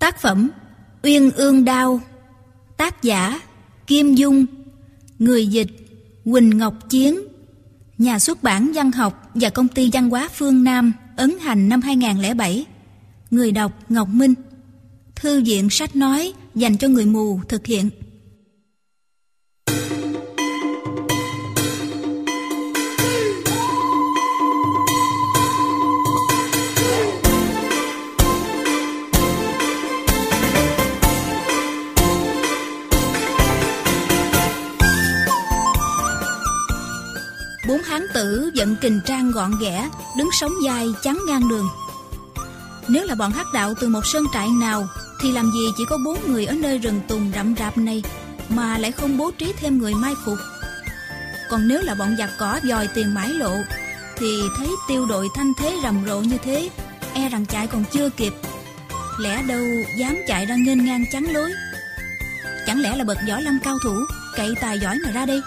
Tác phẩm Uyên ương đao. Tác giả Kim Dung. Người dịch Quỳnh Ngọc Chiến. Nhà xuất bản văn học và công ty văn hóa phương Nam, ấn hành năm 2007 Người đọc Ngọc Minh. Thư viện sách nói dành cho người mù thực hiện kình trang gọn ghẽ, Đứng sống dài, chắn ngang đường. Nếu là bọn hắc đạo từ một sơn trại nào, Thì làm gì chỉ có bốn người ở nơi rừng tùng rậm rạp này, Mà lại không bố trí thêm người mai phục? Còn nếu là bọn giặc cỏ dòi tiền mãi lộ, Thì thấy tiêu đội thanh thế rầm rộ như thế E rằng chạy còn chưa kịp. Lẽ đâu dám chạy ra nghênh ngang chắn lối? Chẳng lẽ là bậc võ lâm cao thủ, Cậy tài giỏi mà ra đây?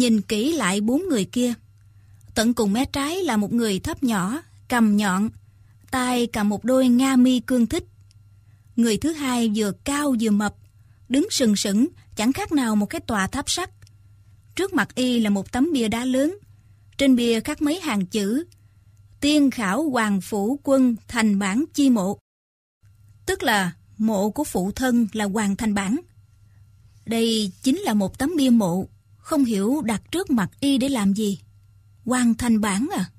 Nhìn kỹ lại bốn người kia. Tận cùng mé trái là một người thấp nhỏ, cầm nhọn, tay cầm một đôi nga mi cương thích. Người thứ hai vừa cao vừa mập, đứng sừng sững, chẳng khác nào một cái tòa tháp sắt. Trước mặt y là một tấm bia đá lớn, trên bia khắc mấy hàng chữ Tiên khảo hoàng phủ quân thành bản chi mộ. Tức là mộ của phụ thân là hoàng thành bản. Đây chính là một tấm bia mộ không hiểu đặt trước mặt y để làm gì. Hoàng thành bản à?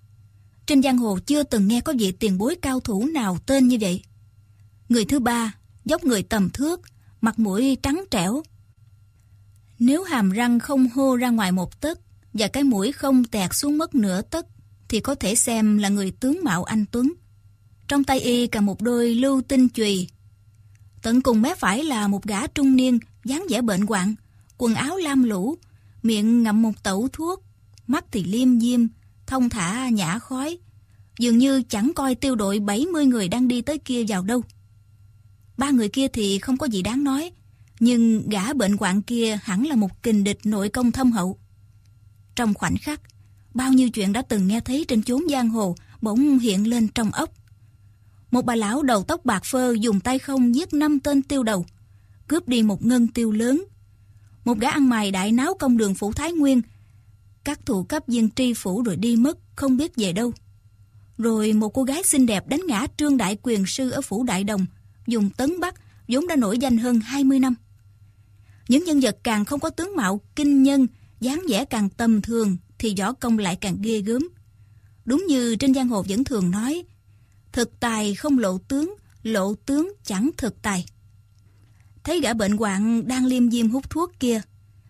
Trên giang hồ chưa từng nghe có vị tiền bối cao thủ nào tên như vậy. Người thứ ba, dốc người tầm thước, mặt mũi trắng trẻo. Nếu hàm răng không hô ra ngoài một tấc và cái mũi không tẹt xuống mất nửa tấc thì có thể xem là người tướng mạo anh Tuấn. Trong tay y cầm một đôi lưu tinh chùy. Tận cùng mé phải là một gã trung niên dáng vẻ bệnh hoạn, quần áo lam lũ, miệng ngậm một tẩu thuốc, mắt thì liêm diêm, thông thả nhả khói, dường như chẳng coi tiêu đội 70 người đang đi tới kia vào đâu. Ba người kia thì không có gì đáng nói, nhưng gã bệnh quạng kia hẳn là một kình địch nội công thâm hậu. Trong khoảnh khắc, bao nhiêu chuyện đã từng nghe thấy trên chốn giang hồ bỗng hiện lên trong ốc. Một bà lão đầu tóc bạc phơ dùng tay không giết năm tên tiêu đầu, cướp đi một ngân tiêu lớn, một gã ăn mày đại náo công đường phủ Thái Nguyên. Các thủ cấp viên tri phủ rồi đi mất, không biết về đâu. Rồi một cô gái xinh đẹp đánh ngã trương đại quyền sư ở phủ Đại Đồng, dùng tấn bắc, vốn đã nổi danh hơn 20 năm. Những nhân vật càng không có tướng mạo kinh nhân, dáng vẻ càng tầm thường, thì võ công lại càng ghê gớm. Đúng như trên giang hồ vẫn thường nói, thực tài không lộ tướng, lộ tướng chẳng thực tài. Thấy gã bệnh hoạn đang liêm diêm hút thuốc kia.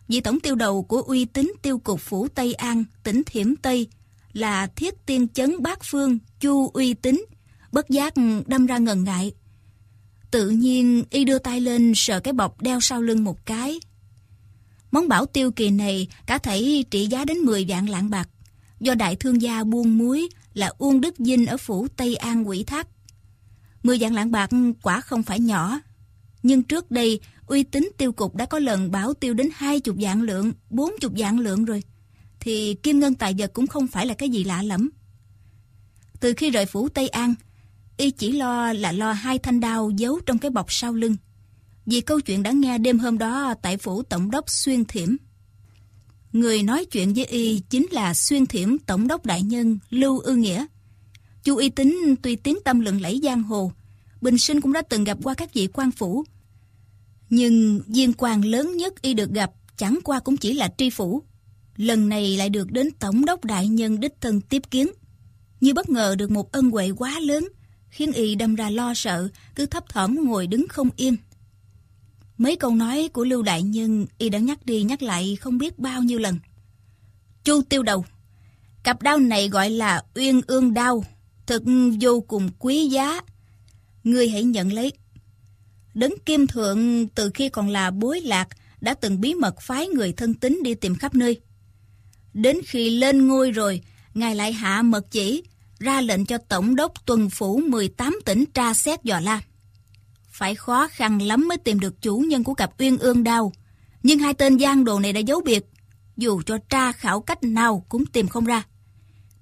Vị tổng tiêu đầu của uy tín tiêu cục phủ Tây An, tỉnh Thiểm Tây là thiết tiên chấn bát phương chu uy tín, bất giác đâm ra ngần ngại. Tự nhiên y đưa tay lên sờ cái bọc đeo sau lưng một cái. Món bảo tiêu kỳ này cả thảy trị giá đến 10 vạn lạng bạc, do đại thương gia buôn muối là Uông Đức Dinh ở phủ Tây An quỷ thác. 10 vạn lạng bạc quả không phải nhỏ, nhưng trước đây, uy tín tiêu cục đã có lần bảo tiêu đến hai chục vạn lượng, bốn chục vạn lượng rồi. Thì kim ngân tài vật cũng không phải là cái gì lạ lắm. Từ khi rời phủ Tây An, y chỉ lo là lo hai thanh đao giấu trong cái bọc sau lưng. Vì câu chuyện đã nghe đêm hôm đó tại phủ tổng đốc Xuyên Thiểm. Người nói chuyện với y chính là Xuyên Thiểm tổng đốc đại nhân Lưu Ư Nghĩa. Chu y tín tuy tiếng tâm lừng lẫy giang hồ, Bình Sinh cũng đã từng gặp qua các vị quan phủ. Nhưng viên quan lớn nhất y được gặp chẳng qua cũng chỉ là tri phủ. Lần này lại được đến Tổng đốc Đại Nhân đích thân tiếp kiến. Như bất ngờ được một ân huệ quá lớn, khiến y đâm ra lo sợ, cứ thấp thỏm ngồi đứng không yên. Mấy câu nói của Lưu Đại Nhân y đã nhắc đi nhắc lại không biết bao nhiêu lần. Chu tiêu đầu, cặp đao này gọi là uyên ương đao, thực vô cùng quý giá, ngươi hãy nhận lấy. Đấng Kim Thượng từ khi còn là bối lạc đã từng bí mật phái người thân tín đi tìm khắp nơi. Đến khi lên ngôi rồi, Ngài lại hạ mật chỉ ra lệnh cho Tổng đốc tuần phủ 18 tỉnh tra xét dò la. Phải khó khăn lắm mới tìm được chủ nhân của cặp uyên ương đau. Nhưng hai tên gian đồ này đã giấu biệt. Dù cho tra khảo cách nào cũng tìm không ra.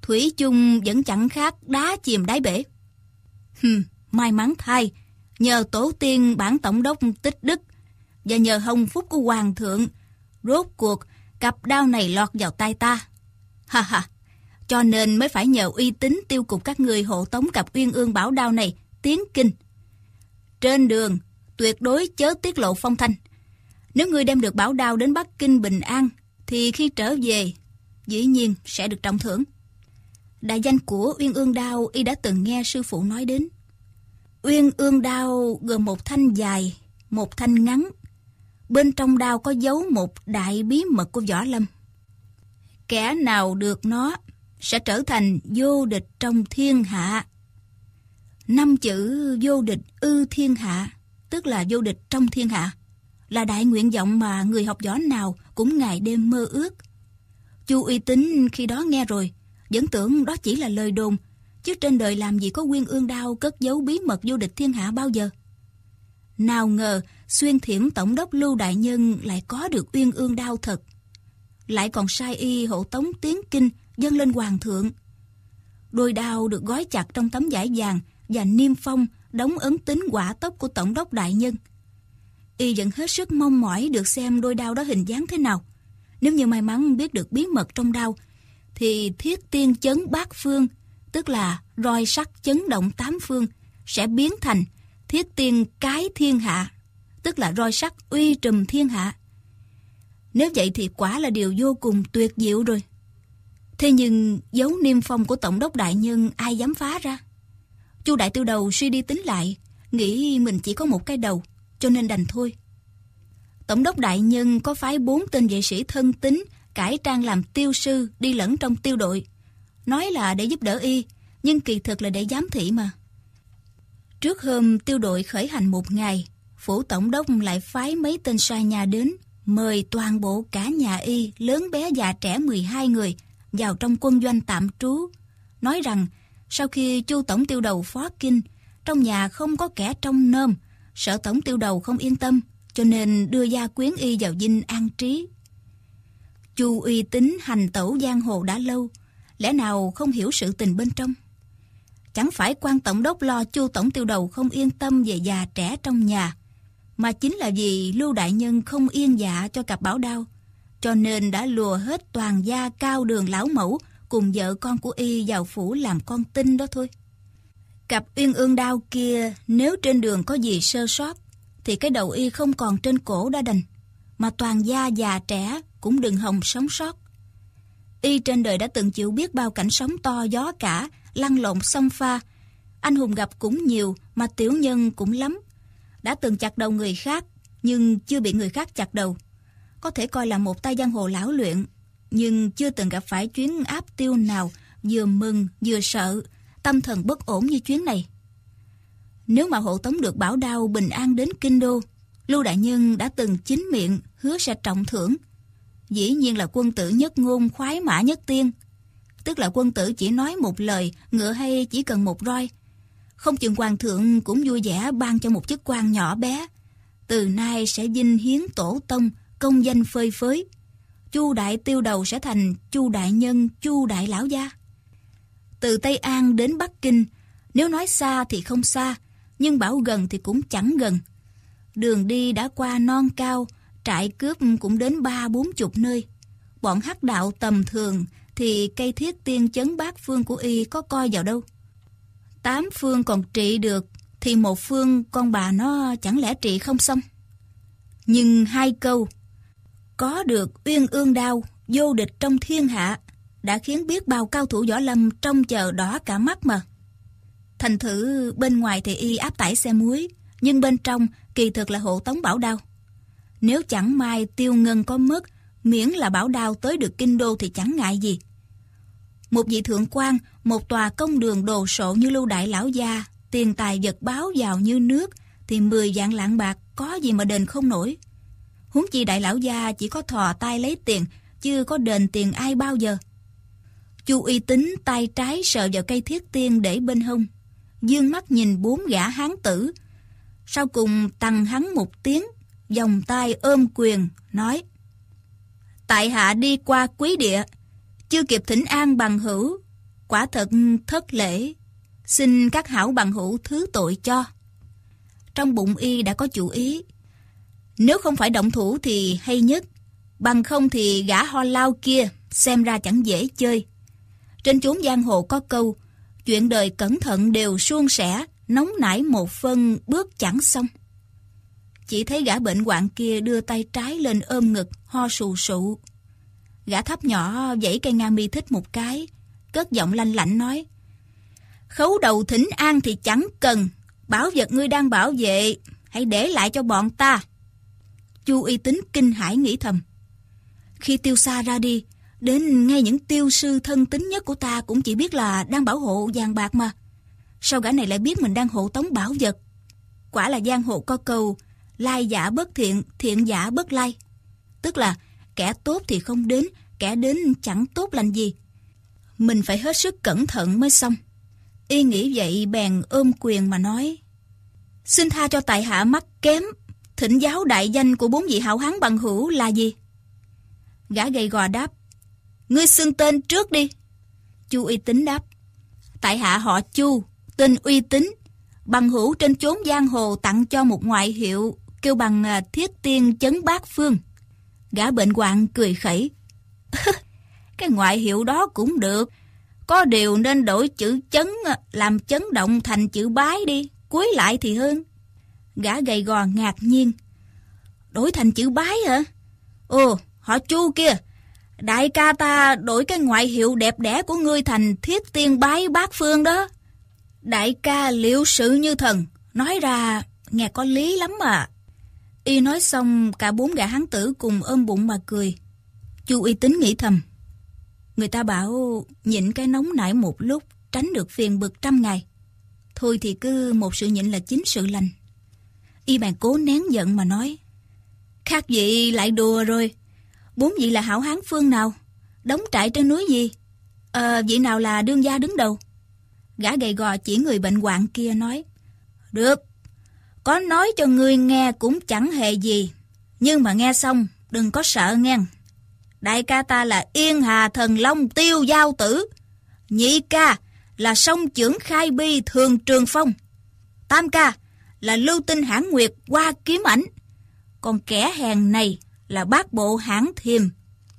Thủy chung vẫn chẳng khác đá chìm đáy bể. Hừm, may mắn thay. Nhờ tổ tiên bản tổng đốc tích đức và nhờ hồng phúc của hoàng thượng. Rốt cuộc, cặp đao này lọt vào tay ta. Ha ha, cho nên mới phải nhờ uy tín tiêu cục các người hộ tống cặp uyên ương bảo đao này tiến kinh. Trên đường, tuyệt đối chớ tiết lộ phong thanh. Nếu ngươi đem được bảo đao đến Bắc Kinh bình an, thì khi trở về, dĩ nhiên sẽ được trọng thưởng. Đại danh của Uyên Ương Đao y đã từng nghe sư phụ nói đến. Uyên Ương Đao gồm một thanh dài, một thanh ngắn. Bên trong đao có dấu một đại bí mật của Võ Lâm. Kẻ nào được nó sẽ trở thành vô địch trong thiên hạ. Năm chữ vô địch ư thiên hạ, tức là vô địch trong thiên hạ, là đại nguyện vọng mà người học võ nào cũng ngày đêm mơ ước. Chu uy tín khi đó nghe rồi, vẫn tưởng đó chỉ là lời đồn, chứ trên đời làm gì có quyên ương đao cất giấu bí mật vô địch thiên hạ bao giờ. Nào ngờ, xuyên thiểm tổng đốc Lưu Đại Nhân lại có được uyên ương đao thật. Lại còn sai y hộ tống tiến kinh dâng lên hoàng thượng. Đôi đao được gói chặt trong tấm vải vàng và niêm phong đóng ấn tính quả tốc của tổng đốc đại nhân. Y vẫn hết sức mong mỏi được xem đôi đao đó hình dáng thế nào. Nếu như may mắn biết được bí mật trong đao, thì thiết tiên chấn bát phương, tức là roi sắt chấn động tám phương, sẽ biến thành thiết tiên cái thiên hạ, tức là roi sắt uy trùm thiên hạ. Nếu vậy thì quả là điều vô cùng tuyệt diệu rồi. Thế nhưng dấu niêm phong của Tổng đốc Đại Nhân ai dám phá ra? Chu Đại Tiêu Đầu suy đi tính lại, nghĩ mình chỉ có một cái đầu, cho nên đành thôi. Tổng đốc Đại Nhân có phái bốn tên vệ sĩ thân tín cải trang làm tiêu sư đi lẫn trong tiêu đội. Nói là để giúp đỡ y, nhưng kỳ thực là để giám thị mà. Trước hôm tiêu đội khởi hành một ngày, phủ tổng đốc lại phái mấy tên sai nhà đến, mời toàn bộ cả nhà y, lớn bé già trẻ 12 người, vào trong quân doanh tạm trú, nói rằng sau khi chu tổng tiêu đầu phó kinh, trong nhà không có kẻ trong nơm, sợ tổng tiêu đầu không yên tâm, cho nên đưa gia quyến y vào dinh an trí. Chu uy tín hành tẩu giang hồ đã lâu, lẽ nào không hiểu sự tình bên trong? Chẳng phải quan tổng đốc lo chu tổng tiêu đầu không yên tâm về già trẻ trong nhà, mà chính là vì Lưu Đại Nhân không yên dạ cho cặp bảo đao, cho nên đã lùa hết toàn gia cao đường lão mẫu cùng vợ con của y vào phủ làm con tin đó thôi. Cặp uyên ương đao kia nếu trên đường có gì sơ sót thì cái đầu y không còn trên cổ đã đành, mà toàn gia già trẻ cũng đừng hòng sống sót. Y trên đời đã từng chịu biết bao cảnh sống to gió cả, lăn lộn sông pha. Anh hùng gặp cũng nhiều mà tiểu nhân cũng lắm. Đã từng chặt đầu người khác nhưng chưa bị người khác chặt đầu có thể coi là một tay giang hồ lão luyện, nhưng chưa từng gặp phải chuyến áp tiêu nào vừa mừng vừa sợ, tâm thần bất ổn như chuyến này. Nếu mà hộ tống được bảo đao bình an đến kinh đô, Lưu Đại Nhân đã từng chính miệng hứa sẽ trọng thưởng. Dĩ nhiên là quân tử nhất ngôn khoái mã nhất tiên. Tức là quân tử chỉ nói một lời, ngựa hay chỉ cần một roi. Không chừng hoàng thượng cũng vui vẻ ban cho một chức quan nhỏ bé. Từ nay sẽ dinh hiến tổ tông, công danh phơi phới. Chu đại tiêu đầu sẽ thành Chu đại nhân, Chu đại lão gia. Từ Tây An đến Bắc Kinh, nếu nói xa thì không xa, nhưng bảo gần thì cũng chẳng gần. Đường đi đã qua non cao, trại cướp cũng đến ba bốn chục nơi. Bọn hắc đạo tầm thường thì cây thiết tiên chấn bát phương của y có coi vào đâu. Tám phương còn trị được thì một phương con bà nó chẳng lẽ trị không xong. Nhưng hai câu có được uyên ương đao, vô địch trong thiên hạ, đã khiến biết bao cao thủ võ lâm trong chờ đỏ cả mắt mà. Thành thử bên ngoài thì y áp tải xe muối, nhưng bên trong kỳ thực là hộ tống bảo đao. Nếu chẳng may tiêu ngân có mất, miễn là bảo đao tới được kinh đô thì chẳng ngại gì. Một vị thượng quan, một tòa công đường đồ sộ như lưu đại lão gia, tiền tài vật báo vào như nước, thì 10 dạng lạng bạc có gì mà đền không nổi. Huống chi đại lão gia chỉ có thò tay lấy tiền, chưa có đền tiền ai bao giờ. Chu uy tín tay trái sờ vào cây thiết tiên để bên hông. Dương mắt nhìn bốn gã hán tử. Sau cùng tăng hắn một tiếng, vòng tay ôm quyền, nói Tại hạ đi qua quý địa, chưa kịp thỉnh an bằng hữu, quả thật thất lễ, xin các hảo bằng hữu thứ tội cho. Trong bụng y đã có chủ ý, nếu không phải động thủ thì hay nhất, bằng không thì gã ho lao kia xem ra chẳng dễ chơi. Trên chốn giang hồ có câu, chuyện đời cẩn thận đều suôn sẻ, nóng nảy một phân bước chẳng xong. Chỉ thấy gã bệnh hoạn kia đưa tay trái lên ôm ngực, ho sù sụ. Gã thấp nhỏ dãy cây nga mi thích một cái, cất giọng lanh lạnh nói. Khấu đầu thỉnh an thì chẳng cần, bảo vật ngươi đang bảo vệ, hãy để lại cho bọn ta. Chu y tính kinh hãi nghĩ thầm. Khi tiêu xa ra đi, đến ngay những tiêu sư thân tín nhất của ta cũng chỉ biết là đang bảo hộ vàng bạc mà. Sao gã này lại biết mình đang hộ tống bảo vật? Quả là giang hộ có câu, lai giả bất thiện, thiện giả bất lai. Tức là kẻ tốt thì không đến, kẻ đến chẳng tốt lành gì. Mình phải hết sức cẩn thận mới xong. Y nghĩ vậy bèn ôm quyền mà nói. Xin tha cho tại hạ mắt kém, thỉnh giáo đại danh của bốn vị hảo hán bằng hữu là gì? Gã gầy gò đáp. Ngươi xưng tên trước đi. Chu uy tín đáp. Tại hạ họ Chu, tên uy tín. Bằng hữu trên chốn giang hồ tặng cho một ngoại hiệu kêu bằng à, thiết tiên chấn bát phương. Gã bệnh hoạn cười khẩy. cái ngoại hiệu đó cũng được. Có điều nên đổi chữ chấn à, làm chấn động thành chữ bái đi. Cuối lại thì hơn. Gã gầy gò ngạc nhiên. Đổi thành chữ bái hả? Ồ, họ chu kia. Đại ca ta đổi cái ngoại hiệu đẹp đẽ của ngươi thành thiết tiên bái bát phương đó. Đại ca liệu sự như thần. Nói ra nghe có lý lắm à. Y nói xong cả bốn gã hán tử cùng ôm bụng mà cười. Chu uy tín nghĩ thầm. Người ta bảo nhịn cái nóng nảy một lúc tránh được phiền bực trăm ngày. Thôi thì cứ một sự nhịn là chính sự lành. Y bàn cố nén giận mà nói. Khác vị lại đùa rồi. Bốn vị là hảo hán phương nào? Đóng trại trên núi gì? Ờ, vị nào là đương gia đứng đầu? Gã gầy gò chỉ người bệnh hoạn kia nói. Được, có nói cho ngươi nghe cũng chẳng hề gì. Nhưng mà nghe xong, đừng có sợ nghe. Đại ca ta là Yên Hà Thần Long Tiêu Giao Tử. Nhị ca là sông trưởng Khai Bi Thường Trường Phong. Tam ca là Lưu Tinh Hãn Nguyệt qua kiếm ảnh. Còn kẻ hèn này là bác bộ hãn thiềm.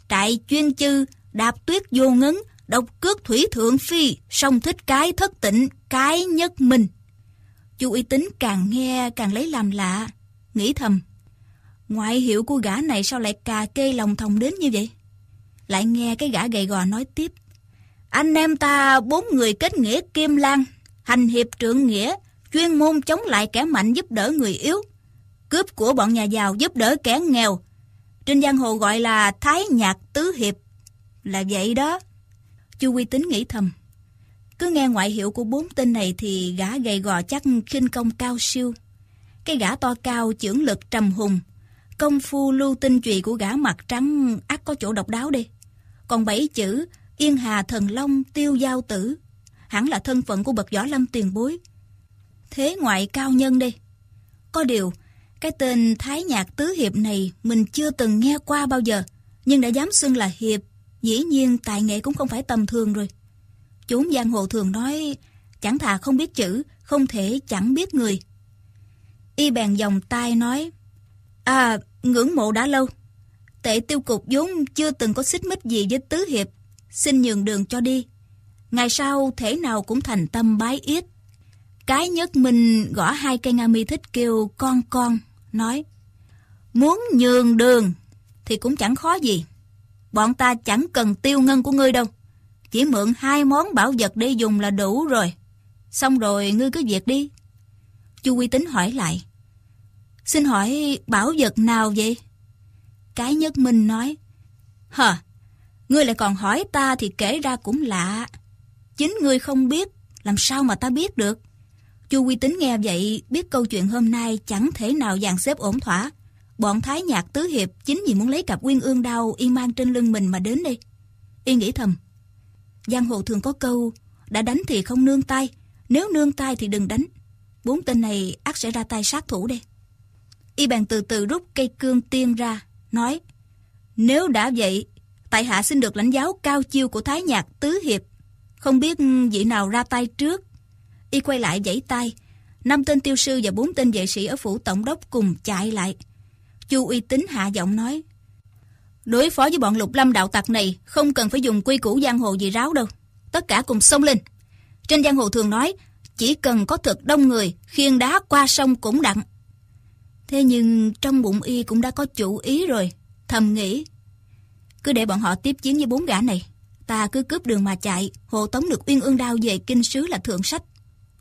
Trại chuyên chư, đạp tuyết vô ngấn, độc cước thủy thượng phi, song thích cái thất tịnh, cái nhất minh. Chu uy tín càng nghe càng lấy làm lạ, nghĩ thầm. Ngoại hiệu của gã này sao lại cà kê lòng thòng đến như vậy? Lại nghe cái gã gầy gò nói tiếp. Anh em ta bốn người kết nghĩa kim lan, hành hiệp trượng nghĩa, chuyên môn chống lại kẻ mạnh giúp đỡ người yếu, cướp của bọn nhà giàu giúp đỡ kẻ nghèo. Trên giang hồ gọi là thái nhạc tứ hiệp. Là vậy đó. Chu Quy tín nghĩ thầm. Cứ nghe ngoại hiệu của bốn tên này thì gã gầy gò chắc khinh công cao siêu. Cái gã to cao chưởng lực trầm hùng. Công phu lưu tinh trùy của gã mặt trắng ác có chỗ độc đáo đi. Còn bảy chữ Yên Hà Thần Long Tiêu Giao Tử hẳn là thân phận của bậc võ lâm tiền bối. Thế ngoại cao nhân đi. Có điều, cái tên Thái Nhạc Tứ Hiệp này mình chưa từng nghe qua bao giờ, nhưng đã dám xưng là Hiệp, dĩ nhiên tài nghệ cũng không phải tầm thường rồi. Chốn giang hồ thường nói, chẳng thà không biết chữ, không thể chẳng biết người. Y bèn dòng tai nói, À, ngưỡng mộ đã lâu. Tệ tiêu cục vốn chưa từng có xích mích gì với Tứ Hiệp, xin nhường đường cho đi. Ngày sau thể nào cũng thành tâm bái yết. Cái nhất mình gõ hai cây nga mi thích kêu con con, nói Muốn nhường đường thì cũng chẳng khó gì. Bọn ta chẳng cần tiêu ngân của ngươi đâu. Chỉ mượn hai món bảo vật để dùng là đủ rồi. Xong rồi ngươi cứ việc đi. Chu Quy Tính hỏi lại. Xin hỏi bảo vật nào vậy? Cái nhất minh nói. Hờ, ngươi lại còn hỏi ta thì kể ra cũng lạ. Chính ngươi không biết, làm sao mà ta biết được? Chu Quy Tính nghe vậy, biết câu chuyện hôm nay chẳng thể nào dàn xếp ổn thỏa. Bọn Thái Nhạc Tứ Hiệp chính vì muốn lấy cặp quyên ương đau y mang trên lưng mình mà đến đây. Y nghĩ thầm, Giang hồ thường có câu, đã đánh thì không nương tay, nếu nương tay thì đừng đánh. Bốn tên này ắt sẽ ra tay sát thủ đây. Y bàn từ từ rút cây cương tiên ra, nói, nếu đã vậy, tại hạ xin được lãnh giáo cao chiêu của Thái Nhạc Tứ Hiệp. Không biết vị nào ra tay trước. Y quay lại giãy tay, năm tên tiêu sư và bốn tên vệ sĩ ở phủ tổng đốc cùng chạy lại. Chu uy tín hạ giọng nói, Đối phó với bọn lục lâm đạo tặc này, không cần phải dùng quy củ giang hồ gì ráo đâu. Tất cả cùng xông lên. Trên giang hồ thường nói, chỉ cần có thực đông người, khiêng đá qua sông cũng đặng. Thế nhưng trong bụng y cũng đã có chủ ý rồi. Thầm nghĩ cứ để bọn họ tiếp chiến với bốn gã này. Ta cứ cướp đường mà chạy, hộ tống được uyên ương đao về kinh sứ là thượng sách.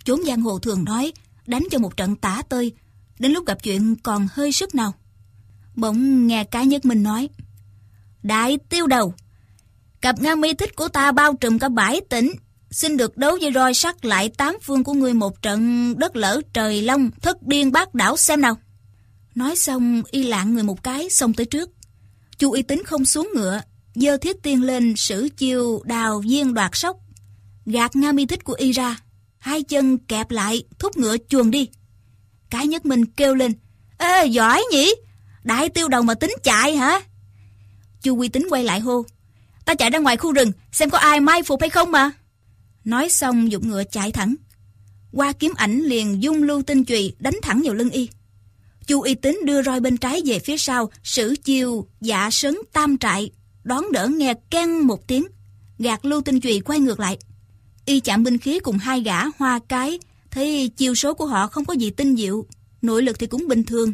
Chốn giang hồ thường nói, đánh cho một trận tả tơi, đến lúc gặp chuyện còn hơi sức nào. Bỗng nghe cái nhất mình nói Đại tiêu đầu Cặp ngang mi thích của ta bao trùm cả bãi tỉnh Xin được đấu với roi sắt lại tám phương của người một trận đất lỡ trời long thất điên bát đảo xem nào. Nói xong y lạng người một cái xông tới trước. Chu y tính không xuống ngựa, dơ thiết tiên lên sử chiêu đào viên đoạt sóc. Gạt nga mi thích của y ra, hai chân kẹp lại, thúc ngựa chuồn đi. Cái nhất mình kêu lên, Ê, giỏi nhỉ? Đại tiêu đầu mà tính chạy hả? Chu Quy Tính quay lại hô. Ta chạy ra ngoài khu rừng, xem có ai mai phục hay không mà. Nói xong dụng ngựa chạy thẳng. Qua kiếm ảnh liền dung lưu tinh chùy đánh thẳng vào lưng y. Chu Y tín đưa roi bên trái về phía sau, sử chiêu dạ sấn tam trại, đón đỡ nghe keng một tiếng, gạt lưu tinh chùy quay ngược lại. Y chạm binh khí cùng hai gã hoa cái, thấy chiêu số của họ không có gì tinh diệu, nội lực thì cũng bình thường.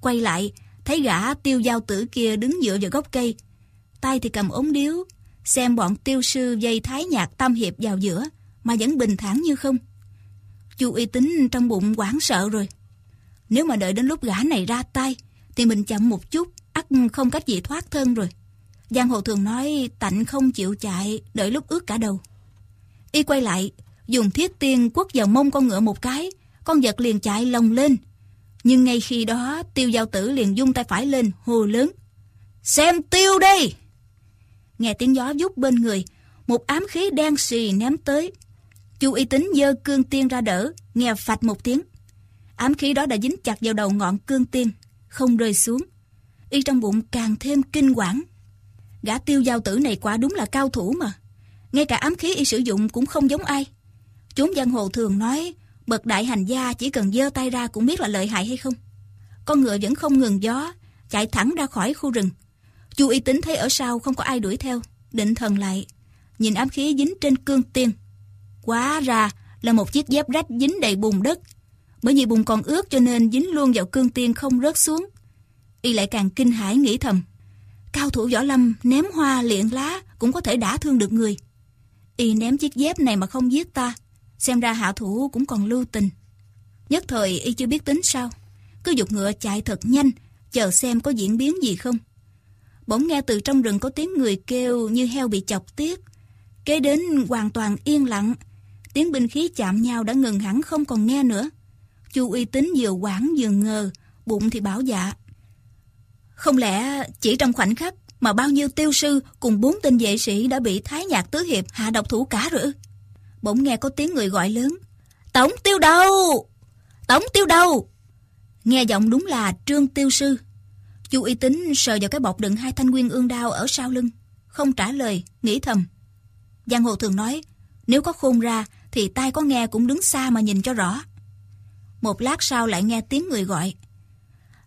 Quay lại, thấy gã tiêu giao tử kia đứng dựa vào gốc cây, tay thì cầm ống điếu, xem bọn tiêu sư dây thái nhạc tam hiệp vào giữa, mà vẫn bình thản như không. Chu uy tín trong bụng hoảng sợ rồi. Nếu mà đợi đến lúc gã này ra tay, thì mình chậm một chút, ắt không cách gì thoát thân rồi. Giang hồ thường nói tạnh không chịu chạy, đợi lúc ướt cả đầu. Y quay lại, dùng thiết tiên quất vào mông con ngựa một cái, con vật liền chạy lồng lên. Nhưng ngay khi đó, tiêu giao tử liền dung tay phải lên, hô lớn. Xem tiêu đi! Nghe tiếng gió giúp bên người, một ám khí đen xì ném tới. Chu y tính dơ cương tiên ra đỡ, nghe phạch một tiếng. Ám khí đó đã dính chặt vào đầu ngọn cương tiên, không rơi xuống. Y trong bụng càng thêm kinh quản. Gã tiêu giao tử này quả đúng là cao thủ mà. Ngay cả ám khí y sử dụng cũng không giống ai. Chúng giang hồ thường nói, bậc đại hành gia chỉ cần giơ tay ra cũng biết là lợi hại hay không. Con ngựa vẫn không ngừng gió, chạy thẳng ra khỏi khu rừng. Chu y tính thấy ở sau không có ai đuổi theo, định thần lại, nhìn ám khí dính trên cương tiên. Quá ra là một chiếc dép rách dính đầy bùn đất. Bởi vì bùn còn ướt cho nên dính luôn vào cương tiên không rớt xuống. Y lại càng kinh hãi nghĩ thầm. Cao thủ võ lâm ném hoa liện lá cũng có thể đả thương được người. Y ném chiếc dép này mà không giết ta. Xem ra hạ thủ cũng còn lưu tình. Nhất thời Y chưa biết tính sao. Cứ dục ngựa chạy thật nhanh, chờ xem có diễn biến gì không. Bỗng nghe từ trong rừng có tiếng người kêu như heo bị chọc tiết. Kế đến hoàn toàn yên lặng. Tiếng binh khí chạm nhau đã ngừng hẳn không còn nghe nữa. Chu uy tín vừa quảng vừa ngờ, bụng thì bảo dạ. Không lẽ chỉ trong khoảnh khắc mà bao nhiêu tiêu sư cùng bốn tên vệ sĩ đã bị Thái Nhạc Tứ Hiệp hạ độc thủ cả rồi Bỗng nghe có tiếng người gọi lớn. Tổng tiêu đầu! Tổng tiêu đầu! Nghe giọng đúng là Trương Tiêu Sư. Chu Y tín sờ vào cái bọc đựng hai thanh nguyên ương đao ở sau lưng. Không trả lời, nghĩ thầm. Giang Hồ thường nói, nếu có khôn ra thì tai có nghe cũng đứng xa mà nhìn cho rõ. Một lát sau lại nghe tiếng người gọi.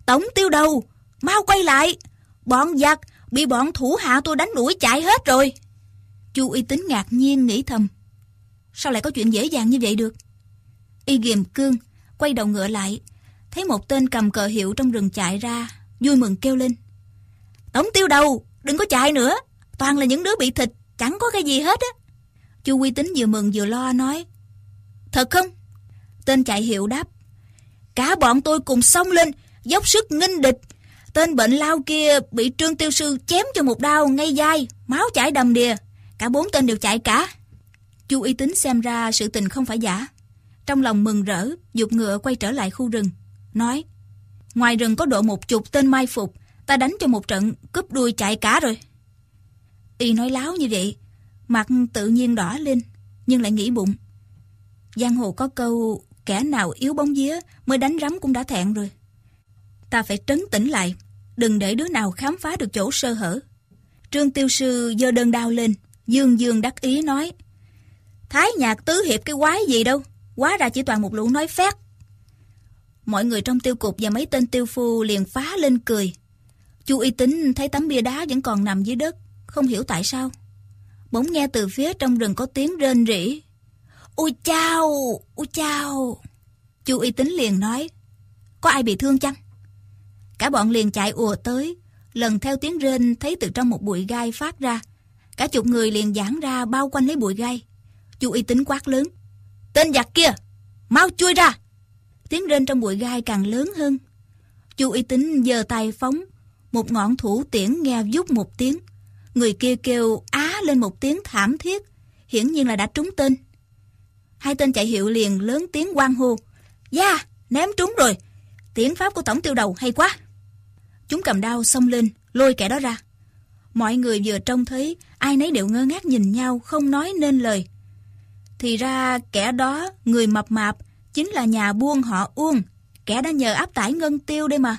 Tổng tiêu đầu, mau quay lại. Bọn giặc bị bọn thủ hạ tôi đánh đuổi chạy hết rồi. Chu Y tín ngạc nhiên nghĩ thầm. Sao lại có chuyện dễ dàng như vậy được? Y ghiềm cương, quay đầu ngựa lại, thấy một tên cầm cờ hiệu trong rừng chạy ra, vui mừng kêu lên. Tổng tiêu đầu, đừng có chạy nữa, toàn là những đứa bị thịt, chẳng có cái gì hết á. Chu Quy Tính vừa mừng vừa lo nói. Thật không? Tên chạy hiệu đáp. Cả bọn tôi cùng xông lên, dốc sức nghinh địch. Tên bệnh lao kia bị trương tiêu sư chém cho một đao ngay dai, máu chảy đầm đìa. Cả bốn tên đều chạy cả. Chu Y tín xem ra sự tình không phải giả. Trong lòng mừng rỡ, dục ngựa quay trở lại khu rừng. Nói, ngoài rừng có độ một chục tên mai phục, ta đánh cho một trận, cướp đuôi chạy cả rồi. Y nói láo như vậy, Mặt tự nhiên đỏ lên, nhưng lại nghĩ bụng. Giang hồ có câu, kẻ nào yếu bóng vía mới đánh rắm cũng đã thẹn rồi. Ta phải trấn tĩnh lại, đừng để đứa nào khám phá được chỗ sơ hở. Trương Tiêu Sư giơ đơn đao lên, dương dương đắc ý nói. Thái nhạc tứ hiệp cái quái gì đâu, quá ra chỉ toàn một lũ nói phét. Mọi người trong tiêu cục và mấy tên tiêu phu liền phá lên cười. Chu y tín thấy tấm bia đá vẫn còn nằm dưới đất, không hiểu tại sao. Bỗng nghe từ phía trong rừng có tiếng rên rỉ. Ôi chao, ôi chao. Chu y tín liền nói, có ai bị thương chăng? Cả bọn liền chạy ùa tới, lần theo tiếng rên thấy từ trong một bụi gai phát ra. Cả chục người liền giãn ra bao quanh lấy bụi gai. Chu y tín quát lớn. Tên giặc kia, mau chui ra. Tiếng rên trong bụi gai càng lớn hơn. Chu y tín giơ tay phóng, một ngọn thủ tiễn nghe vút một tiếng. Người kia kêu á lên một tiếng thảm thiết, hiển nhiên là đã trúng tên. Hai tên chạy hiệu liền lớn tiếng quang hô. da ném trúng rồi. Tiễn pháp của tổng tiêu đầu hay quá. Chúng cầm đao xông lên, lôi kẻ đó ra. Mọi người vừa trông thấy, ai nấy đều ngơ ngác nhìn nhau, không nói nên lời. Thì ra kẻ đó, người mập mạp, chính là nhà buôn họ Uông, kẻ đã nhờ áp tải ngân tiêu đây mà.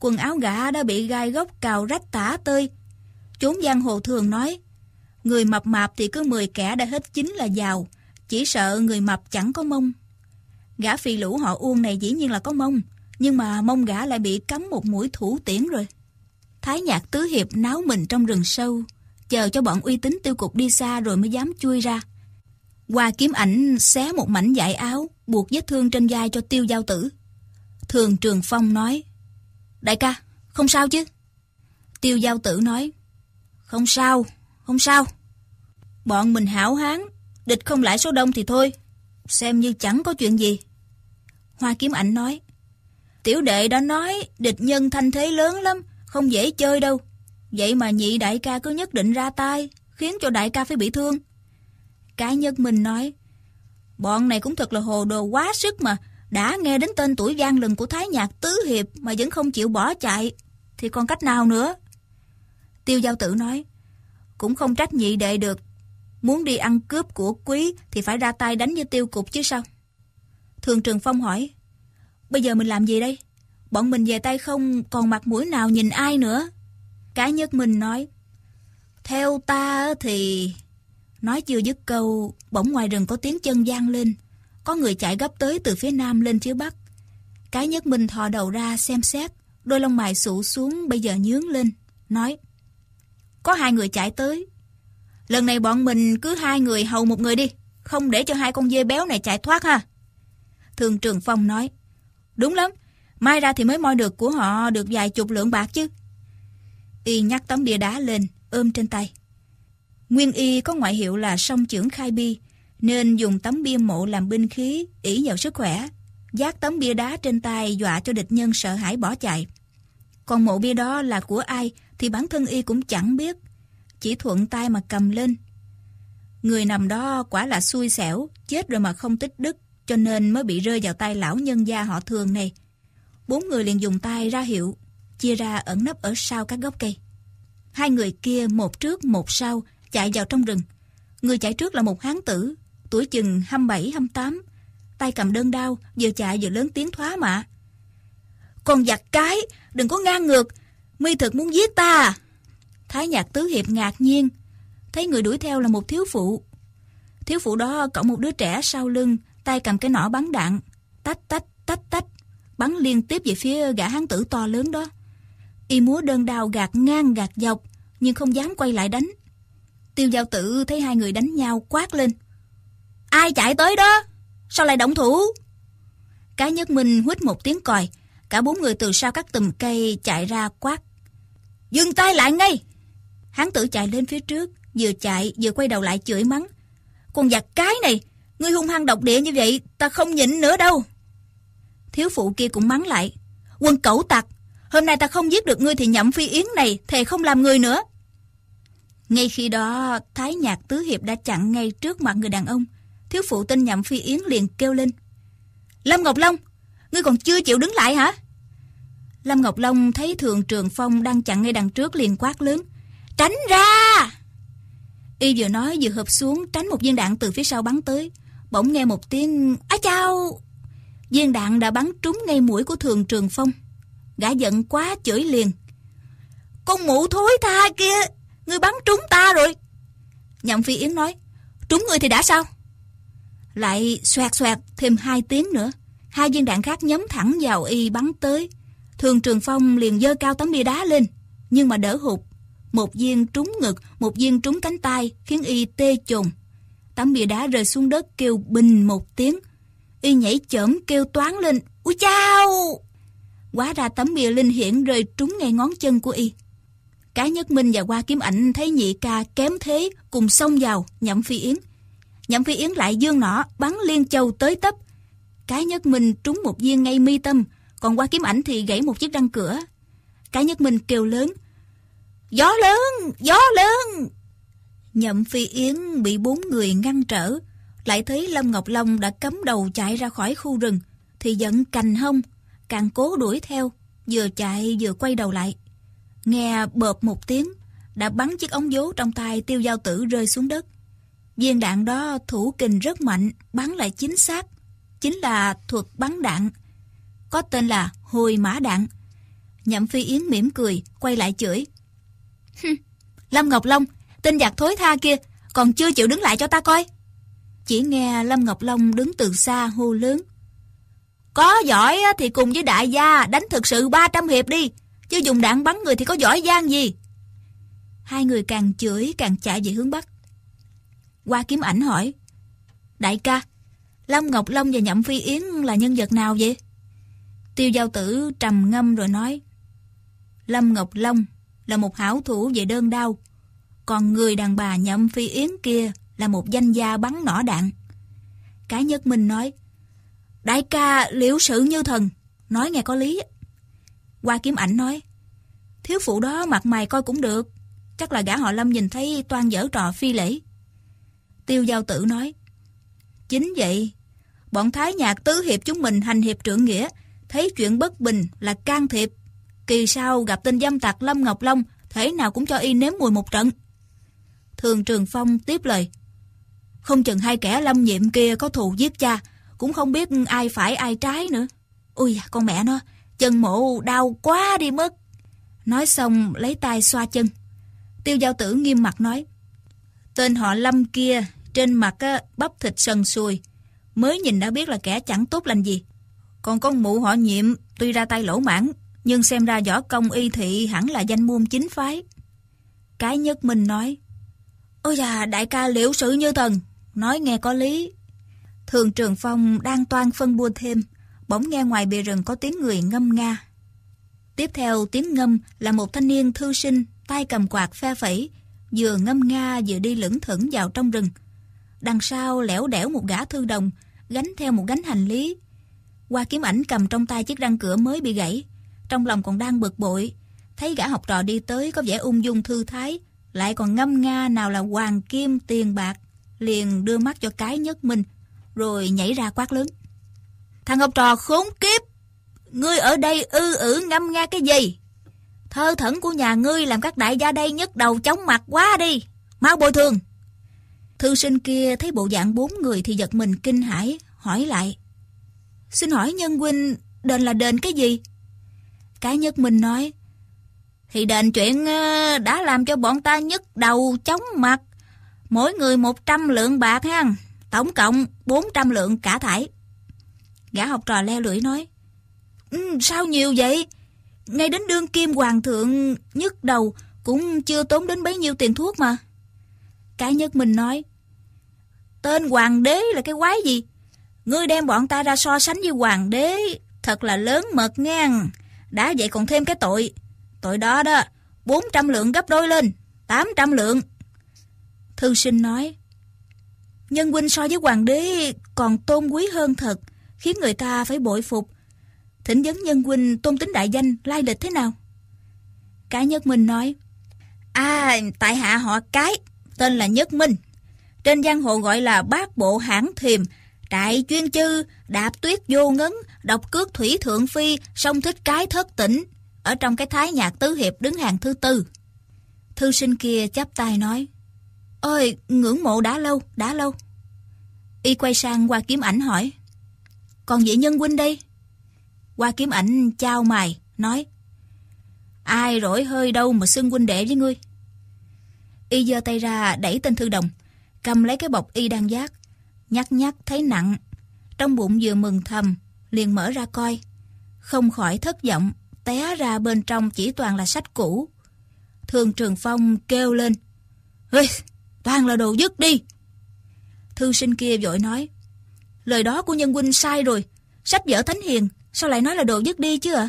Quần áo gã đã bị gai gốc cào rách tả tơi. Chốn giang hồ thường nói, người mập mạp thì cứ 10 kẻ đã hết chính là giàu, chỉ sợ người mập chẳng có mông. Gã phi lũ họ Uông này dĩ nhiên là có mông, nhưng mà mông gã lại bị cắm một mũi thủ tiễn rồi. Thái nhạc tứ hiệp náo mình trong rừng sâu, chờ cho bọn uy tín tiêu cục đi xa rồi mới dám chui ra. Qua kiếm ảnh xé một mảnh dải áo, buộc vết thương trên vai cho tiêu giao tử. Thường Trường Phong nói, Đại ca, không sao chứ? Tiêu giao tử nói, Không sao, không sao. Bọn mình hảo hán, địch không lại số đông thì thôi, xem như chẳng có chuyện gì. Hoa kiếm ảnh nói, Tiểu đệ đã nói địch nhân thanh thế lớn lắm, không dễ chơi đâu. Vậy mà nhị đại ca cứ nhất định ra tay, khiến cho đại ca phải bị thương. Cái nhất mình nói, bọn này cũng thật là hồ đồ quá sức mà, đã nghe đến tên tuổi gian lừng của Thái Nhạc Tứ Hiệp mà vẫn không chịu bỏ chạy, thì còn cách nào nữa? Tiêu Giao Tử nói, cũng không trách nhị đệ được, muốn đi ăn cướp của quý thì phải ra tay đánh với tiêu cục chứ sao? Thường Trường Phong hỏi, bây giờ mình làm gì đây? Bọn mình về tay không còn mặt mũi nào nhìn ai nữa. Cái nhất mình nói, theo ta thì... Nói chưa dứt câu, bỗng ngoài rừng có tiếng chân gian lên. Có người chạy gấp tới từ phía nam lên phía bắc. Cái nhất minh thò đầu ra xem xét, đôi lông mày sụ xuống bây giờ nhướng lên, nói. Có hai người chạy tới. Lần này bọn mình cứ hai người hầu một người đi, không để cho hai con dê béo này chạy thoát ha. Thường Trường Phong nói. Đúng lắm, mai ra thì mới moi được của họ được vài chục lượng bạc chứ. Y nhắc tấm bia đá lên, ôm trên tay. Nguyên y có ngoại hiệu là song trưởng khai bi, nên dùng tấm bia mộ làm binh khí, ỷ vào sức khỏe. Giác tấm bia đá trên tay dọa cho địch nhân sợ hãi bỏ chạy. Còn mộ bia đó là của ai thì bản thân y cũng chẳng biết. Chỉ thuận tay mà cầm lên. Người nằm đó quả là xui xẻo, chết rồi mà không tích đức, cho nên mới bị rơi vào tay lão nhân gia họ thường này. Bốn người liền dùng tay ra hiệu, chia ra ẩn nấp ở sau các gốc cây. Hai người kia một trước một sau chạy vào trong rừng. Người chạy trước là một hán tử, tuổi chừng 27-28, tay cầm đơn đao, vừa chạy vừa lớn tiếng thoá mạ. Còn giặc cái, đừng có ngang ngược, mi thực muốn giết ta Thái nhạc tứ hiệp ngạc nhiên, thấy người đuổi theo là một thiếu phụ. Thiếu phụ đó cõng một đứa trẻ sau lưng, tay cầm cái nỏ bắn đạn, tách tách tách tách, bắn liên tiếp về phía gã hán tử to lớn đó. Y múa đơn đao gạt ngang gạt dọc, nhưng không dám quay lại đánh. Tiêu giao tử thấy hai người đánh nhau quát lên. Ai chạy tới đó? Sao lại động thủ? Cái nhất minh huýt một tiếng còi. Cả bốn người từ sau các tùm cây chạy ra quát. Dừng tay lại ngay! Hán tử chạy lên phía trước, vừa chạy vừa quay đầu lại chửi mắng. Con giặc cái này, ngươi hung hăng độc địa như vậy, ta không nhịn nữa đâu. Thiếu phụ kia cũng mắng lại. Quân cẩu tặc, hôm nay ta không giết được ngươi thì nhậm phi yến này, thề không làm người nữa. Ngay khi đó, Thái Nhạc Tứ Hiệp đã chặn ngay trước mặt người đàn ông. Thiếu phụ tên Nhậm Phi Yến liền kêu lên. Lâm Ngọc Long, ngươi còn chưa chịu đứng lại hả? Lâm Ngọc Long thấy Thường Trường Phong đang chặn ngay đằng trước liền quát lớn. Tránh ra! Y vừa nói vừa hợp xuống tránh một viên đạn từ phía sau bắn tới. Bỗng nghe một tiếng Á chao! Viên đạn đã bắn trúng ngay mũi của thường trường phong. Gã giận quá chửi liền. Con mụ thối tha kia, ngươi bắn trúng ta rồi. Nhậm Phi Yến nói, trúng ngươi thì đã sao? Lại xoẹt xoẹt thêm hai tiếng nữa. Hai viên đạn khác nhắm thẳng vào y bắn tới. Thường Trường Phong liền dơ cao tấm bia đá lên, nhưng mà đỡ hụt. Một viên trúng ngực, một viên trúng cánh tay, khiến y tê trùng. Tấm bia đá rơi xuống đất kêu bình một tiếng. Y nhảy chởm kêu toán lên, Úi chao! Quá ra tấm bia linh hiển rơi trúng ngay ngón chân của y. Cái nhất minh và qua kiếm ảnh thấy nhị ca kém thế, cùng xông vào, nhậm phi yến. Nhậm phi yến lại dương nỏ, bắn liên châu tới tấp. Cái nhất minh trúng một viên ngay mi tâm, còn qua kiếm ảnh thì gãy một chiếc răng cửa. Cái nhất minh kêu lớn, Gió lớn, gió lớn! Nhậm phi yến bị bốn người ngăn trở, lại thấy Lâm Ngọc Long đã cấm đầu chạy ra khỏi khu rừng, thì giận cành hông, càng cố đuổi theo, vừa chạy vừa quay đầu lại. Nghe bợp một tiếng, đã bắn chiếc ống dố trong tay tiêu giao tử rơi xuống đất. Viên đạn đó thủ kình rất mạnh, bắn lại chính xác. Chính là thuật bắn đạn. Có tên là hồi mã đạn. Nhậm Phi Yến mỉm cười, quay lại chửi. Lâm Ngọc Long, tên giặc thối tha kia, còn chưa chịu đứng lại cho ta coi. Chỉ nghe Lâm Ngọc Long đứng từ xa hô lớn. Có giỏi thì cùng với đại gia đánh thực sự 300 hiệp đi, chứ dùng đạn bắn người thì có giỏi giang gì. Hai người càng chửi càng chạy về hướng Bắc. Qua kiếm ảnh hỏi. Đại ca, Lâm Ngọc Long và Nhậm Phi Yến là nhân vật nào vậy? Tiêu giao tử trầm ngâm rồi nói. Lâm Ngọc Long là một hảo thủ về đơn đau còn người đàn bà Nhậm Phi Yến kia là một danh gia bắn nỏ đạn. Cái nhất mình nói, đại ca liễu sự như thần, nói nghe có lý. Qua kiếm ảnh nói, thiếu phụ đó mặt mày coi cũng được, chắc là gã họ Lâm nhìn thấy toan dở trò phi lễ. Tiêu giao tử nói, chính vậy, bọn thái nhạc tứ hiệp chúng mình hành hiệp trưởng nghĩa, thấy chuyện bất bình là can thiệp. Kỳ sau gặp tên dâm tặc Lâm Ngọc Long, thế nào cũng cho y nếm mùi một trận. Thường Trường Phong tiếp lời, không chừng hai kẻ lâm nhiệm kia có thù giết cha, cũng không biết ai phải ai trái nữa. Ui, con mẹ nó, chân mộ đau quá đi mất. Nói xong lấy tay xoa chân. Tiêu giao tử nghiêm mặt nói, tên họ lâm kia, trên mặt á, bắp thịt sần sùi, mới nhìn đã biết là kẻ chẳng tốt lành gì. Còn con mụ họ nhiệm, tuy ra tay lỗ mãn, nhưng xem ra võ công y thị hẳn là danh môn chính phái. Cái nhất mình nói, Ôi da, đại ca liễu sự như thần, nói nghe có lý. Thường Trường Phong đang toan phân bua thêm, bỗng nghe ngoài bìa rừng có tiếng người ngâm nga. Tiếp theo tiếng ngâm là một thanh niên thư sinh, tay cầm quạt phe phẩy, vừa ngâm nga vừa đi lững thững vào trong rừng. Đằng sau lẻo đẻo một gã thư đồng, gánh theo một gánh hành lý. Qua kiếm ảnh cầm trong tay chiếc răng cửa mới bị gãy, trong lòng còn đang bực bội, thấy gã học trò đi tới có vẻ ung dung thư thái, lại còn ngâm nga nào là hoàng kim tiền bạc, liền đưa mắt cho cái nhất mình rồi nhảy ra quát lớn. Thằng học trò khốn kiếp, ngươi ở đây ư ử ngâm nga cái gì? Thơ thẩn của nhà ngươi làm các đại gia đây nhức đầu chóng mặt quá đi, mau bồi thường. Thư sinh kia thấy bộ dạng bốn người thì giật mình kinh hãi, hỏi lại. Xin hỏi nhân huynh, đền là đền cái gì? Cái nhất mình nói, thì đền chuyện ờ, đã làm cho bọn ta nhức đầu chóng mặt. Mỗi người 100 lượng bạc ha, tổng cộng 400 lượng cả thải. Gã học trò leo lưỡi nói, ừ, sao nhiều vậy? Ngay đến đương kim hoàng thượng nhức đầu cũng chưa tốn đến bấy nhiêu tiền thuốc mà. Cái nhất mình nói, tên hoàng đế là cái quái gì? Ngươi đem bọn ta ra so sánh với hoàng đế, thật là lớn mật ngang. Đã vậy còn thêm cái tội. Tội đó đó, 400 lượng gấp đôi lên, 800 lượng. Thư sinh nói, Nhân huynh so với hoàng đế còn tôn quý hơn thật, khiến người ta phải bội phục. Thỉnh vấn nhân huynh tôn tính đại danh, lai lịch thế nào? Cái Nhất Minh nói, À, tại hạ họ Cái, tên là Nhất Minh. Trên giang hồ gọi là bát bộ hãng thiềm, Trại chuyên chư, đạp tuyết vô ngấn, độc cước thủy thượng phi, song thích cái thất tỉnh. Ở trong cái thái nhạc tứ hiệp đứng hàng thứ tư. Thư sinh kia chắp tay nói. Ơi, ngưỡng mộ đã lâu, đã lâu. Y quay sang qua kiếm ảnh hỏi. Còn vị nhân huynh đây? Qua kiếm ảnh trao mày nói. Ai rỗi hơi đâu mà xưng huynh đệ với ngươi. Y giơ tay ra đẩy tên thư đồng, cầm lấy cái bọc y đang giác, nhắc nhắc thấy nặng. Trong bụng vừa mừng thầm, liền mở ra coi. Không khỏi thất vọng, té ra bên trong chỉ toàn là sách cũ. Thường Trường Phong kêu lên. Ê, toàn là đồ dứt đi. Thư sinh kia vội nói. Lời đó của nhân huynh sai rồi. Sách vở thánh hiền, sao lại nói là đồ dứt đi chứ ạ?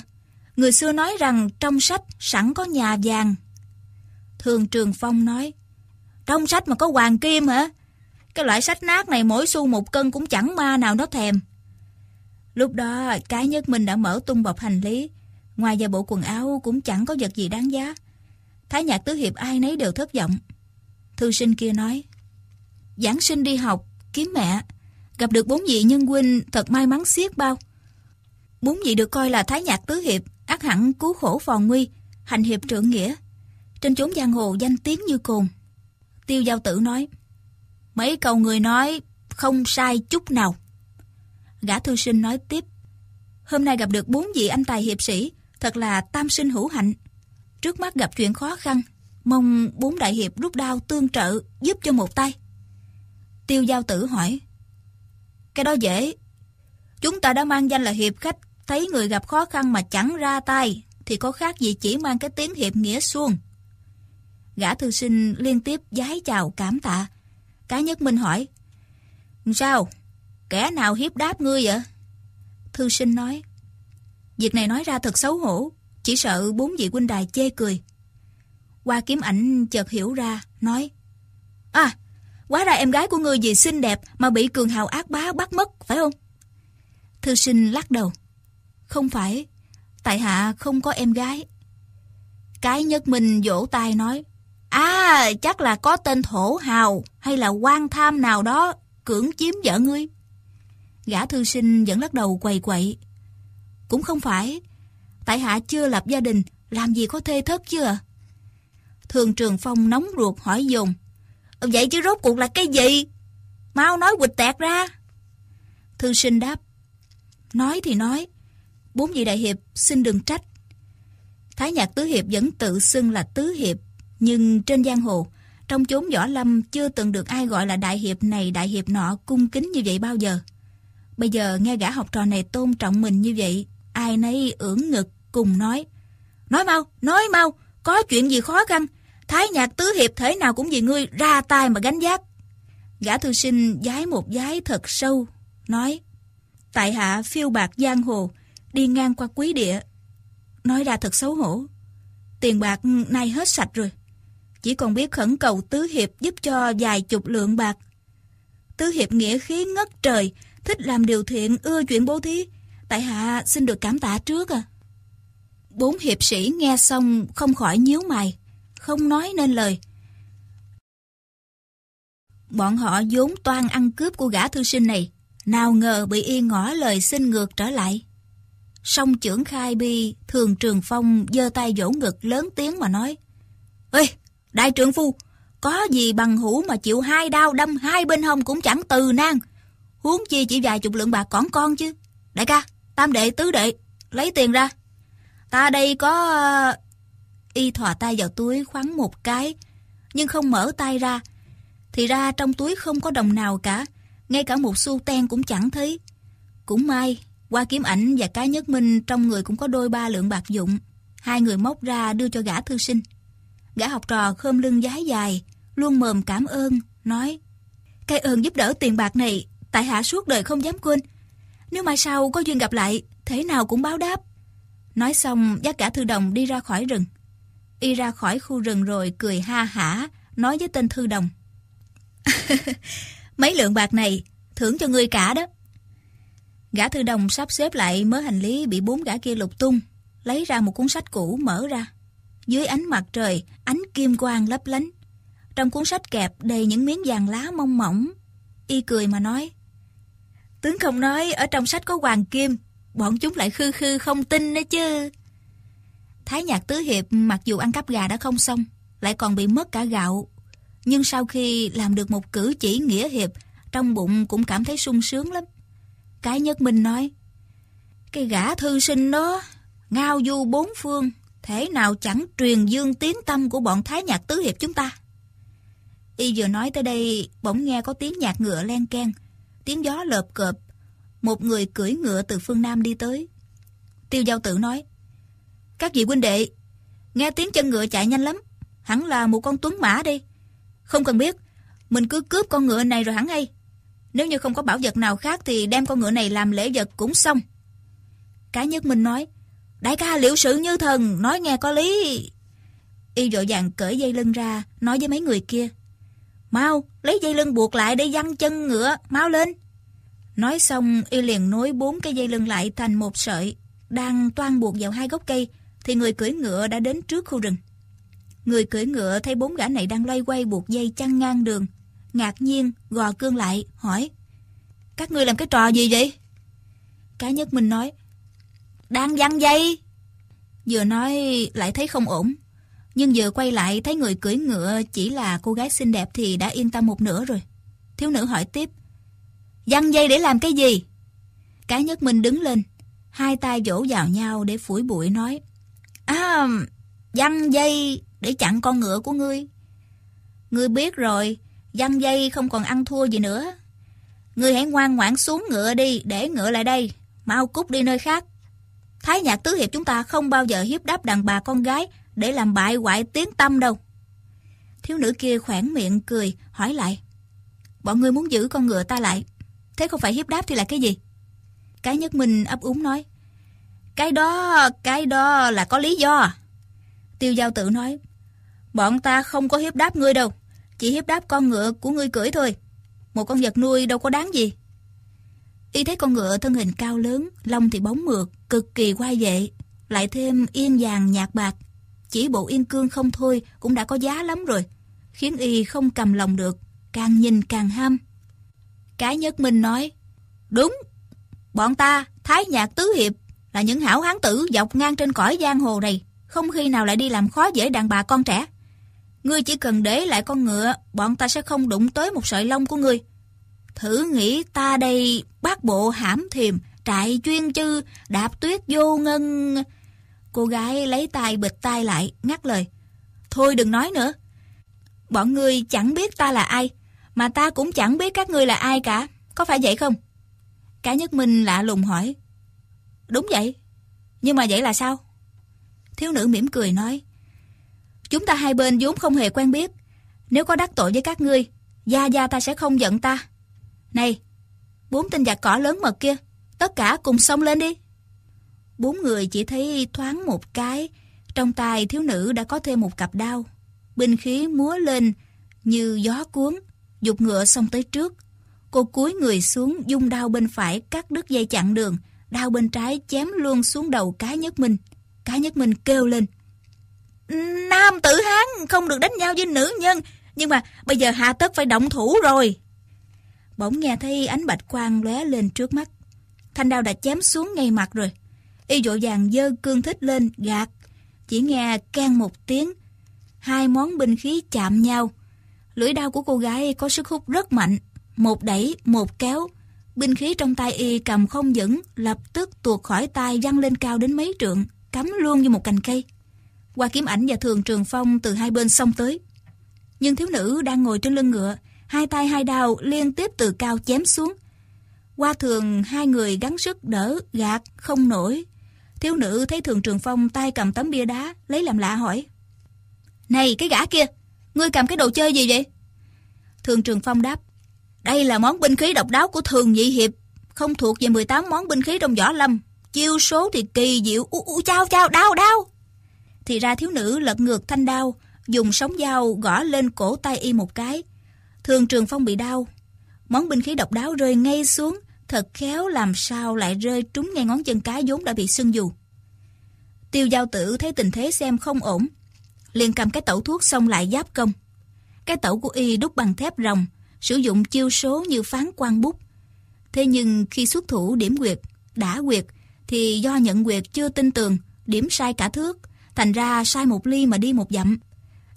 Người xưa nói rằng trong sách sẵn có nhà vàng. Thường Trường Phong nói. Trong sách mà có hoàng kim hả? Cái loại sách nát này mỗi xu một cân cũng chẳng ma nào nó thèm. Lúc đó, cái nhất mình đã mở tung bọc hành lý. Ngoài ra bộ quần áo cũng chẳng có vật gì đáng giá. Thái nhạc tứ hiệp ai nấy đều thất vọng. Thư sinh kia nói, Giảng sinh đi học, kiếm mẹ, gặp được bốn vị nhân huynh thật may mắn xiết bao. Bốn vị được coi là thái nhạc tứ hiệp, ác hẳn cứu khổ phò nguy, hành hiệp trượng nghĩa. Trên chốn giang hồ danh tiếng như cồn. Tiêu giao tử nói, Mấy câu người nói không sai chút nào. Gã thư sinh nói tiếp, Hôm nay gặp được bốn vị anh tài hiệp sĩ, thật là tam sinh hữu hạnh. Trước mắt gặp chuyện khó khăn, mong bốn đại hiệp rút đao tương trợ giúp cho một tay. Tiêu giao tử hỏi, cái đó dễ. Chúng ta đã mang danh là hiệp khách, thấy người gặp khó khăn mà chẳng ra tay, thì có khác gì chỉ mang cái tiếng hiệp nghĩa xuông. Gã thư sinh liên tiếp giái chào cảm tạ. Cá nhất minh hỏi, Sao? Kẻ nào hiếp đáp ngươi vậy? Thư sinh nói, Việc này nói ra thật xấu hổ, chỉ sợ bốn vị huynh đài chê cười. Qua kiếm ảnh chợt hiểu ra, nói, À, quá ra em gái của ngươi vì xinh đẹp mà bị cường hào ác bá bắt mất, phải không? Thư sinh lắc đầu, Không phải, tại hạ không có em gái. Cái nhất mình vỗ tay nói, À, chắc là có tên thổ hào hay là quan tham nào đó cưỡng chiếm vợ ngươi. Gã thư sinh vẫn lắc đầu quầy quậy. Cũng không phải, tại hạ chưa lập gia đình, làm gì có thê thất chưa? À? Thường Trường Phong nóng ruột hỏi dồn. Vậy chứ rốt cuộc là cái gì? Mau nói quịch tẹt ra. Thư sinh đáp. Nói thì nói. Bốn vị đại hiệp xin đừng trách. Thái nhạc tứ hiệp vẫn tự xưng là tứ hiệp. Nhưng trên giang hồ, trong chốn võ lâm chưa từng được ai gọi là đại hiệp này đại hiệp nọ cung kính như vậy bao giờ. Bây giờ nghe gã học trò này tôn trọng mình như vậy, ai nấy ưỡn ngực cùng nói. Nói mau, nói mau, có chuyện gì khó khăn, thái nhạc tứ hiệp thế nào cũng vì ngươi ra tay mà gánh giác. Gã thư sinh giái một giái thật sâu, nói. Tại hạ phiêu bạc giang hồ, đi ngang qua quý địa. Nói ra thật xấu hổ. Tiền bạc nay hết sạch rồi. Chỉ còn biết khẩn cầu Tứ Hiệp giúp cho vài chục lượng bạc. Tứ Hiệp nghĩa khí ngất trời, thích làm điều thiện, ưa chuyện bố thí. Tại hạ xin được cảm tạ trước à. Bốn hiệp sĩ nghe xong không khỏi nhíu mày, không nói nên lời. Bọn họ vốn toan ăn cướp của gã thư sinh này, nào ngờ bị y ngỏ lời xin ngược trở lại. Song trưởng khai bi, thường trường phong giơ tay vỗ ngực lớn tiếng mà nói. Ê, đại trưởng phu, có gì bằng hữu mà chịu hai đao đâm hai bên hông cũng chẳng từ nan. Huống chi chỉ vài chục lượng bạc còn con chứ. Đại ca, tam đệ, tứ đệ, lấy tiền ra. Ta đây có... Y thò tay vào túi khoắn một cái, nhưng không mở tay ra. Thì ra trong túi không có đồng nào cả, ngay cả một xu ten cũng chẳng thấy. Cũng may, qua kiếm ảnh và cái nhất minh trong người cũng có đôi ba lượng bạc dụng. Hai người móc ra đưa cho gã thư sinh. Gã học trò khơm lưng giái dài, luôn mồm cảm ơn, nói Cái ơn giúp đỡ tiền bạc này, tại hạ suốt đời không dám quên. Nếu mai sau có duyên gặp lại, thế nào cũng báo đáp. Nói xong, dắt cả thư đồng đi ra khỏi rừng. Y ra khỏi khu rừng rồi cười ha hả, nói với tên thư đồng. Mấy lượng bạc này, thưởng cho ngươi cả đó. Gã thư đồng sắp xếp lại mớ hành lý bị bốn gã kia lục tung, lấy ra một cuốn sách cũ mở ra. Dưới ánh mặt trời, ánh kim quang lấp lánh. Trong cuốn sách kẹp đầy những miếng vàng lá mông mỏng. Y cười mà nói. Tướng không nói ở trong sách có hoàng kim, bọn chúng lại khư khư không tin nữa chứ. Thái nhạc tứ hiệp mặc dù ăn cắp gà đã không xong, lại còn bị mất cả gạo. Nhưng sau khi làm được một cử chỉ nghĩa hiệp, trong bụng cũng cảm thấy sung sướng lắm. Cái nhất minh nói, cái gã thư sinh đó, ngao du bốn phương, thế nào chẳng truyền dương tiếng tâm của bọn Thái Nhạc Tứ Hiệp chúng ta. Y vừa nói tới đây, bỗng nghe có tiếng nhạc ngựa len keng, tiếng gió lợp cợp. Một người cưỡi ngựa từ phương Nam đi tới. Tiêu giao Tử nói, các vị huynh đệ, nghe tiếng chân ngựa chạy nhanh lắm, hẳn là một con tuấn mã đi. Không cần biết, mình cứ cướp con ngựa này rồi hẳn ngay Nếu như không có bảo vật nào khác thì đem con ngựa này làm lễ vật cũng xong. Cá nhất mình nói, Đại ca liệu sự như thần, nói nghe có lý. Y vội vàng cởi dây lưng ra, nói với mấy người kia. Mau, lấy dây lưng buộc lại để văng chân ngựa, mau lên. Nói xong, y liền nối bốn cái dây lưng lại thành một sợi, đang toan buộc vào hai gốc cây, thì người cưỡi ngựa đã đến trước khu rừng. Người cưỡi ngựa thấy bốn gã này đang loay quay buộc dây chăn ngang đường. Ngạc nhiên, gò cương lại, hỏi. Các ngươi làm cái trò gì vậy? Cá nhất mình nói. Đang văng dây. Vừa nói lại thấy không ổn. Nhưng vừa quay lại thấy người cưỡi ngựa chỉ là cô gái xinh đẹp thì đã yên tâm một nửa rồi. Thiếu nữ hỏi tiếp. văng dây để làm cái gì? Cái nhất mình đứng lên, hai tay vỗ vào nhau để phủi bụi nói. À, dăng dây để chặn con ngựa của ngươi. Ngươi biết rồi, dăng dây không còn ăn thua gì nữa. Ngươi hãy ngoan ngoãn xuống ngựa đi, để ngựa lại đây, mau cút đi nơi khác. Thái nhạc tứ hiệp chúng ta không bao giờ hiếp đáp đàn bà con gái để làm bại hoại tiếng tâm đâu. Thiếu nữ kia khoản miệng cười, hỏi lại. Bọn ngươi muốn giữ con ngựa ta lại, thế không phải hiếp đáp thì là cái gì? Cái nhất mình ấp úng nói. Cái đó, cái đó là có lý do. Tiêu giao tự nói. Bọn ta không có hiếp đáp ngươi đâu, chỉ hiếp đáp con ngựa của ngươi cưỡi thôi. Một con vật nuôi đâu có đáng gì. Y thấy con ngựa thân hình cao lớn, lông thì bóng mượt, cực kỳ quay vệ, lại thêm yên vàng nhạt bạc. Chỉ bộ yên cương không thôi cũng đã có giá lắm rồi, khiến Y không cầm lòng được, càng nhìn càng ham. Cái nhất minh nói, đúng, bọn ta, Thái Nhạc Tứ Hiệp, là những hảo hán tử dọc ngang trên cõi giang hồ này, không khi nào lại đi làm khó dễ đàn bà con trẻ. Ngươi chỉ cần để lại con ngựa, bọn ta sẽ không đụng tới một sợi lông của ngươi. Thử nghĩ ta đây bác bộ hãm thiềm, trại chuyên chư, đạp tuyết vô ngân... Cô gái lấy tay bịt tay lại, ngắt lời. Thôi đừng nói nữa. Bọn ngươi chẳng biết ta là ai, mà ta cũng chẳng biết các ngươi là ai cả. Có phải vậy không? cá nhất minh lạ lùng hỏi. Đúng vậy. Nhưng mà vậy là sao? Thiếu nữ mỉm cười nói. Chúng ta hai bên vốn không hề quen biết. Nếu có đắc tội với các ngươi, Gia Gia ta sẽ không giận ta. Này, bốn tên giặc cỏ lớn mật kia, tất cả cùng xông lên đi. Bốn người chỉ thấy thoáng một cái, trong tay thiếu nữ đã có thêm một cặp đao. Binh khí múa lên như gió cuốn, dục ngựa xông tới trước. Cô cúi người xuống dung đao bên phải cắt đứt dây chặn đường, đao bên trái chém luôn xuống đầu cái nhất minh. Cái nhất minh kêu lên. Nam tử Hán không được đánh nhau với nữ nhân, nhưng mà bây giờ hạ tất phải động thủ rồi. Bỗng nghe thấy ánh bạch quang lóe lên trước mắt. Thanh đao đã chém xuống ngay mặt rồi. Y dội vàng dơ cương thích lên, gạt. Chỉ nghe can một tiếng. Hai món binh khí chạm nhau. Lưỡi đao của cô gái có sức hút rất mạnh. Một đẩy, một kéo. Binh khí trong tay y cầm không vững, lập tức tuột khỏi tay văng lên cao đến mấy trượng, cắm luôn như một cành cây. Qua kiếm ảnh và thường trường phong từ hai bên xông tới. Nhưng thiếu nữ đang ngồi trên lưng ngựa, hai tay hai đao liên tiếp từ cao chém xuống. Qua thường hai người gắng sức đỡ, gạt, không nổi. Thiếu nữ thấy thường trường phong tay cầm tấm bia đá, lấy làm lạ hỏi. Này cái gã kia, ngươi cầm cái đồ chơi gì vậy? Thường trường phong đáp. Đây là món binh khí độc đáo của thường nhị hiệp, không thuộc về 18 món binh khí trong võ lâm. Chiêu số thì kỳ diệu, u, u chao chao, đau đau. Thì ra thiếu nữ lật ngược thanh đao, dùng sóng dao gõ lên cổ tay y một cái. Thường trường phong bị đau. Món binh khí độc đáo rơi ngay xuống, thật khéo làm sao lại rơi trúng ngay ngón chân cái vốn đã bị sưng dù. Tiêu giao tử thấy tình thế xem không ổn, liền cầm cái tẩu thuốc xong lại giáp công. Cái tẩu của y đúc bằng thép rồng, sử dụng chiêu số như phán quan bút. Thế nhưng khi xuất thủ điểm quyệt, đã quyệt, thì do nhận quyệt chưa tin tường, điểm sai cả thước, thành ra sai một ly mà đi một dặm.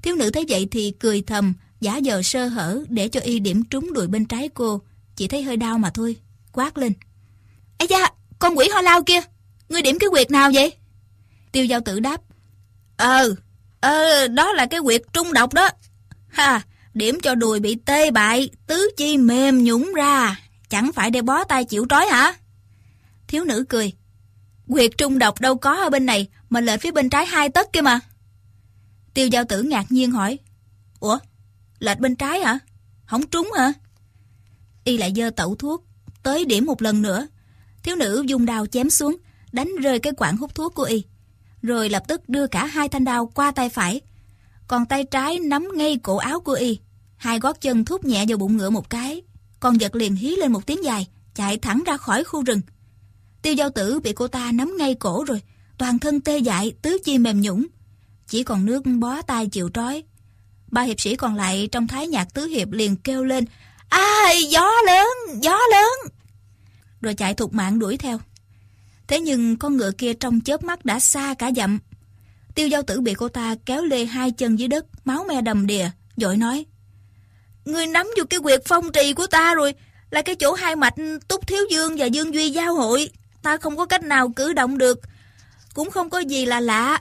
Thiếu nữ thấy vậy thì cười thầm, Giả vờ sơ hở để cho y điểm trúng đùi bên trái cô, chỉ thấy hơi đau mà thôi, quát lên. Ây da, con quỷ hoa lao kia, ngươi điểm cái quyệt nào vậy? Tiêu giao tử đáp. Ờ, ờ, đó là cái quyệt trung độc đó. Ha, điểm cho đùi bị tê bại, tứ chi mềm nhũng ra, chẳng phải để bó tay chịu trói hả? Thiếu nữ cười. Quyệt trung độc đâu có ở bên này, mà lệch phía bên trái hai tấc kia mà. Tiêu giao tử ngạc nhiên hỏi. Ủa, lệch bên trái hả? Không trúng hả? Y lại dơ tẩu thuốc, tới điểm một lần nữa. Thiếu nữ dùng đao chém xuống, đánh rơi cái quảng hút thuốc của Y. Rồi lập tức đưa cả hai thanh đao qua tay phải. Còn tay trái nắm ngay cổ áo của Y. Hai gót chân thúc nhẹ vào bụng ngựa một cái. Con vật liền hí lên một tiếng dài, chạy thẳng ra khỏi khu rừng. Tiêu giao tử bị cô ta nắm ngay cổ rồi, toàn thân tê dại, tứ chi mềm nhũng. Chỉ còn nước bó tay chịu trói. Ba hiệp sĩ còn lại trong thái nhạc tứ hiệp liền kêu lên, ai gió lớn, gió lớn. Rồi chạy thục mạng đuổi theo. Thế nhưng con ngựa kia trong chớp mắt đã xa cả dặm. Tiêu giao tử bị cô ta kéo lê hai chân dưới đất, máu me đầm đìa, dội nói. Ngươi nắm vô cái quyệt phong trì của ta rồi, là cái chỗ hai mạch Túc Thiếu Dương và Dương Duy giao hội. Ta không có cách nào cử động được, cũng không có gì là lạ.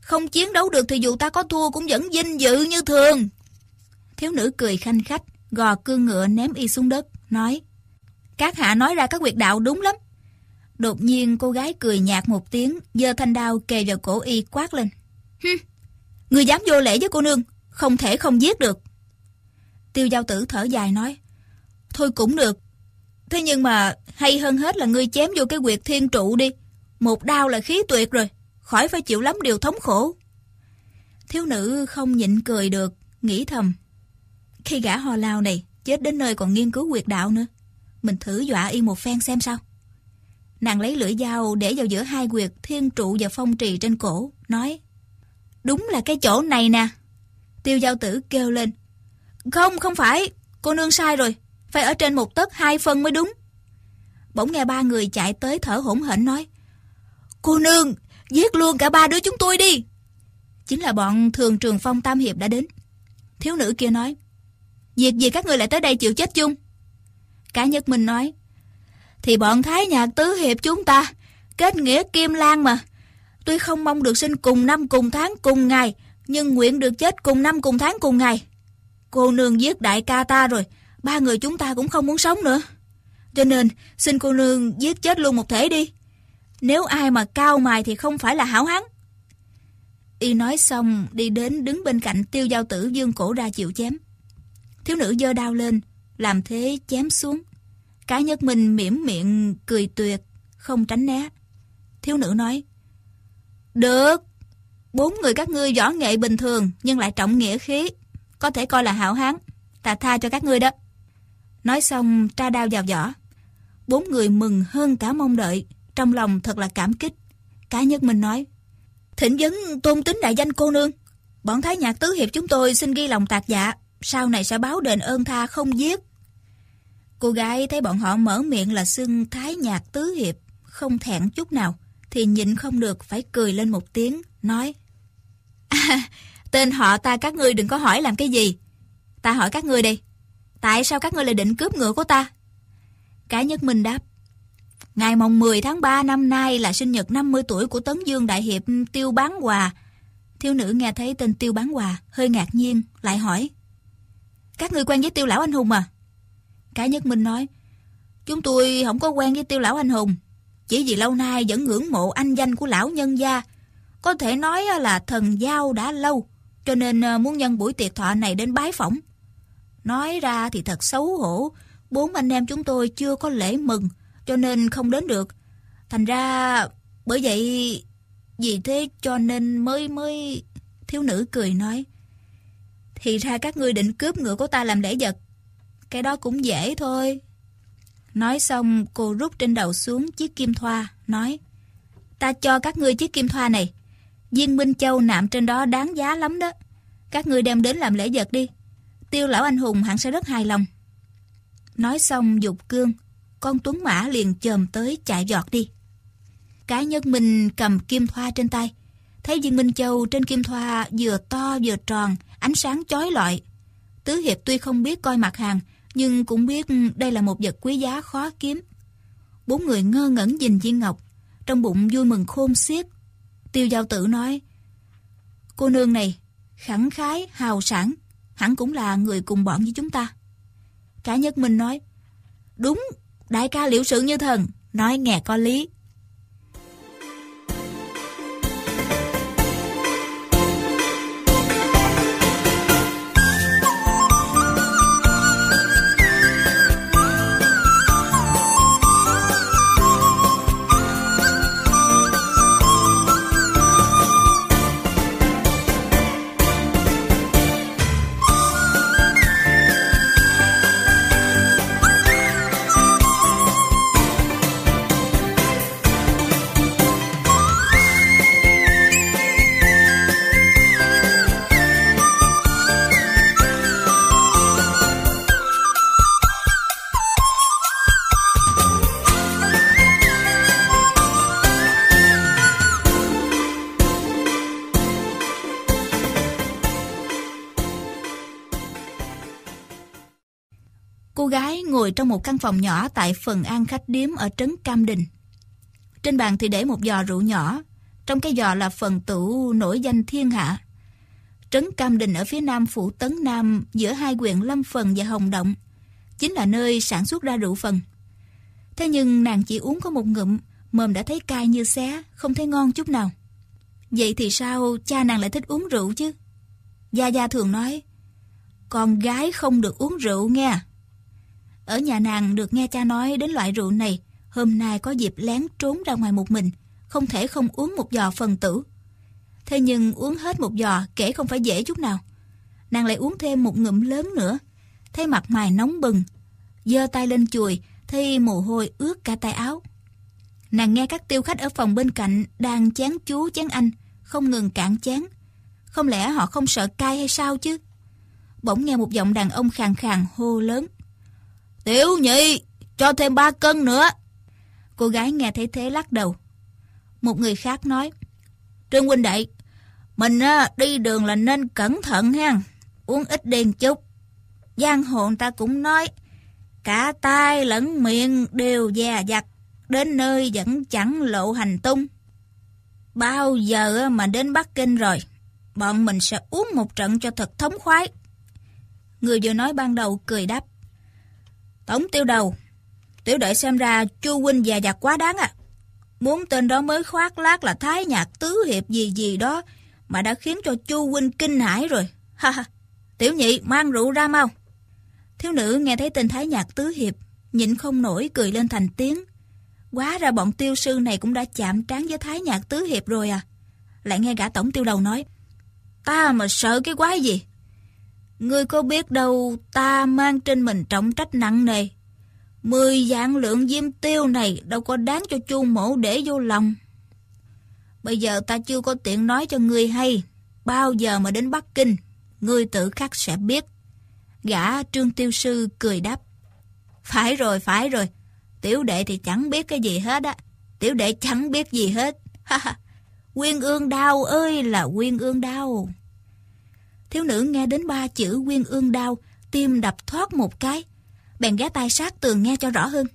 Không chiến đấu được thì dù ta có thua cũng vẫn vinh dự như thường. Thiếu nữ cười khanh khách, gò cương ngựa ném y xuống đất, nói. Các hạ nói ra các quyệt đạo đúng lắm. Đột nhiên cô gái cười nhạt một tiếng, giơ thanh đao kề vào cổ y quát lên. Hừ, người dám vô lễ với cô nương, không thể không giết được. Tiêu giao tử thở dài nói. Thôi cũng được. Thế nhưng mà hay hơn hết là ngươi chém vô cái quyệt thiên trụ đi. Một đao là khí tuyệt rồi, khỏi phải chịu lắm điều thống khổ. Thiếu nữ không nhịn cười được, nghĩ thầm. Khi gã hò lao này chết đến nơi còn nghiên cứu quyệt đạo nữa. Mình thử dọa y một phen xem sao. Nàng lấy lưỡi dao để vào giữa hai quyệt thiên trụ và phong trì trên cổ, nói Đúng là cái chỗ này nè. Tiêu giao tử kêu lên Không, không phải, cô nương sai rồi, phải ở trên một tấc hai phân mới đúng. Bỗng nghe ba người chạy tới thở hổn hển nói Cô nương, giết luôn cả ba đứa chúng tôi đi. Chính là bọn thường trường phong tam hiệp đã đến. Thiếu nữ kia nói Việc gì các người lại tới đây chịu chết chung? Cá nhất minh nói thì bọn Thái Nhạc Tứ Hiệp chúng ta kết nghĩa Kim Lan mà. Tuy không mong được sinh cùng năm cùng tháng cùng ngày, nhưng nguyện được chết cùng năm cùng tháng cùng ngày. Cô nương giết đại ca ta rồi, ba người chúng ta cũng không muốn sống nữa. Cho nên, xin cô nương giết chết luôn một thể đi. Nếu ai mà cao mài thì không phải là hảo hán. Y nói xong, đi đến đứng bên cạnh tiêu giao tử dương cổ ra chịu chém. Thiếu nữ dơ đao lên, làm thế chém xuống. Cái nhất minh mỉm miệng cười tuyệt, không tránh né. Thiếu nữ nói, Được, bốn người các ngươi võ nghệ bình thường nhưng lại trọng nghĩa khí, có thể coi là hảo hán, ta tha cho các ngươi đó. Nói xong tra đao vào vỏ. Bốn người mừng hơn cả mong đợi, trong lòng thật là cảm kích. Cá nhất minh nói, Thỉnh vấn tôn tính đại danh cô nương, bọn thái nhạc tứ hiệp chúng tôi xin ghi lòng tạc dạ, sau này sẽ báo đền ơn tha không giết. Cô gái thấy bọn họ mở miệng là xưng thái nhạc tứ hiệp, không thẹn chút nào, thì nhịn không được phải cười lên một tiếng, nói à, Tên họ ta các ngươi đừng có hỏi làm cái gì. Ta hỏi các ngươi đi, tại sao các ngươi lại định cướp ngựa của ta? Cá nhất minh đáp Ngày mồng 10 tháng 3 năm nay là sinh nhật 50 tuổi của Tấn Dương Đại Hiệp Tiêu Bán Hòa. Thiếu nữ nghe thấy tên Tiêu Bán Hòa, hơi ngạc nhiên, lại hỏi. Các ngươi quen với Tiêu Lão Anh Hùng à? Cá Nhất Minh nói, chúng tôi không có quen với tiêu lão anh hùng. Chỉ vì lâu nay vẫn ngưỡng mộ anh danh của lão nhân gia. Có thể nói là thần giao đã lâu, cho nên ờ, muốn nhân buổi tiệc thọ này đến bái phỏng. Nói ra thì thật xấu hổ, bốn anh em chúng tôi chưa có lễ mừng, cho nên không đến được. Thành ra, bởi vậy, vì thế cho nên mới mới... Thiếu nữ cười nói, thì ra các ngươi định cướp ngựa của ta làm lễ vật. Cái đó cũng dễ thôi. Nói xong cô rút trên đầu xuống chiếc kim thoa, nói Ta cho các ngươi chiếc kim thoa này. Viên Minh Châu nạm trên đó đáng giá lắm đó. Các ngươi đem đến làm lễ vật đi. Tiêu lão anh hùng hẳn sẽ rất hài lòng. Nói xong dục cương, con tuấn mã liền chồm tới chạy giọt đi. Cái nhân mình cầm kim thoa trên tay. Thấy viên Minh Châu trên kim thoa vừa to vừa tròn, ánh sáng chói lọi. Tứ Hiệp tuy không biết coi mặt hàng, nhưng cũng biết đây là một vật quý giá khó kiếm. Bốn người ngơ ngẩn nhìn viên ngọc, trong bụng vui mừng khôn xiết. Tiêu giao tử nói, Cô nương này, khẳng khái, hào sản, hẳn cũng là người cùng bọn với chúng ta. Cả nhất mình nói, Đúng, đại ca liệu sự như thần, nói nghe có lý. Ngồi trong một căn phòng nhỏ tại phần an khách điếm ở trấn Cam Đình. Trên bàn thì để một giò rượu nhỏ, trong cái giò là phần tủ nổi danh thiên hạ. Trấn Cam Đình ở phía nam phủ Tấn Nam giữa hai huyện Lâm Phần và Hồng Động, chính là nơi sản xuất ra rượu phần. Thế nhưng nàng chỉ uống có một ngụm, mồm đã thấy cay như xé, không thấy ngon chút nào. Vậy thì sao cha nàng lại thích uống rượu chứ? Gia Gia thường nói, con gái không được uống rượu nghe. Ở nhà nàng được nghe cha nói đến loại rượu này, hôm nay có dịp lén trốn ra ngoài một mình, không thể không uống một giò phần tử. Thế nhưng uống hết một giò kể không phải dễ chút nào. Nàng lại uống thêm một ngụm lớn nữa, thấy mặt mày nóng bừng, giơ tay lên chùi, thấy mồ hôi ướt cả tay áo. Nàng nghe các tiêu khách ở phòng bên cạnh đang chán chú chán anh, không ngừng cạn chán. Không lẽ họ không sợ cay hay sao chứ? Bỗng nghe một giọng đàn ông khàn khàn hô lớn. Tiểu nhị, cho thêm ba cân nữa. Cô gái nghe thấy thế lắc đầu. Một người khác nói, Trương huynh đệ, mình đi đường là nên cẩn thận ha, uống ít đèn chút. Giang hồn ta cũng nói, cả tai lẫn miệng đều già dặt, đến nơi vẫn chẳng lộ hành tung. Bao giờ mà đến Bắc Kinh rồi, bọn mình sẽ uống một trận cho thật thống khoái. Người vừa nói ban đầu cười đáp. Tổng tiêu đầu, tiểu đệ xem ra chu huynh già dặt quá đáng à. Muốn tên đó mới khoác lác là thái nhạc tứ hiệp gì gì đó mà đã khiến cho chu huynh kinh hãi rồi. Ha ha, tiểu nhị mang rượu ra mau. Thiếu nữ nghe thấy tên thái nhạc tứ hiệp, nhịn không nổi cười lên thành tiếng. Quá ra bọn tiêu sư này cũng đã chạm trán với thái nhạc tứ hiệp rồi à. Lại nghe gã tổng tiêu đầu nói, ta mà sợ cái quái gì, Ngươi có biết đâu ta mang trên mình trọng trách nặng nề. Mười dạng lượng diêm tiêu này đâu có đáng cho chu mổ để vô lòng. Bây giờ ta chưa có tiện nói cho ngươi hay. Bao giờ mà đến Bắc Kinh, ngươi tự khắc sẽ biết. Gã trương tiêu sư cười đáp. Phải rồi, phải rồi. Tiểu đệ thì chẳng biết cái gì hết á. Tiểu đệ chẳng biết gì hết. Ha ha. Quyên ương đau ơi là quyên ương đau. Thiếu nữ nghe đến ba chữ quyên ương đau, tim đập thoát một cái, bèn ghé tai sát tường nghe cho rõ hơn.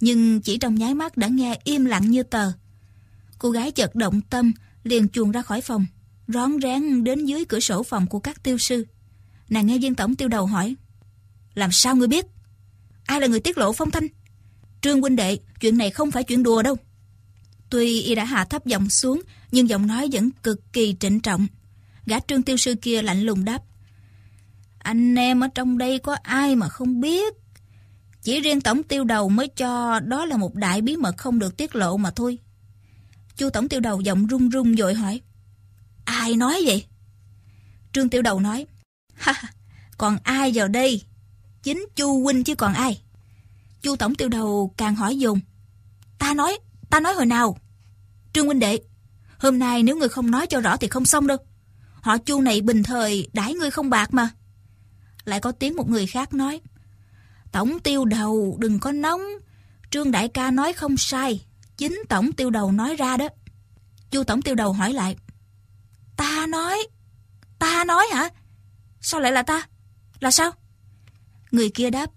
Nhưng chỉ trong nháy mắt đã nghe im lặng như tờ. Cô gái chợt động tâm, liền chuồn ra khỏi phòng, rón rén đến dưới cửa sổ phòng của các tiêu sư. Nàng nghe viên tổng tiêu đầu hỏi, làm sao ngươi biết? Ai là người tiết lộ phong thanh? Trương huynh đệ, chuyện này không phải chuyện đùa đâu. Tuy y đã hạ thấp giọng xuống, nhưng giọng nói vẫn cực kỳ trịnh trọng. Gã trương tiêu sư kia lạnh lùng đáp. Anh em ở trong đây có ai mà không biết. Chỉ riêng tổng tiêu đầu mới cho đó là một đại bí mật không được tiết lộ mà thôi. Chu tổng tiêu đầu giọng run run dội hỏi. Ai nói vậy? Trương tiêu đầu nói. Ha, còn ai vào đây? Chính chu huynh chứ còn ai? Chu tổng tiêu đầu càng hỏi dùng. Ta nói, ta nói hồi nào? Trương huynh đệ, hôm nay nếu người không nói cho rõ thì không xong đâu. Họ chu này bình thời đãi ngươi không bạc mà. Lại có tiếng một người khác nói. Tổng tiêu đầu đừng có nóng. Trương đại ca nói không sai. Chính tổng tiêu đầu nói ra đó. Chu tổng tiêu đầu hỏi lại. Ta nói. Ta nói hả? Sao lại là ta? Là sao? Người kia đáp.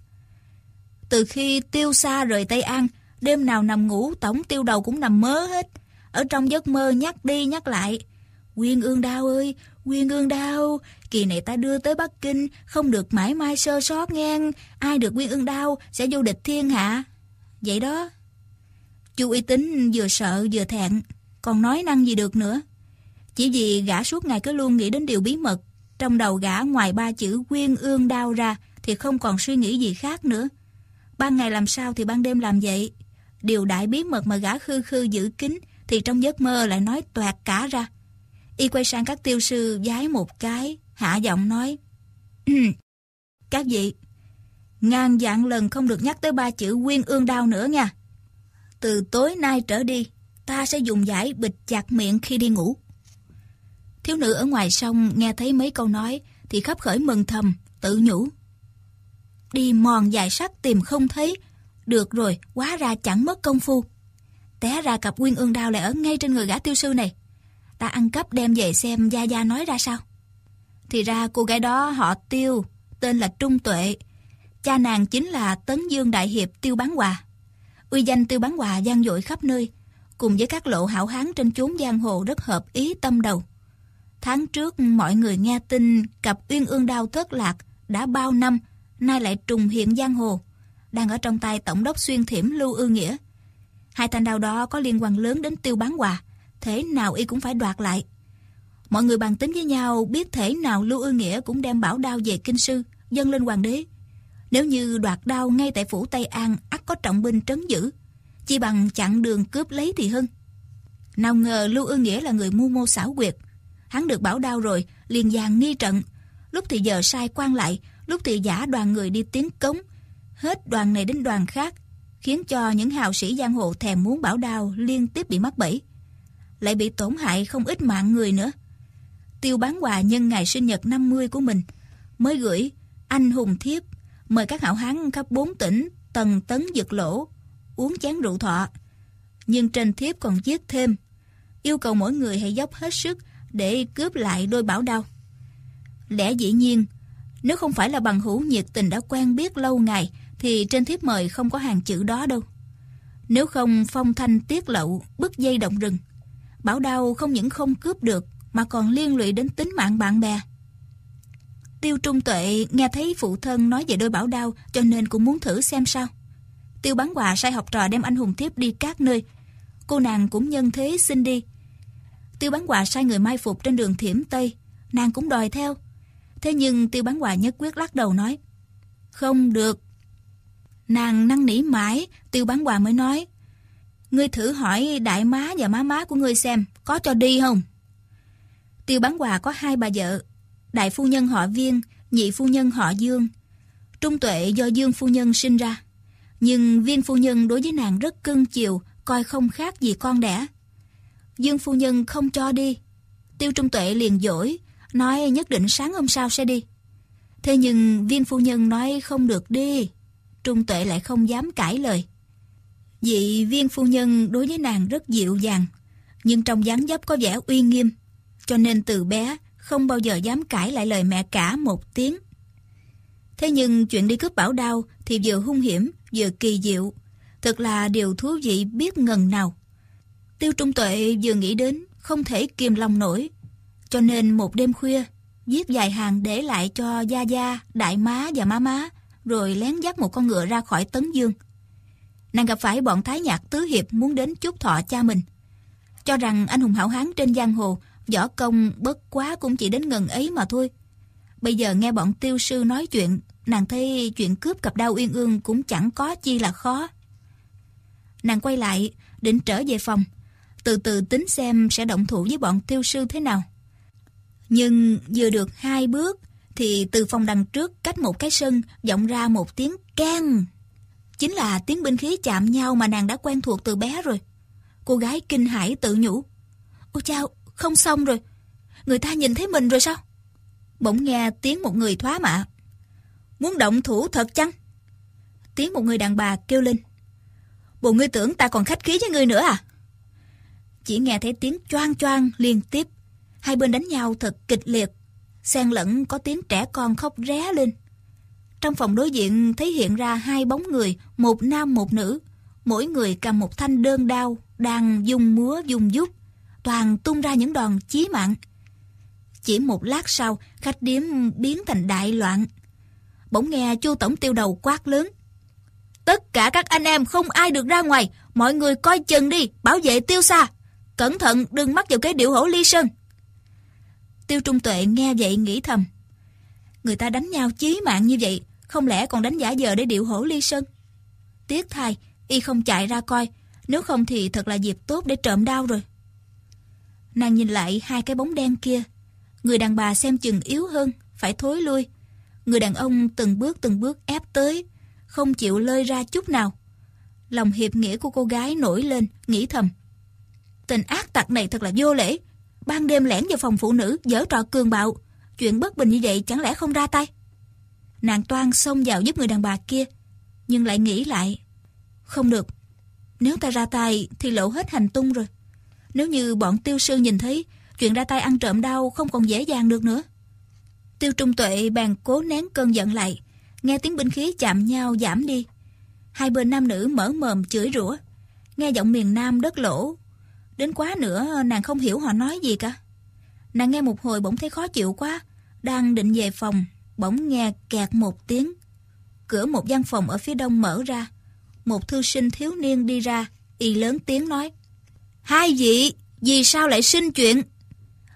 Từ khi tiêu xa rời Tây An, đêm nào nằm ngủ tổng tiêu đầu cũng nằm mơ hết. Ở trong giấc mơ nhắc đi nhắc lại. Quyên ương đau ơi, quyên ương đao, kỳ này ta đưa tới Bắc Kinh, không được mãi mai sơ sót ngang. Ai được quyên ương đao sẽ vô địch thiên hạ. Vậy đó. Chu uy tín vừa sợ vừa thẹn, còn nói năng gì được nữa. Chỉ vì gã suốt ngày cứ luôn nghĩ đến điều bí mật, trong đầu gã ngoài ba chữ quyên ương đao ra thì không còn suy nghĩ gì khác nữa. Ban ngày làm sao thì ban đêm làm vậy. Điều đại bí mật mà gã khư khư giữ kín thì trong giấc mơ lại nói toẹt cả ra. Y quay sang các tiêu sư giái một cái, hạ giọng nói. các vị, ngàn dạng lần không được nhắc tới ba chữ quyên ương đao nữa nha. Từ tối nay trở đi, ta sẽ dùng giải bịt chặt miệng khi đi ngủ. Thiếu nữ ở ngoài sông nghe thấy mấy câu nói thì khắp khởi mừng thầm, tự nhủ. Đi mòn dài sắt tìm không thấy, được rồi, quá ra chẳng mất công phu. Té ra cặp quyên ương đao lại ở ngay trên người gã tiêu sư này. Ta ăn cắp đem về xem Gia Gia nói ra sao. Thì ra cô gái đó họ tiêu, tên là Trung Tuệ. Cha nàng chính là Tấn Dương Đại Hiệp Tiêu Bán Hòa. Uy danh Tiêu Bán Hòa gian dội khắp nơi, cùng với các lộ hảo hán trên chốn giang hồ rất hợp ý tâm đầu. Tháng trước mọi người nghe tin cặp uyên ương đao thất lạc đã bao năm, nay lại trùng hiện giang hồ, đang ở trong tay tổng đốc xuyên thiểm Lưu Ư Nghĩa. Hai thanh đao đó có liên quan lớn đến tiêu bán hòa, thể nào y cũng phải đoạt lại. Mọi người bàn tính với nhau biết thể nào Lưu Ư Nghĩa cũng đem bảo đao về kinh sư, dâng lên hoàng đế. Nếu như đoạt đao ngay tại phủ Tây An ắt có trọng binh trấn giữ, chi bằng chặn đường cướp lấy thì hơn. Nào ngờ Lưu Ư Nghĩa là người mưu mô xảo quyệt, Hắn được bảo đao rồi, liền dàn nghi trận. Lúc thì giờ sai quan lại, lúc thì giả đoàn người đi tiến cống. Hết đoàn này đến đoàn khác, khiến cho những hào sĩ giang hồ thèm muốn bảo đao liên tiếp bị mắc bẫy. Lại bị tổn hại không ít mạng người nữa. Tiêu bán quà nhân ngày sinh nhật 50 của mình, mới gửi anh hùng thiếp, mời các hảo hán khắp bốn tỉnh, tần tấn dực lỗ, uống chén rượu thọ. Nhưng trên thiếp còn viết thêm, yêu cầu mỗi người hãy dốc hết sức để cướp lại đôi bảo đao. Lẽ dĩ nhiên, nếu không phải là bằng hữu nhiệt tình đã quen biết lâu ngày thì trên thiếp mời không có hàng chữ đó đâu. Nếu không phong thanh tiết lậu, bức dây động rừng, bảo đao không những không cướp được mà còn liên lụy đến tính mạng bạn bè. Tiêu Trung Tuệ nghe thấy phụ thân nói về đôi bảo đao cho nên cũng muốn thử xem sao. Tiêu bán quà sai học trò đem anh hùng thiếp đi các nơi. Cô nàng cũng nhân thế xin đi Tiêu bán quà sai người mai phục trên đường Thiểm Tây, nàng cũng đòi theo. Thế nhưng tiêu bán quà nhất quyết lắc đầu nói, không được. Nàng năn nỉ mãi, tiêu bán quà mới nói, ngươi thử hỏi đại má và má má của ngươi xem, có cho đi không? Tiêu bán quà có hai bà vợ, đại phu nhân họ Viên, nhị phu nhân họ Dương. Trung tuệ do Dương phu nhân sinh ra, nhưng Viên phu nhân đối với nàng rất cưng chiều, coi không khác gì con đẻ. Dương phu nhân không cho đi. Tiêu Trung Tuệ liền dỗi, nói nhất định sáng hôm sau sẽ đi. Thế nhưng viên phu nhân nói không được đi. Trung Tuệ lại không dám cãi lời. Vị viên phu nhân đối với nàng rất dịu dàng, nhưng trong dáng dấp có vẻ uy nghiêm, cho nên từ bé không bao giờ dám cãi lại lời mẹ cả một tiếng. Thế nhưng chuyện đi cướp bảo đao thì vừa hung hiểm, vừa kỳ diệu, thật là điều thú vị biết ngần nào. Tiêu Trung Tuệ vừa nghĩ đến không thể kiềm lòng nổi. Cho nên một đêm khuya, viết vài hàng để lại cho Gia Gia, Đại Má và Má Má, rồi lén dắt một con ngựa ra khỏi Tấn Dương. Nàng gặp phải bọn Thái Nhạc Tứ Hiệp muốn đến chúc thọ cha mình. Cho rằng anh hùng hảo hán trên giang hồ, võ công bất quá cũng chỉ đến ngần ấy mà thôi. Bây giờ nghe bọn tiêu sư nói chuyện, nàng thấy chuyện cướp cặp đao uyên ương cũng chẳng có chi là khó. Nàng quay lại, định trở về phòng, từ từ tính xem sẽ động thủ với bọn tiêu sư thế nào. Nhưng vừa được hai bước thì từ phòng đằng trước cách một cái sân vọng ra một tiếng keng. Chính là tiếng binh khí chạm nhau mà nàng đã quen thuộc từ bé rồi. Cô gái kinh hãi tự nhủ. Ôi chao, không xong rồi. Người ta nhìn thấy mình rồi sao? Bỗng nghe tiếng một người thoá mạ. Muốn động thủ thật chăng? Tiếng một người đàn bà kêu lên. Bộ ngươi tưởng ta còn khách khí với ngươi nữa à? Chỉ nghe thấy tiếng choang choang liên tiếp. Hai bên đánh nhau thật kịch liệt. Xen lẫn có tiếng trẻ con khóc ré lên. Trong phòng đối diện thấy hiện ra hai bóng người, một nam một nữ. Mỗi người cầm một thanh đơn đao, đang dùng múa dùng dút. Toàn tung ra những đòn chí mạng. Chỉ một lát sau, khách điếm biến thành đại loạn. Bỗng nghe chu tổng tiêu đầu quát lớn. Tất cả các anh em không ai được ra ngoài, mọi người coi chừng đi, bảo vệ tiêu xa. Cẩn thận đừng mắc vào cái điệu hổ ly sơn. Tiêu Trung Tuệ nghe vậy nghĩ thầm. Người ta đánh nhau chí mạng như vậy, không lẽ còn đánh giả giờ để điệu hổ ly sơn? Tiếc thay, y không chạy ra coi, nếu không thì thật là dịp tốt để trộm đau rồi. Nàng nhìn lại hai cái bóng đen kia. Người đàn bà xem chừng yếu hơn, phải thối lui. Người đàn ông từng bước từng bước ép tới, không chịu lơi ra chút nào. Lòng hiệp nghĩa của cô gái nổi lên, nghĩ thầm. Tình ác tặc này thật là vô lễ. Ban đêm lẻn vào phòng phụ nữ, giở trò cường bạo. Chuyện bất bình như vậy chẳng lẽ không ra tay? Nàng toan xông vào giúp người đàn bà kia, nhưng lại nghĩ lại. Không được, nếu ta ra tay thì lộ hết hành tung rồi. Nếu như bọn tiêu sư nhìn thấy, chuyện ra tay ăn trộm đau không còn dễ dàng được nữa. Tiêu Trung Tuệ bàn cố nén cơn giận lại, nghe tiếng binh khí chạm nhau giảm đi. Hai bên nam nữ mở mồm chửi rủa, nghe giọng miền Nam đất lỗ. Đến quá nữa nàng không hiểu họ nói gì cả. Nàng nghe một hồi bỗng thấy khó chịu quá, đang định về phòng, bỗng nghe kẹt một tiếng. Cửa một gian phòng ở phía đông mở ra, một thư sinh thiếu niên đi ra, y lớn tiếng nói. Hai vị, vì sao lại sinh chuyện?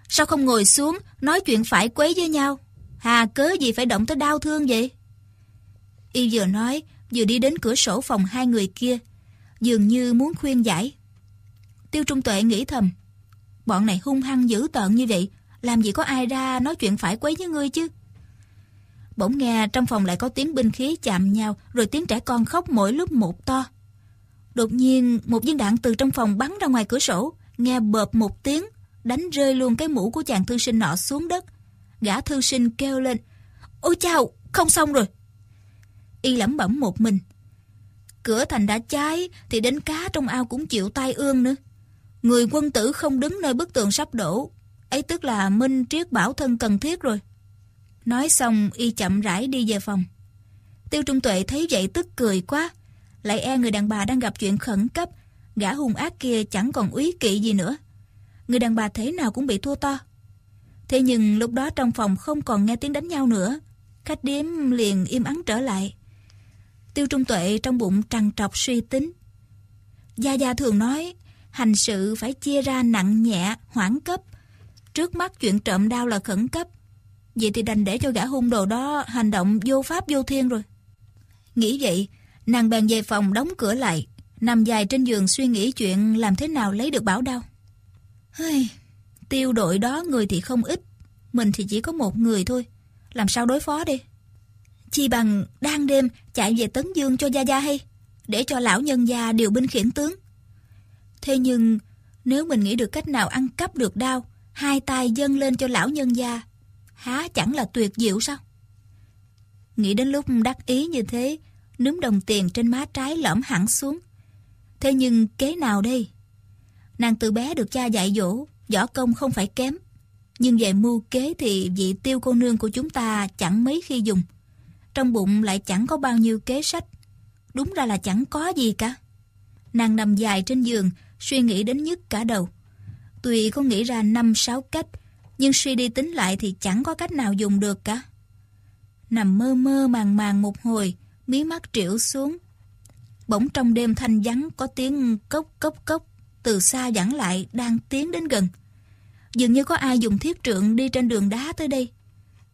Sao không ngồi xuống, nói chuyện phải quấy với nhau? Hà cớ gì phải động tới đau thương vậy? Y vừa nói, vừa đi đến cửa sổ phòng hai người kia, dường như muốn khuyên giải. Tiêu Trung Tuệ nghĩ thầm, bọn này hung hăng dữ tợn như vậy, làm gì có ai ra nói chuyện phải quấy với ngươi chứ? Bỗng nghe trong phòng lại có tiếng binh khí chạm nhau, rồi tiếng trẻ con khóc mỗi lúc một to. Đột nhiên, một viên đạn từ trong phòng bắn ra ngoài cửa sổ, nghe bợp một tiếng, đánh rơi luôn cái mũ của chàng thư sinh nọ xuống đất. Gã thư sinh kêu lên, Ôi chào, không xong rồi. Y lẩm bẩm một mình. Cửa thành đã cháy, thì đến cá trong ao cũng chịu tai ương nữa. Người quân tử không đứng nơi bức tường sắp đổ, ấy tức là minh triết bảo thân cần thiết rồi. Nói xong y chậm rãi đi về phòng. Tiêu Trung Tuệ thấy vậy tức cười quá. Lại e người đàn bà đang gặp chuyện khẩn cấp. Gã hung ác kia chẳng còn úy kỵ gì nữa. Người đàn bà thế nào cũng bị thua to. Thế nhưng lúc đó trong phòng không còn nghe tiếng đánh nhau nữa. Khách điếm liền im ắng trở lại. Tiêu Trung Tuệ trong bụng trằn trọc suy tính. Gia Gia thường nói, hành sự phải chia ra nặng nhẹ, hoãn cấp. Trước mắt chuyện trộm đau là khẩn cấp. Vậy thì đành để cho gã hung đồ đó hành động vô pháp vô thiên rồi. Nghĩ vậy, nàng bèn về phòng đóng cửa lại, nằm dài trên giường suy nghĩ chuyện làm thế nào lấy được bảo đao. Hơi, tiêu đội đó người thì không ít, mình thì chỉ có một người thôi, làm sao đối phó đi? Chi bằng đang đêm chạy về Tấn Dương cho Gia Gia hay, để cho lão nhân gia điều binh khiển tướng. Thế nhưng, nếu mình nghĩ được cách nào ăn cắp được đao, hai tay dâng lên cho lão nhân gia, há chẳng là tuyệt diệu sao? Nghĩ đến lúc đắc ý như thế, núm đồng tiền trên má trái lõm hẳn xuống. Thế nhưng kế nào đây? Nàng từ bé được cha dạy dỗ, võ công không phải kém. Nhưng về mưu kế thì vị tiêu cô nương của chúng ta chẳng mấy khi dùng. Trong bụng lại chẳng có bao nhiêu kế sách. Đúng ra là chẳng có gì cả. Nàng nằm dài trên giường, suy nghĩ đến nhức cả đầu. Tuy có nghĩ ra năm sáu cách, nhưng suy đi tính lại thì chẳng có cách nào dùng được cả. Nằm mơ mơ màng màng một hồi, mí mắt triệu xuống. Bỗng trong đêm thanh vắng có tiếng cốc cốc cốc, từ xa dẫn lại đang tiến đến gần. Dường như có ai dùng thiết trượng đi trên đường đá tới đây.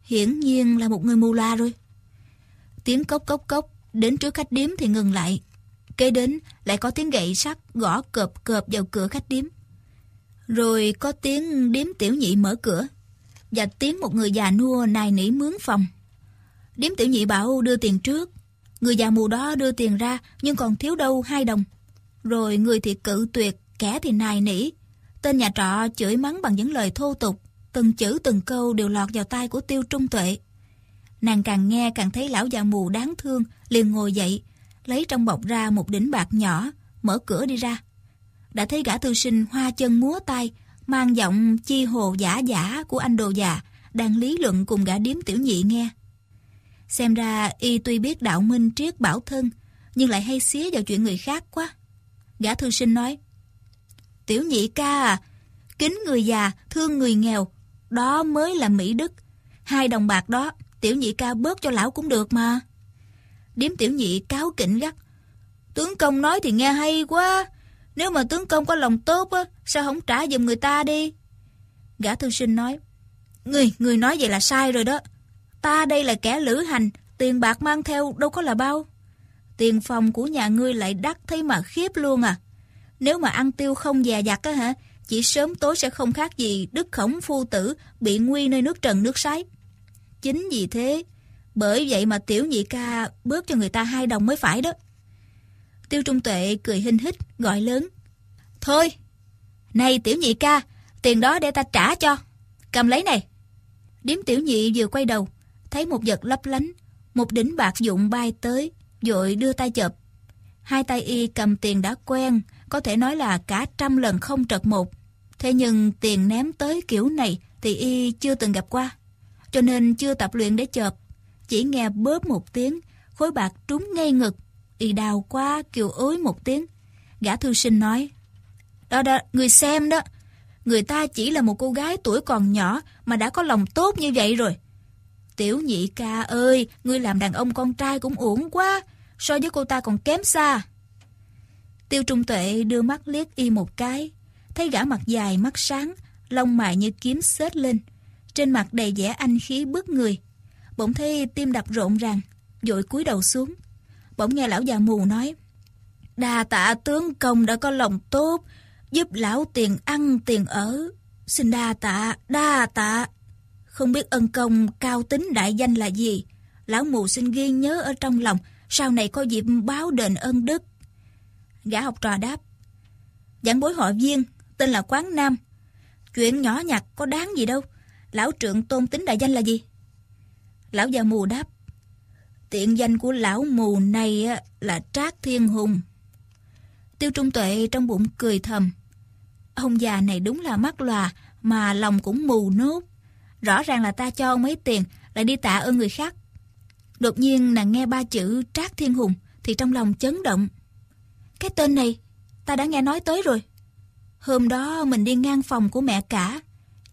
Hiển nhiên là một người mù la rồi. Tiếng cốc cốc cốc, đến trước khách điếm thì ngừng lại. Kế đến, lại có tiếng gậy sắt gõ cộp cộp vào cửa khách điếm. Rồi có tiếng điếm tiểu nhị mở cửa, Và tiếng một người già nua nài nỉ mướn phòng. Điếm tiểu nhị bảo đưa tiền trước. Người già mù đó đưa tiền ra, Nhưng còn thiếu đâu hai đồng. Rồi người thì cự tuyệt, Kẻ thì nài nỉ. Tên nhà trọ chửi mắng bằng những lời thô tục, Từng chữ từng câu đều lọt vào tai của tiêu trung tuệ. Nàng càng nghe càng thấy lão già mù đáng thương, liền ngồi dậy Lấy trong bọc ra một đỉnh bạc nhỏ Mở cửa đi ra đã thấy gã thư sinh hoa chân múa tay, mang giọng chi hồ giả giả của anh đồ già, đang lý luận cùng gã điếm tiểu nhị nghe. Xem ra y tuy biết đạo minh triết bảo thân, nhưng lại hay xía vào chuyện người khác quá. Gã thư sinh nói, Tiểu nhị ca à, kính người già, thương người nghèo, đó mới là Mỹ Đức. Hai đồng bạc đó, tiểu nhị ca bớt cho lão cũng được mà. Điếm tiểu nhị cáo kỉnh gắt. Tướng công nói thì nghe hay quá. Nếu mà tướng công có lòng tốt á, sao không trả giùm người ta đi? Gã thư sinh nói. Người, người nói vậy là sai rồi đó. Ta đây là kẻ lữ hành, tiền bạc mang theo đâu có là bao. Tiền phòng của nhà ngươi lại đắt thấy mà khiếp luôn à. Nếu mà ăn tiêu không dè dặt á hả, chỉ sớm tối sẽ không khác gì đức khổng phu tử bị nguy nơi nước trần nước sái. Chính vì thế, bởi vậy mà tiểu nhị ca bớt cho người ta hai đồng mới phải đó. Tiêu Trung Tuệ cười hinh hít, gọi lớn. Thôi, này tiểu nhị ca, tiền đó để ta trả cho. Cầm lấy này. Điếm tiểu nhị vừa quay đầu, thấy một vật lấp lánh, một đỉnh bạc dụng bay tới, dội đưa tay chợp. Hai tay y cầm tiền đã quen, có thể nói là cả trăm lần không trật một. Thế nhưng tiền ném tới kiểu này thì y chưa từng gặp qua, cho nên chưa tập luyện để chợp. Chỉ nghe bớp một tiếng, khối bạc trúng ngay ngực, y đào qua kêu ối một tiếng. Gã thư sinh nói, đó đó, người xem đó, người ta chỉ là một cô gái tuổi còn nhỏ mà đã có lòng tốt như vậy rồi. Tiểu nhị ca ơi, ngươi làm đàn ông con trai cũng uổng quá, so với cô ta còn kém xa. Tiêu Trung Tuệ đưa mắt liếc y một cái, thấy gã mặt dài mắt sáng, lông mày như kiếm xết lên, trên mặt đầy vẻ anh khí bức người. Bỗng thấy tim đập rộn ràng, dội cúi đầu xuống. Bỗng nghe lão già mù nói, Đà tạ tướng công đã có lòng tốt, giúp lão tiền ăn tiền ở. Xin đa tạ, đa tạ. Không biết ân công cao tính đại danh là gì, lão mù xin ghi nhớ ở trong lòng, sau này có dịp báo đền ân đức. Gã học trò đáp, giảng bối họ viên, tên là Quán Nam. Chuyện nhỏ nhặt có đáng gì đâu, lão trượng tôn tính đại danh là gì? Lão già mù đáp, tiện danh của lão mù này là Trác Thiên Hùng. Tiêu Trung Tuệ trong bụng cười thầm. Ông già này đúng là mắt lòa mà lòng cũng mù nốt. Rõ ràng là ta cho ông mấy tiền lại đi tạ ơn người khác. Đột nhiên nàng nghe ba chữ Trác Thiên Hùng thì trong lòng chấn động. Cái tên này ta đã nghe nói tới rồi. Hôm đó mình đi ngang phòng của mẹ cả.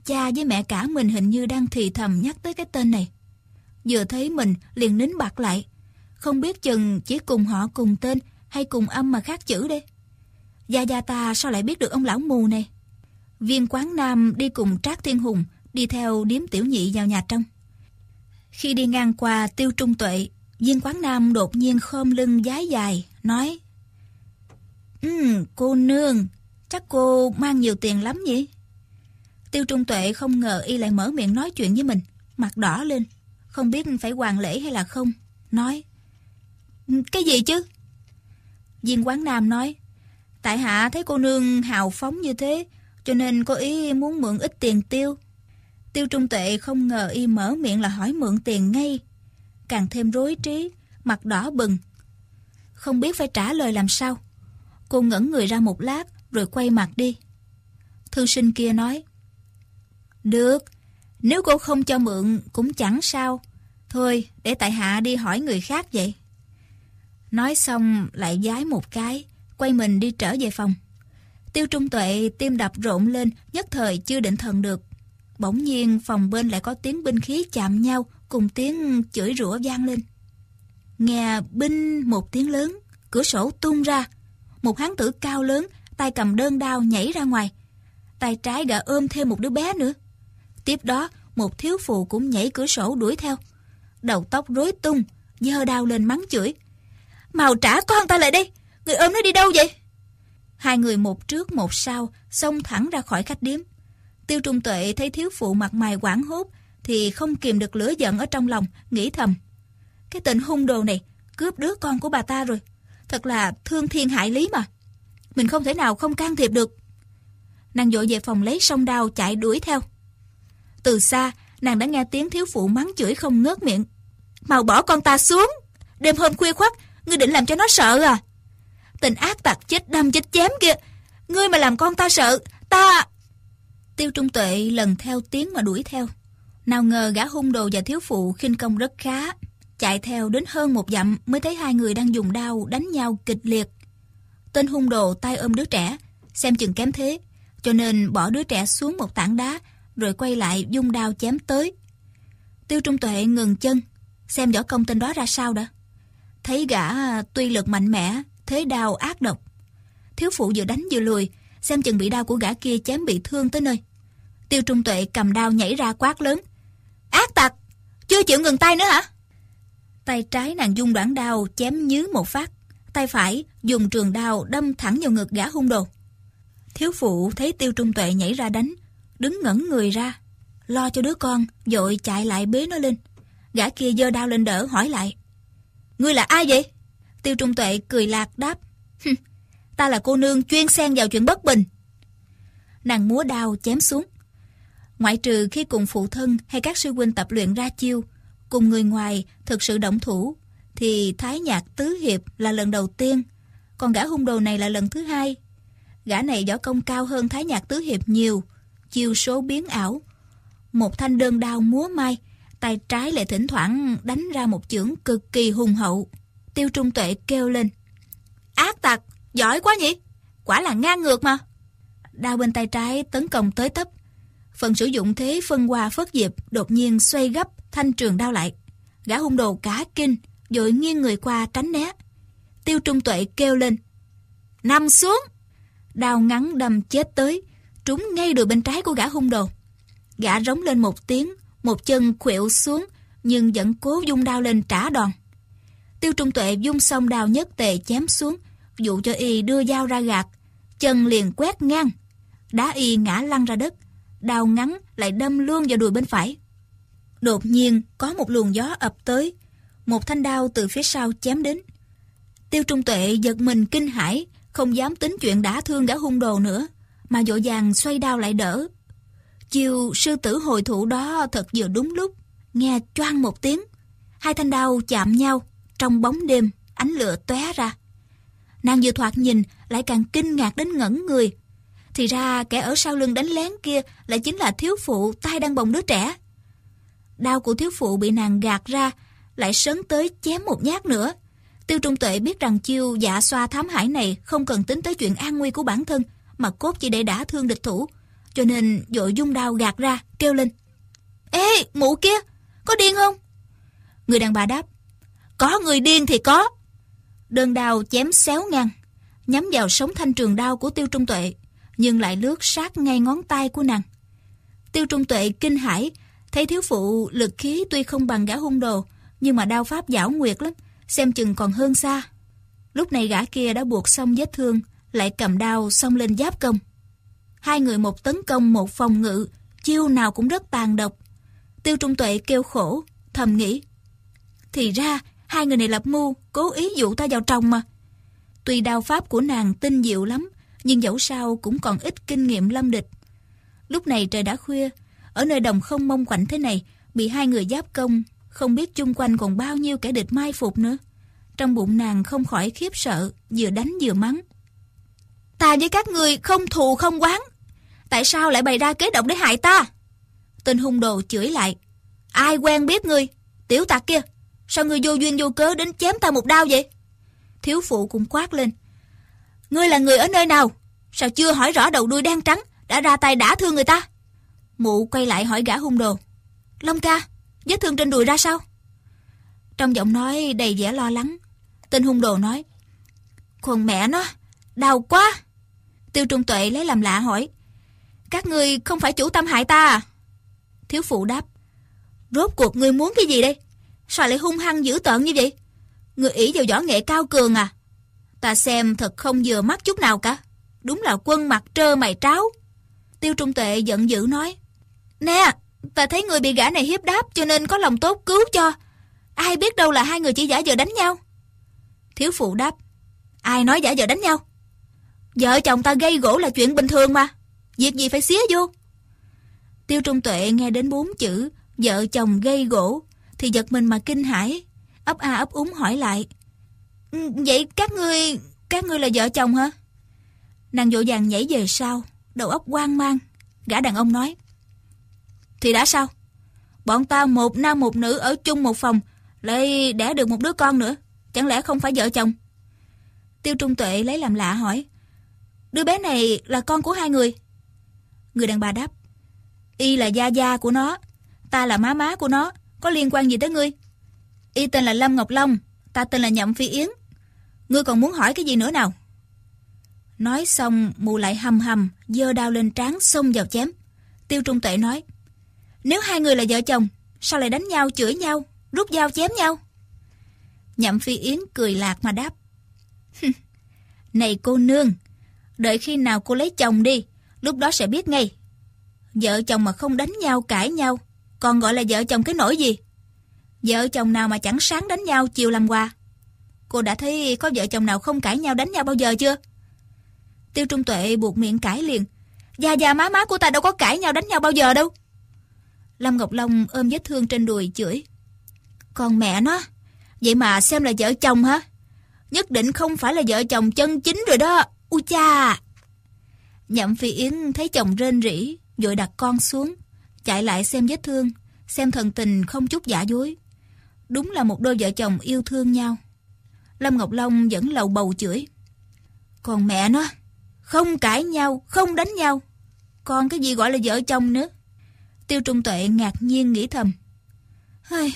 Cha với mẹ cả mình hình như đang thì thầm nhắc tới cái tên này. Vừa thấy mình liền nín bặt lại. Không biết chừng chỉ cùng họ cùng tên hay cùng âm mà khác chữ đây. Gia Gia ta sao lại biết được ông lão mù này? Viên quán nam đi cùng Trác Thiên Hùng, đi theo điếm tiểu nhị vào nhà trong. Khi đi ngang qua tiêu trung tuệ, viên quán nam đột nhiên khom lưng giái dài, nói Ừ, cô nương, chắc cô mang nhiều tiền lắm nhỉ? Tiêu trung tuệ không ngờ y lại mở miệng nói chuyện với mình, mặt đỏ lên, không biết phải hoàng lễ hay là không, nói Cái gì chứ? Viên quán nam nói Tại hạ thấy cô nương hào phóng như thế, cho nên có ý muốn mượn ít tiền tiêu. Tiêu Trung Tuệ không ngờ y mở miệng là hỏi mượn tiền ngay. Càng thêm rối trí, mặt đỏ bừng. Không biết phải trả lời làm sao. Cô ngẩn người ra một lát rồi quay mặt đi. Thư sinh kia nói. Được, nếu cô không cho mượn cũng chẳng sao. Thôi, để tại hạ đi hỏi người khác vậy. Nói xong lại giái một cái, quay mình đi trở về phòng. Tiêu Trung Tuệ tim đập rộn lên, nhất thời chưa định thần được. Bỗng nhiên phòng bên lại có tiếng binh khí chạm nhau cùng tiếng chửi rủa vang lên. Nghe binh một tiếng lớn, cửa sổ tung ra. Một hán tử cao lớn, tay cầm đơn đao nhảy ra ngoài. Tay trái gã ôm thêm một đứa bé nữa. Tiếp đó, một thiếu phụ cũng nhảy cửa sổ đuổi theo. Đầu tóc rối tung, giơ đao lên mắng chửi. Màu trả con ta lại đây, người ôm nó đi đâu vậy? Hai người một trước một sau, xông thẳng ra khỏi khách điếm. Tiêu Trung Tuệ thấy thiếu phụ mặt mày quảng hốt, thì không kìm được lửa giận ở trong lòng, nghĩ thầm. Cái tên hung đồ này, cướp đứa con của bà ta rồi. Thật là thương thiên hại lý mà. Mình không thể nào không can thiệp được. Nàng dội về phòng lấy song đao chạy đuổi theo. Từ xa, nàng đã nghe tiếng thiếu phụ mắng chửi không ngớt miệng. Mau bỏ con ta xuống. Đêm hôm khuya khoắt, ngươi định làm cho nó sợ à? Tình ác tặc chết đâm chết chém kìa Ngươi mà làm con ta sợ, ta... Tiêu Trung Tuệ lần theo tiếng mà đuổi theo. Nào ngờ gã hung đồ và thiếu phụ khinh công rất khá. Chạy theo đến hơn một dặm mới thấy hai người đang dùng đao đánh nhau kịch liệt. Tên hung đồ tay ôm đứa trẻ, xem chừng kém thế, cho nên bỏ đứa trẻ xuống một tảng đá rồi quay lại dung đao chém tới. Tiêu Trung Tuệ ngừng chân, xem võ công tên đó ra sao đã. Thấy gã à, tuy lực mạnh mẽ, thế đao ác độc. Thiếu phụ vừa đánh vừa lùi, xem chừng bị đao của gã kia chém bị thương tới nơi. Tiêu Trung Tuệ cầm đao nhảy ra quát lớn. Ác tặc! Chưa chịu ngừng tay nữa hả? Tay trái nàng dung đoạn đao chém nhứ một phát. Tay phải dùng trường đao đâm thẳng vào ngực gã hung đồ. Thiếu phụ thấy Tiêu Trung Tuệ nhảy ra đánh, đứng ngẩn người ra, lo cho đứa con, dội chạy lại bế nó lên. Gã kia giơ đao lên đỡ hỏi lại. Ngươi là ai vậy? Tiêu Trung Tuệ cười lạc đáp. ta là cô nương chuyên xen vào chuyện bất bình. Nàng múa đao chém xuống. Ngoại trừ khi cùng phụ thân hay các sư huynh tập luyện ra chiêu, cùng người ngoài thực sự động thủ, thì Thái Nhạc Tứ Hiệp là lần đầu tiên, còn gã hung đồ này là lần thứ hai. Gã này võ công cao hơn Thái Nhạc Tứ Hiệp nhiều, chiêu số biến ảo. Một thanh đơn đao múa mai, tay trái lại thỉnh thoảng đánh ra một chưởng cực kỳ hùng hậu. Tiêu Trung Tuệ kêu lên. Ác tặc, giỏi quá nhỉ? Quả là ngang ngược mà. Đao bên tay trái tấn công tới tấp. Phần sử dụng thế phân qua phất diệp đột nhiên xoay gấp thanh trường đao lại. Gã hung đồ cả kinh, dội nghiêng người qua tránh né. Tiêu Trung Tuệ kêu lên. Nằm xuống! Đao ngắn đâm chết tới, trúng ngay đùi bên trái của gã hung đồ. Gã rống lên một tiếng, một chân khuỵu xuống, nhưng vẫn cố dung đao lên trả đòn. Tiêu Trung Tuệ dung xong đao nhất tề chém xuống, dụ cho y đưa dao ra gạt, chân liền quét ngang. Đá y ngã lăn ra đất, đao ngắn lại đâm luôn vào đùi bên phải. Đột nhiên có một luồng gió ập tới, một thanh đao từ phía sau chém đến. Tiêu Trung Tuệ giật mình kinh hãi, không dám tính chuyện đã thương gã hung đồ nữa, mà dội vàng xoay đao lại đỡ. Chiều sư tử hồi thủ đó thật vừa đúng lúc, nghe choang một tiếng. Hai thanh đao chạm nhau, trong bóng đêm, ánh lửa tóe ra. Nàng vừa thoạt nhìn, lại càng kinh ngạc đến ngẩn người. Thì ra kẻ ở sau lưng đánh lén kia lại chính là thiếu phụ tay đang bồng đứa trẻ. Đao của thiếu phụ bị nàng gạt ra, lại sấn tới chém một nhát nữa. Tiêu Trung Tuệ biết rằng chiêu dạ xoa thám hải này không cần tính tới chuyện an nguy của bản thân, mà cốt chỉ để đả thương địch thủ. Cho nên dội dung đao gạt ra, kêu lên. Ê, mụ kia, có điên không? Người đàn bà đáp. Có người điên thì có. Đơn đao chém xéo ngang, nhắm vào sống thanh trường đao của Tiêu Trung Tuệ, nhưng lại lướt sát ngay ngón tay của nàng. Tiêu Trung Tuệ kinh hãi, thấy thiếu phụ lực khí tuy không bằng gã hung đồ, nhưng mà đao pháp giảo nguyệt lắm, xem chừng còn hơn xa. Lúc này gã kia đã buộc xong vết thương, lại cầm đao xông lên giáp công. Hai người một tấn công một phòng ngự, chiêu nào cũng rất tàn độc. Tiêu Trung Tuệ kêu khổ, thầm nghĩ. Thì ra, hai người này lập mưu, cố ý dụ ta vào trong mà. Tuy đao pháp của nàng tinh diệu lắm, nhưng dẫu sao cũng còn ít kinh nghiệm lâm địch. Lúc này trời đã khuya, ở nơi đồng không mông quạnh thế này, bị hai người giáp công, không biết chung quanh còn bao nhiêu kẻ địch mai phục nữa. Trong bụng nàng không khỏi khiếp sợ, vừa đánh vừa mắng. Ta với các người không thù không quán. Tại sao lại bày ra kế động để hại ta? Tên hung đồ chửi lại. Ai quen biết ngươi? Tiểu tặc kia. Sao ngươi vô duyên vô cớ đến chém ta một đao vậy? Thiếu phụ cũng quát lên. Ngươi là người ở nơi nào? Sao chưa hỏi rõ đầu đuôi đen trắng, đã ra tay đã thương người ta? Mụ quay lại hỏi gã hung đồ. Long ca, vết thương trên đùi ra sao? Trong giọng nói đầy vẻ lo lắng, tên hung đồ nói. Còn mẹ nó, đau quá. Tiêu Trung Tuệ lấy làm lạ hỏi. Các ngươi không phải chủ tâm hại ta à? Thiếu phụ đáp. Rốt cuộc ngươi muốn cái gì đây? Sao lại hung hăng dữ tợn như vậy? Người ý vào võ nghệ cao cường à? Ta xem thật không vừa mắt chút nào cả. Đúng là quân mặt trơ mày tráo. Tiêu Trung Tuệ giận dữ nói. Nè, ta thấy người bị gã này hiếp đáp cho nên có lòng tốt cứu cho. Ai biết đâu là hai người chỉ giả vờ đánh nhau. Thiếu phụ đáp. Ai nói giả vờ đánh nhau? Vợ chồng ta gây gỗ là chuyện bình thường mà. Việc gì phải xía vô? Tiêu Trung Tuệ nghe đến bốn chữ vợ chồng gây gỗ thì giật mình mà kinh hãi, ấp a ấp úng hỏi lại. Ừ, vậy các ngươi, các ngươi là vợ chồng hả? Nàng vội vàng nhảy về sau, đầu óc hoang mang. Gã đàn ông nói. Thì đã sao? Bọn ta một nam một nữ ở chung một phòng, Lại đẻ được một đứa con nữa. Chẳng lẽ không phải vợ chồng? Tiêu Trung Tuệ lấy làm lạ hỏi. Đứa bé này là con của hai người. Người đàn bà đáp. Y là gia gia của nó. Ta là má má của nó. Có liên quan gì tới ngươi? Y tên là Lâm Ngọc Long. Ta tên là Nhậm Phi Yến. Ngươi còn muốn hỏi cái gì nữa nào? Nói xong, mụ lại hầm hầm Dơ đao lên trán xông vào chém Tiêu Trung Tuệ nói, Nếu hai người là vợ chồng, Sao lại đánh nhau, chửi nhau, Rút dao chém nhau Nhậm Phi Yến cười lạc mà đáp, Này cô nương Đợi khi nào cô lấy chồng đi Lúc đó sẽ biết ngay Vợ chồng mà không đánh nhau cãi nhau Còn gọi là vợ chồng cái nỗi gì Vợ chồng nào mà chẳng sáng đánh nhau chiều làm quà Cô đã thấy có vợ chồng nào không cãi nhau đánh nhau bao giờ chưa Tiêu Trung Tuệ buộc miệng cãi liền. Già già má má của ta đâu có cãi nhau đánh nhau bao giờ đâu. Lâm Ngọc Long ôm vết thương trên đùi chửi. Còn mẹ nó, vậy mà xem là vợ chồng hả? Nhất định không phải là vợ chồng chân chính rồi đó. U cha! Nhậm Phi Yến thấy chồng rên rỉ, vội đặt con xuống, chạy lại xem vết thương, xem thần tình không chút giả dối. Đúng là một đôi vợ chồng yêu thương nhau. Lâm Ngọc Long vẫn lầu bầu chửi. Còn mẹ nó, không cãi nhau, không đánh nhau. Còn cái gì gọi là vợ chồng nữa? Tiêu Trung Tuệ ngạc nhiên nghĩ thầm. Hơi,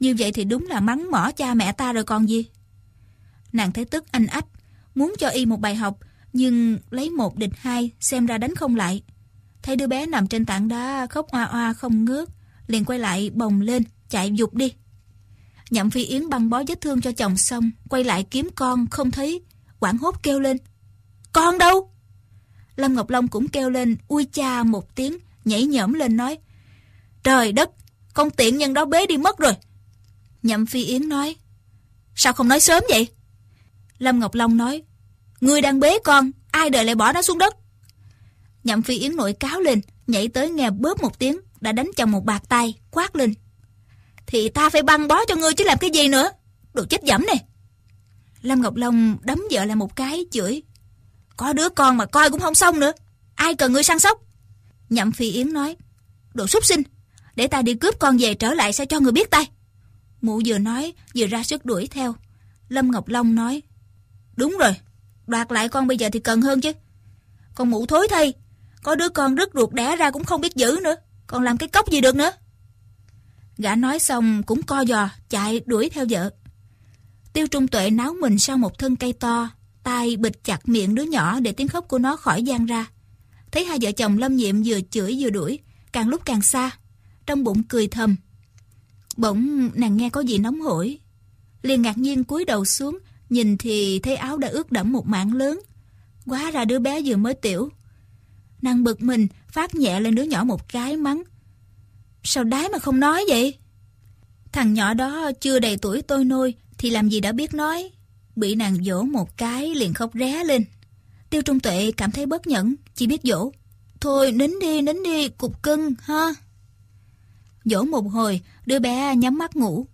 như vậy thì đúng là mắng mỏ cha mẹ ta rồi còn gì. Nàng thấy tức anh ách, muốn cho y một bài học, nhưng lấy một địch hai xem ra đánh không lại. Thấy đứa bé nằm trên tảng đá khóc oa oa không ngớt, liền quay lại bồng lên, chạy dục đi. Nhậm Phi Yến băng bó vết thương cho chồng xong, quay lại kiếm con, không thấy, quảng hốt kêu lên. Con đâu? Lâm Ngọc Long cũng kêu lên ui cha một tiếng, nhảy nhõm lên nói. Trời đất, con tiện nhân đó bế đi mất rồi. Nhậm Phi Yến nói. Sao không nói sớm vậy? Lâm Ngọc Long nói. Người đang bế con, ai đời lại bỏ nó xuống đất? Nhậm Phi Yến nội cáo lên, nhảy tới nghe bớp một tiếng, đã đánh chồng một bạc tay, quát lên. Thì ta phải băng bó cho ngươi chứ làm cái gì nữa? Đồ chết dẫm này. Lâm Ngọc Long đấm vợ lại một cái, chửi. Có đứa con mà coi cũng không xong nữa. Ai cần ngươi săn sóc? Nhậm Phi Yến nói. Đồ súc sinh. Để ta đi cướp con về trở lại sẽ cho người biết tay. Mụ vừa nói vừa ra sức đuổi theo. Lâm Ngọc Long nói. Đúng rồi. Đoạt lại con bây giờ thì cần hơn chứ. Con mụ thối thay. Có đứa con rứt ruột đẻ ra cũng không biết giữ nữa. Còn làm cái cốc gì được nữa. Gã nói xong cũng co giò chạy đuổi theo vợ. Tiêu Trung Tuệ náo mình sau một thân cây to tay bịt chặt miệng đứa nhỏ để tiếng khóc của nó khỏi gian ra. Thấy hai vợ chồng Lâm Nhiệm vừa chửi vừa đuổi, càng lúc càng xa. Trong bụng cười thầm. Bỗng nàng nghe có gì nóng hổi. liền ngạc nhiên cúi đầu xuống, nhìn thì thấy áo đã ướt đẫm một mảng lớn. Quá ra đứa bé vừa mới tiểu. Nàng bực mình, phát nhẹ lên đứa nhỏ một cái mắng. Sao đái mà không nói vậy? Thằng nhỏ đó chưa đầy tuổi tôi nuôi thì làm gì đã biết nói bị nàng dỗ một cái liền khóc ré lên. Tiêu Trung Tuệ cảm thấy bất nhẫn, chỉ biết dỗ. Thôi nín đi, nín đi, cục cưng, ha. Dỗ một hồi, đứa bé nhắm mắt ngủ.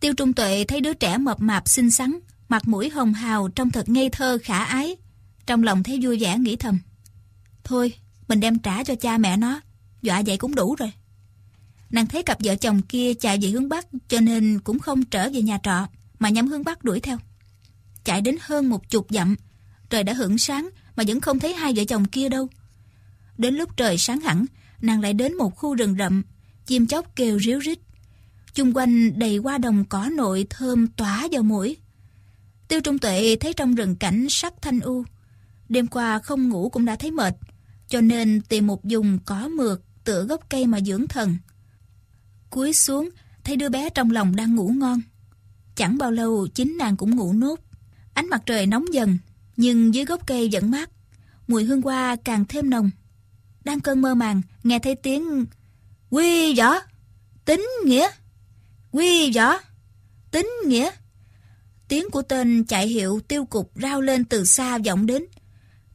Tiêu Trung Tuệ thấy đứa trẻ mập mạp xinh xắn, mặt mũi hồng hào trông thật ngây thơ khả ái. Trong lòng thấy vui vẻ nghĩ thầm. Thôi, mình đem trả cho cha mẹ nó, dọa vậy cũng đủ rồi. Nàng thấy cặp vợ chồng kia chạy về hướng Bắc cho nên cũng không trở về nhà trọ mà nhắm hướng Bắc đuổi theo chạy đến hơn một chục dặm. Trời đã hưởng sáng mà vẫn không thấy hai vợ chồng kia đâu. Đến lúc trời sáng hẳn, nàng lại đến một khu rừng rậm, chim chóc kêu ríu rít. Chung quanh đầy hoa đồng cỏ nội thơm tỏa vào mũi. Tiêu Trung Tuệ thấy trong rừng cảnh sắc thanh u. Đêm qua không ngủ cũng đã thấy mệt, cho nên tìm một vùng có mượt tựa gốc cây mà dưỡng thần. Cúi xuống, thấy đứa bé trong lòng đang ngủ ngon. Chẳng bao lâu chính nàng cũng ngủ nốt. Ánh mặt trời nóng dần, nhưng dưới gốc cây vẫn mát. Mùi hương hoa càng thêm nồng. Đang cơn mơ màng, nghe thấy tiếng Quy võ, tính nghĩa. Quy võ, tính nghĩa. Tiếng của tên chạy hiệu tiêu cục rao lên từ xa vọng đến.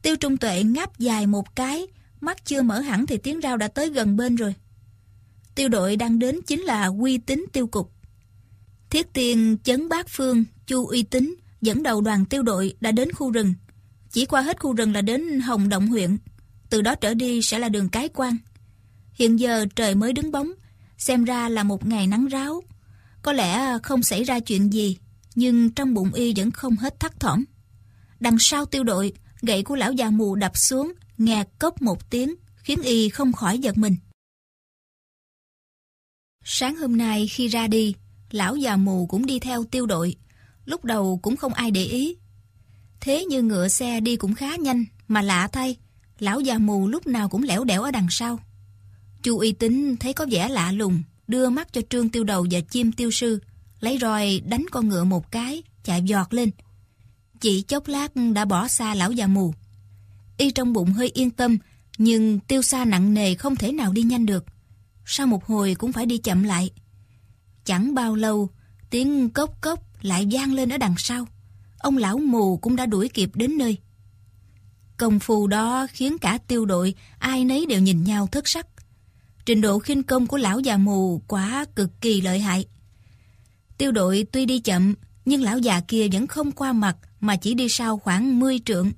Tiêu trung tuệ ngáp dài một cái, mắt chưa mở hẳn thì tiếng rao đã tới gần bên rồi. Tiêu đội đang đến chính là uy tín tiêu cục. Thiết tiên chấn bát phương, chu uy tín, dẫn đầu đoàn tiêu đội đã đến khu rừng. Chỉ qua hết khu rừng là đến Hồng Động huyện. Từ đó trở đi sẽ là đường cái quan. Hiện giờ trời mới đứng bóng, xem ra là một ngày nắng ráo. Có lẽ không xảy ra chuyện gì, nhưng trong bụng y vẫn không hết thắt thỏm. Đằng sau tiêu đội, gậy của lão già mù đập xuống, nghe cốc một tiếng, khiến y không khỏi giật mình. Sáng hôm nay khi ra đi, lão già mù cũng đi theo tiêu đội. Lúc đầu cũng không ai để ý. Thế như ngựa xe đi cũng khá nhanh, mà lạ thay, lão già mù lúc nào cũng lẻo đẻo ở đằng sau. Chu uy tín thấy có vẻ lạ lùng, đưa mắt cho trương tiêu đầu và chim tiêu sư, lấy roi đánh con ngựa một cái, chạy giọt lên. Chỉ chốc lát đã bỏ xa lão già mù. Y trong bụng hơi yên tâm, nhưng tiêu xa nặng nề không thể nào đi nhanh được. Sau một hồi cũng phải đi chậm lại. Chẳng bao lâu, tiếng cốc cốc lại vang lên ở đằng sau. Ông lão mù cũng đã đuổi kịp đến nơi. Công phu đó khiến cả tiêu đội ai nấy đều nhìn nhau thất sắc. Trình độ khinh công của lão già mù quá cực kỳ lợi hại. Tiêu đội tuy đi chậm, nhưng lão già kia vẫn không qua mặt mà chỉ đi sau khoảng 10 trượng.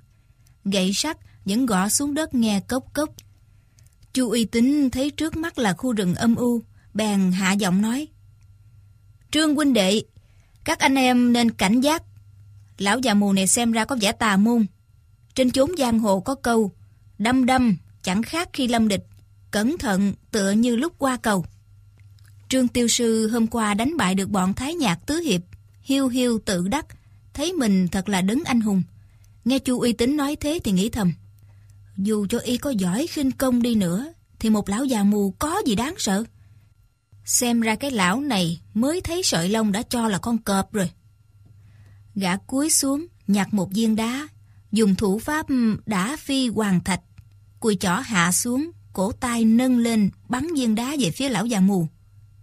Gậy sắt vẫn gõ xuống đất nghe cốc cốc. Chu uy tín thấy trước mắt là khu rừng âm u, bèn hạ giọng nói. Trương huynh đệ, các anh em nên cảnh giác. Lão già mù này xem ra có vẻ tà môn. Trên chốn giang hồ có câu, đâm đâm, chẳng khác khi lâm địch, cẩn thận tựa như lúc qua cầu. Trương Tiêu Sư hôm qua đánh bại được bọn Thái Nhạc Tứ Hiệp, hiu hiu tự đắc, thấy mình thật là đấng anh hùng. Nghe chu uy tín nói thế thì nghĩ thầm. Dù cho y có giỏi khinh công đi nữa, thì một lão già mù có gì đáng sợ. Xem ra cái lão này mới thấy sợi lông đã cho là con cọp rồi. Gã cúi xuống, nhặt một viên đá, dùng thủ pháp đã phi hoàng thạch. Cùi chỏ hạ xuống, cổ tay nâng lên, bắn viên đá về phía lão già mù.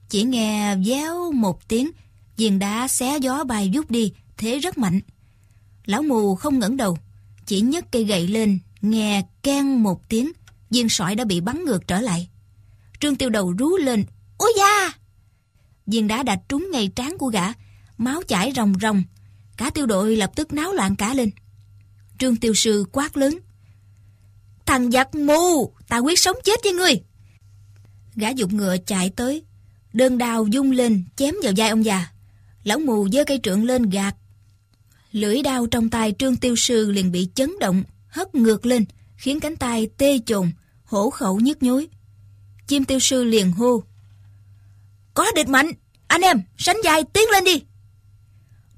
Chỉ nghe véo một tiếng, viên đá xé gió bay vút đi, thế rất mạnh. Lão mù không ngẩng đầu, chỉ nhấc cây gậy lên, nghe keng một tiếng, viên sỏi đã bị bắn ngược trở lại. Trương tiêu đầu rú lên, ôi da! Viên đá đã trúng ngay trán của gã, máu chảy ròng ròng. Cả tiêu đội lập tức náo loạn cả lên. Trương tiêu sư quát lớn. Thằng giặc mù, ta quyết sống chết với ngươi. Gã dục ngựa chạy tới, đơn đào dung lên chém vào vai ông già. Lão mù giơ cây trượng lên gạt. Lưỡi đao trong tay trương tiêu sư liền bị chấn động, hất ngược lên, khiến cánh tay tê chồn, hổ khẩu nhức nhối. Chim tiêu sư liền hô. Có địch mạnh, anh em, sánh dài tiến lên đi.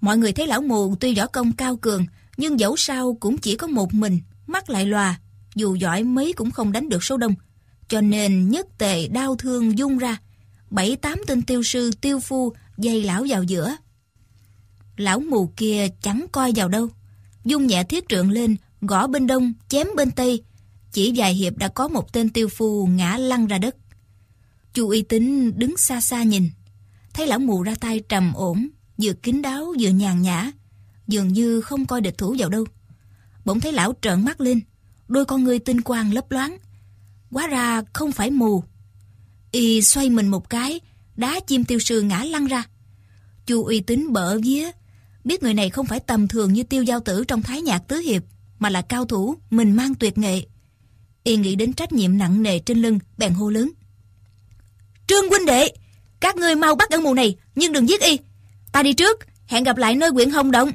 Mọi người thấy lão mù tuy võ công cao cường, nhưng dẫu sao cũng chỉ có một mình, mắt lại lòa, dù giỏi mấy cũng không đánh được số đông. Cho nên nhất tề đau thương dung ra, bảy tám tên tiêu sư tiêu phu dây lão vào giữa. Lão mù kia chẳng coi vào đâu, dung nhẹ thiết trượng lên, gõ bên đông, chém bên tây. Chỉ vài hiệp đã có một tên tiêu phu ngã lăn ra đất. Chu uy tín đứng xa xa nhìn, thấy lão mù ra tay trầm ổn, vừa kín đáo vừa nhàn nhã, dường như không coi địch thủ vào đâu. Bỗng thấy lão trợn mắt lên, đôi con người tinh quang lấp loáng. Quá ra không phải mù. Y xoay mình một cái, đá chim tiêu sư ngã lăn ra. Chu uy tín bở vía, biết người này không phải tầm thường như tiêu giao tử trong thái nhạc tứ hiệp, mà là cao thủ, mình mang tuyệt nghệ. Y nghĩ đến trách nhiệm nặng nề trên lưng, bèn hô lớn. Trương huynh đệ, các ngươi mau bắt ân mù này, nhưng đừng giết y. Ta đi trước, hẹn gặp lại nơi quyển Hồng Động.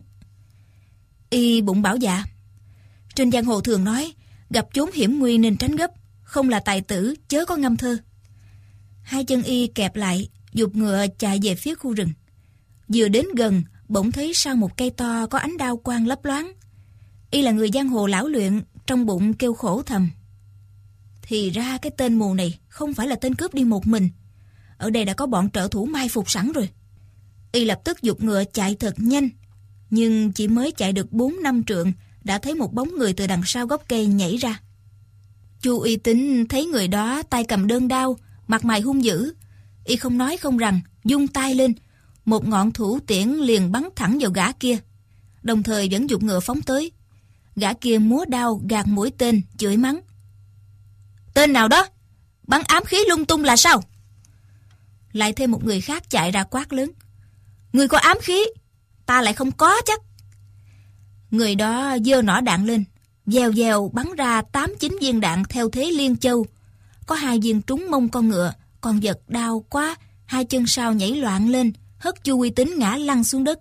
Y bụng bảo dạ. Trên giang hồ thường nói, gặp chốn hiểm nguy nên tránh gấp, không là tài tử, chớ có ngâm thơ. Hai chân y kẹp lại, dục ngựa chạy về phía khu rừng. Vừa đến gần, bỗng thấy sau một cây to có ánh đao quang lấp loáng. Y là người giang hồ lão luyện, trong bụng kêu khổ thầm. Thì ra cái tên mù này không phải là tên cướp đi một mình. Ở đây đã có bọn trợ thủ mai phục sẵn rồi. Y lập tức dục ngựa chạy thật nhanh. Nhưng chỉ mới chạy được 4 năm trượng, đã thấy một bóng người từ đằng sau gốc cây nhảy ra. Chu y tín thấy người đó tay cầm đơn đao, mặt mày hung dữ. Y không nói không rằng, dung tay lên, một ngọn thủ tiễn liền bắn thẳng vào gã kia. Đồng thời vẫn dục ngựa phóng tới. Gã kia múa đao gạt mũi tên, chửi mắng. Tên nào đó? Bắn ám khí lung tung là sao? Lại thêm một người khác chạy ra quát lớn. Người có ám khí, ta lại không có chắc. Người đó dơ nỏ đạn lên, dèo dèo bắn ra 8-9 viên đạn theo thế liên châu. Có hai viên trúng mông con ngựa, con vật đau quá, hai chân sau nhảy loạn lên, hất Chu Uy Tín ngã lăn xuống đất.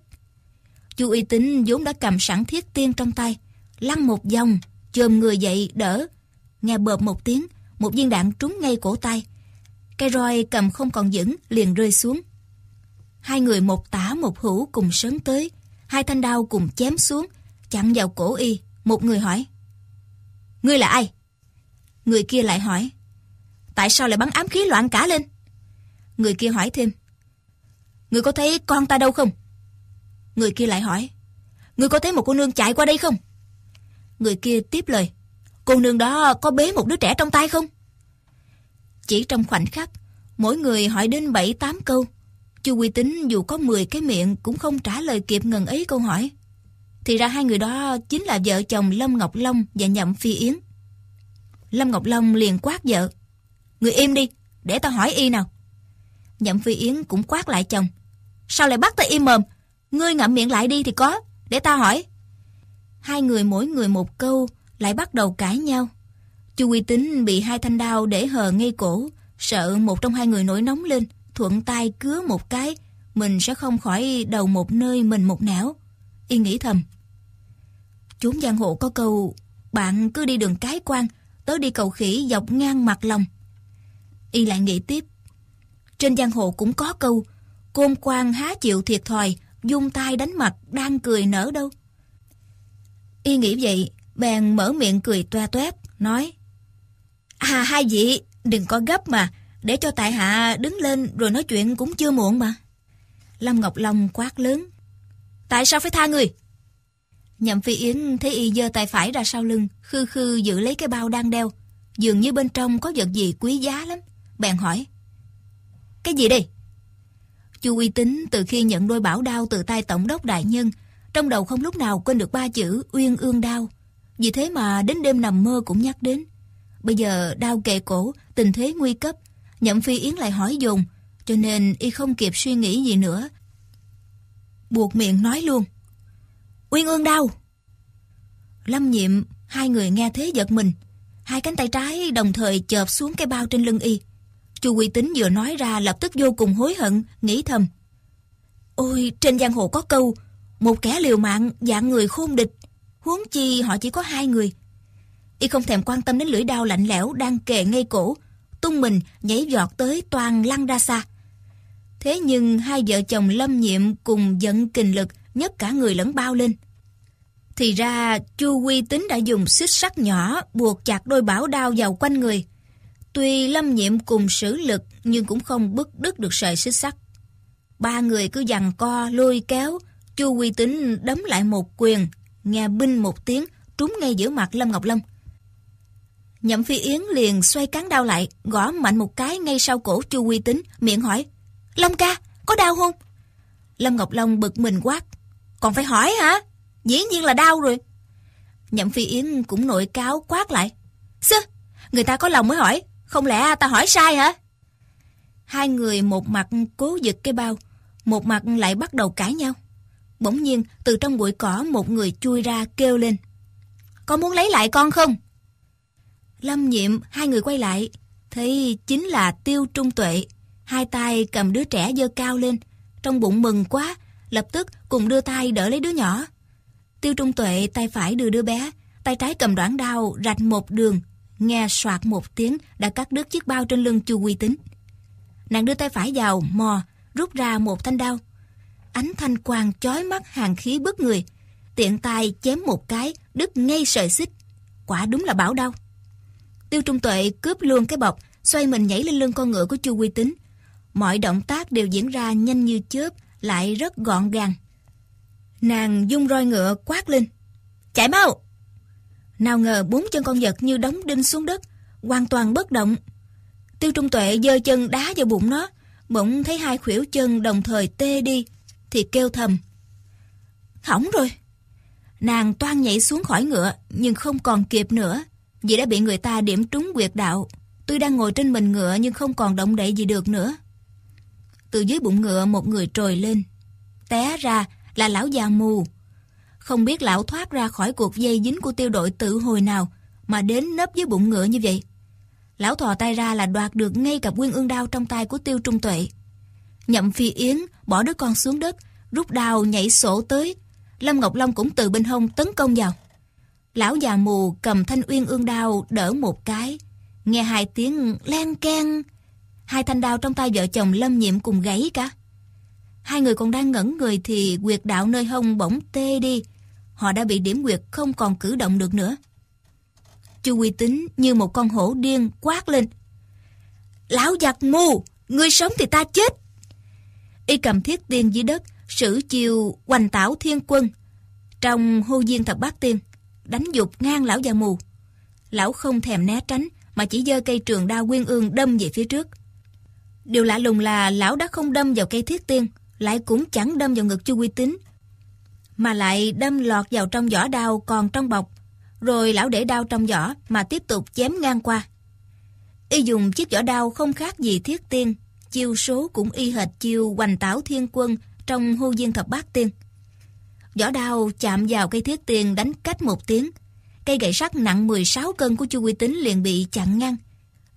Chu Uy Tín vốn đã cầm sẵn thiết tiên trong tay, lăn một vòng, chồm người dậy đỡ. Nghe bợp một tiếng, một viên đạn trúng ngay cổ tay. Cây roi cầm không còn vững, liền rơi xuống. Hai người một tả một hữu cùng sớm tới, hai thanh đao cùng chém xuống, chặn vào cổ y. Một người hỏi, Ngươi là ai? Người kia lại hỏi, Tại sao lại bắn ám khí loạn cả lên? Người kia hỏi thêm, người có thấy con ta đâu không? Người kia lại hỏi, người có thấy một cô nương chạy qua đây không? Người kia tiếp lời, Cô nương đó có bế một đứa trẻ trong tay không? Chỉ trong khoảnh khắc, mỗi người hỏi đến 7-8 câu. Chu Quy Tính dù có 10 cái miệng cũng không trả lời kịp ngần ấy câu hỏi. Thì ra hai người đó chính là vợ chồng Lâm Ngọc Long và Nhậm Phi Yến. Lâm Ngọc Long liền quát vợ. Người im đi, để tao hỏi y nào. Nhậm Phi Yến cũng quát lại chồng. Sao lại bắt ta im mồm? Ngươi ngậm miệng lại đi thì có, để tao hỏi. Hai người mỗi người một câu, lại bắt đầu cãi nhau. Chu Quy Tính bị hai thanh đao để hờ ngay cổ, sợ một trong hai người nổi nóng lên, thuận tay cứa một cái, mình sẽ không khỏi đầu một nơi mình một nẻo. Y nghĩ thầm. Chúng giang hộ có câu, bạn cứ đi đường cái quan, tớ đi cầu khỉ dọc ngang mặt lòng. Y lại nghĩ tiếp. Trên giang hồ cũng có câu, côn quan há chịu thiệt thòi, dung tay đánh mặt, đang cười nở đâu. Y nghĩ vậy, bèn mở miệng cười toe toét, nói À hai vị, đừng có gấp mà, để cho tại hạ đứng lên rồi nói chuyện cũng chưa muộn mà. Lâm Ngọc Long quát lớn. Tại sao phải tha người? Nhậm Phi Yến thấy y giơ tay phải ra sau lưng, khư khư giữ lấy cái bao đang đeo. Dường như bên trong có vật gì quý giá lắm. Bèn hỏi. Cái gì đây? Chu uy tín từ khi nhận đôi bảo đao từ tay tổng đốc đại nhân, trong đầu không lúc nào quên được ba chữ uyên ương đao. Vì thế mà đến đêm nằm mơ cũng nhắc đến. Bây giờ đau kề cổ, tình thế nguy cấp. Nhậm Phi Yến lại hỏi dùng cho nên y không kịp suy nghĩ gì nữa. Buộc miệng nói luôn. Uyên ương đau. Lâm nhiệm, hai người nghe thế giật mình. Hai cánh tay trái đồng thời chợp xuống cái bao trên lưng y. Chu Quy Tính vừa nói ra lập tức vô cùng hối hận, nghĩ thầm. Ôi, trên giang hồ có câu, một kẻ liều mạng dạng người khôn địch, huống chi họ chỉ có hai người. Y không thèm quan tâm đến lưỡi đao lạnh lẽo đang kề ngay cổ, tung mình nhảy giọt tới toàn lăn ra xa. Thế nhưng hai vợ chồng lâm nhiệm cùng giận kình lực nhấc cả người lẫn bao lên. Thì ra Chu Quy Tính đã dùng xích sắt nhỏ buộc chặt đôi bảo đao vào quanh người. Tuy lâm nhiệm cùng sử lực nhưng cũng không bứt đứt được sợi xích sắt. Ba người cứ giằng co lôi kéo, Chu Quy Tính đấm lại một quyền, nghe binh một tiếng, trúng ngay giữa mặt Lâm Ngọc Long. Nhậm Phi Yến liền xoay cán đau lại, gõ mạnh một cái ngay sau cổ Chu Quy Tính, miệng hỏi, Long ca, có đau không? Lâm Ngọc Long bực mình quát, còn phải hỏi hả? Dĩ nhiên là đau rồi. Nhậm Phi Yến cũng nội cáo quát lại, Sư, người ta có lòng mới hỏi, không lẽ ta hỏi sai hả? Hai người một mặt cố giật cái bao, một mặt lại bắt đầu cãi nhau. Bỗng nhiên, từ trong bụi cỏ một người chui ra kêu lên. Con muốn lấy lại con không? Lâm nhiệm, hai người quay lại. Thấy chính là tiêu trung tuệ. Hai tay cầm đứa trẻ dơ cao lên. Trong bụng mừng quá, lập tức cùng đưa tay đỡ lấy đứa nhỏ. Tiêu trung tuệ tay phải đưa đứa bé, tay trái cầm đoạn đao rạch một đường. Nghe soạt một tiếng đã cắt đứt chiếc bao trên lưng chu quy tính. Nàng đưa tay phải vào, mò, rút ra một thanh đao. Ánh thanh quang chói mắt hàng khí bức người. Tiện tay chém một cái, đứt ngay sợi xích. Quả đúng là bảo đau. Tiêu Trung Tuệ cướp luôn cái bọc, xoay mình nhảy lên lưng con ngựa của Chu Quy Tính. Mọi động tác đều diễn ra nhanh như chớp, lại rất gọn gàng. Nàng dung roi ngựa quát lên. Chạy mau! Nào ngờ bốn chân con vật như đóng đinh xuống đất, hoàn toàn bất động. Tiêu Trung Tuệ giơ chân đá vào bụng nó, bỗng thấy hai khuỷu chân đồng thời tê đi, thì kêu thầm. Hỏng rồi! Nàng toan nhảy xuống khỏi ngựa, nhưng không còn kịp nữa, vì đã bị người ta điểm trúng quyệt đạo. Tôi đang ngồi trên mình ngựa nhưng không còn động đậy gì được nữa. Từ dưới bụng ngựa một người trồi lên. Té ra là lão già mù. Không biết lão thoát ra khỏi cuộc dây dính của tiêu đội tự hồi nào mà đến nấp dưới bụng ngựa như vậy. Lão thò tay ra là đoạt được ngay cặp quyên ương đao trong tay của tiêu trung tuệ. Nhậm Phi Yến bỏ đứa con xuống đất, rút đao nhảy sổ tới. Lâm Ngọc Long cũng từ bên hông tấn công vào. Lão già mù cầm thanh uyên ương đao đỡ một cái. Nghe hai tiếng len keng. Hai thanh đao trong tay vợ chồng Lâm Nhiệm cùng gãy cả. Hai người còn đang ngẩn người thì quyệt đạo nơi hông bỗng tê đi. Họ đã bị điểm quyệt không còn cử động được nữa. Chu Quy Tính như một con hổ điên quát lên. Lão giặc mù, ngươi sống thì ta chết. Y cầm thiết tiên dưới đất, sử chiều hoành tảo thiên quân. Trong hô diên thập bát tiên, đánh dục ngang lão già mù. Lão không thèm né tránh, mà chỉ giơ cây trường đao quyên ương đâm về phía trước. Điều lạ lùng là lão đã không đâm vào cây thiết tiên, lại cũng chẳng đâm vào ngực Chu Quy Tính, mà lại đâm lọt vào trong vỏ đao còn trong bọc, rồi lão để đao trong vỏ mà tiếp tục chém ngang qua. Y dùng chiếc vỏ đao không khác gì thiết tiên, chiêu số cũng y hệt chiêu hoành tảo thiên quân trong hô viên thập bát tiên. Vỏ đao chạm vào cây thiết tiên đánh cách một tiếng. Cây gậy sắt nặng 16 cân của Chu Quy Tính liền bị chặn ngang.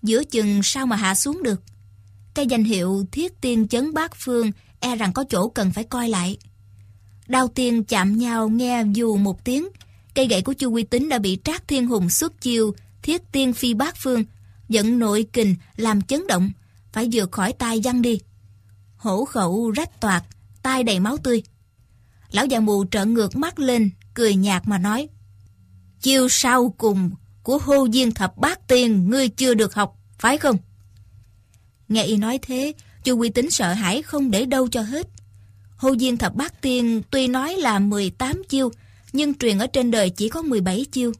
Giữa chừng sao mà hạ xuống được. Cây danh hiệu thiết tiên chấn bát phương e rằng có chỗ cần phải coi lại. Đao tiên chạm nhau nghe dù một tiếng, cây gậy của Chu Quy Tính đã bị Trác Thiên Hùng xuất chiêu, thiết tiên phi bát phương, dẫn nội kình làm chấn động, phải vượt khỏi tay văng đi. Hổ khẩu rách toạc, tai đầy máu tươi. Lão già mù trợn ngược mắt lên, cười nhạt mà nói. Chiêu sau cùng của hô diên thập bát tiên ngươi chưa được học, phải không? Nghe y nói thế, Chu Quy Tính sợ hãi không để đâu cho hết. Hô Diên Thập Bát Tiên tuy nói là 18 chiêu, nhưng truyền ở trên đời chỉ có 17 chiêu.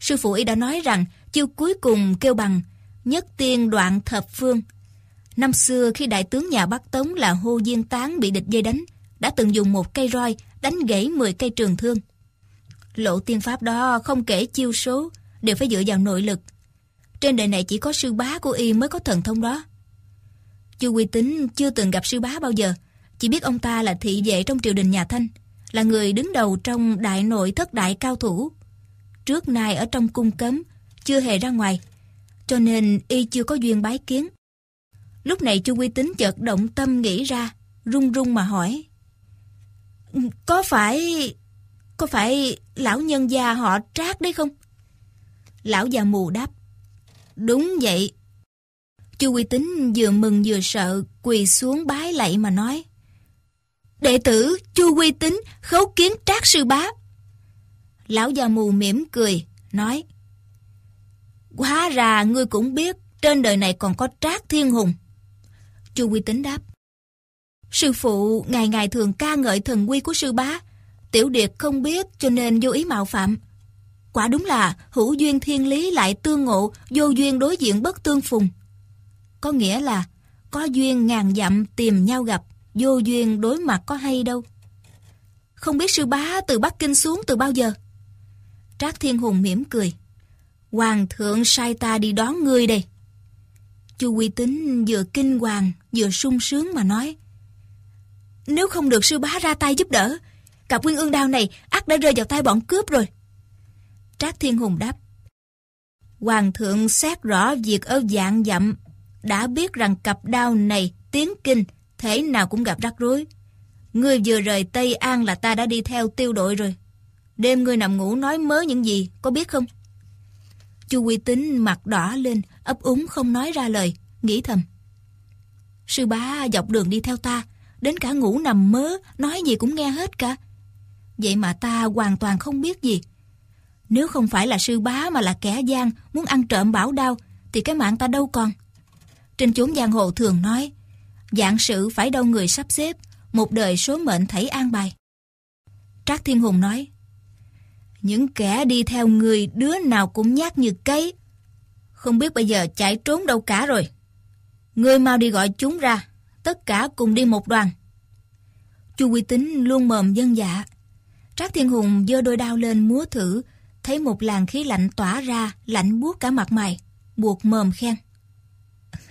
Sư phụ y đã nói rằng chiêu cuối cùng kêu bằng nhất tiên đoạn thập phương. Năm xưa khi đại tướng nhà Bắc Tống là Hô Diên Tán bị địch dây đánh, đã từng dùng một cây roi đánh gãy 10 cây trường thương. Lộ tiên pháp đó không kể chiêu số, đều phải dựa vào nội lực. Trên đời này chỉ có sư bá của y mới có thần thông đó. Chu Quy Tính chưa từng gặp sư bá bao giờ, chỉ biết ông ta là thị vệ trong triều đình nhà Thanh, là người đứng đầu trong đại nội thất đại cao thủ. Trước nay ở trong cung cấm, chưa hề ra ngoài, cho nên y chưa có duyên bái kiến. Lúc này Chu Quy Tính chợt động tâm nghĩ ra, run run mà hỏi. Có phải... có phải lão nhân gia họ trác đấy không? Lão già mù đáp. Đúng vậy, Chu Quy Tính vừa mừng vừa sợ, quỳ xuống bái lạy mà nói. Đệ tử Chu Quy Tính khấu kiến trác sư bá. Lão già mù mỉm cười, nói. Hóa ra ngươi cũng biết trên đời này còn có trác thiên hùng. Chu Quy Tính đáp. Sư phụ ngày ngày thường ca ngợi thần quy của sư bá. Tiểu Điệt không biết cho nên vô ý mạo phạm. Quả đúng là hữu duyên thiên lý lại tương ngộ, vô duyên đối diện bất tương phùng. Có nghĩa là có duyên ngàn dặm tìm nhau gặp, vô duyên đối mặt có hay đâu. Không biết sư bá từ Bắc Kinh xuống từ bao giờ? Trác Thiên Hùng mỉm cười. Hoàng thượng sai ta đi đón ngươi đây. Chu Quy Tính vừa kinh hoàng vừa sung sướng mà nói. Nếu không được sư bá ra tay giúp đỡ, cặp nguyên ương đao này ắt đã rơi vào tay bọn cướp rồi. Trác Thiên Hùng đáp. Hoàng thượng xét rõ việc ở dạng dặm đã biết rằng cặp đao này tiến kinh, thế nào cũng gặp rắc rối. Ngươi vừa rời Tây An là ta đã đi theo tiêu đội rồi. Đêm ngươi nằm ngủ nói mớ những gì, có biết không? Chu Quy Tính mặt đỏ lên, ấp úng không nói ra lời, nghĩ thầm. Sư bá dọc đường đi theo ta, đến cả ngủ nằm mớ, nói gì cũng nghe hết cả. Vậy mà ta hoàn toàn không biết gì. Nếu không phải là sư bá mà là kẻ gian muốn ăn trộm bảo đao, thì cái mạng ta đâu còn. Trên chốn giang hồ thường nói, dạng sự phải đâu người sắp xếp, một đời số mệnh thảy an bài. Trác Thiên Hùng nói, những kẻ đi theo người đứa nào cũng nhát như cây, không biết bây giờ chạy trốn đâu cả rồi. Ngươi mau đi gọi chúng ra, tất cả cùng đi một đoàn. Chu Quy Tính luôn mồm dân dạ. Trác Thiên Hùng giơ đôi đao lên múa thử, thấy một làn khí lạnh tỏa ra, lạnh buốt cả mặt mày, buộc mồm khen.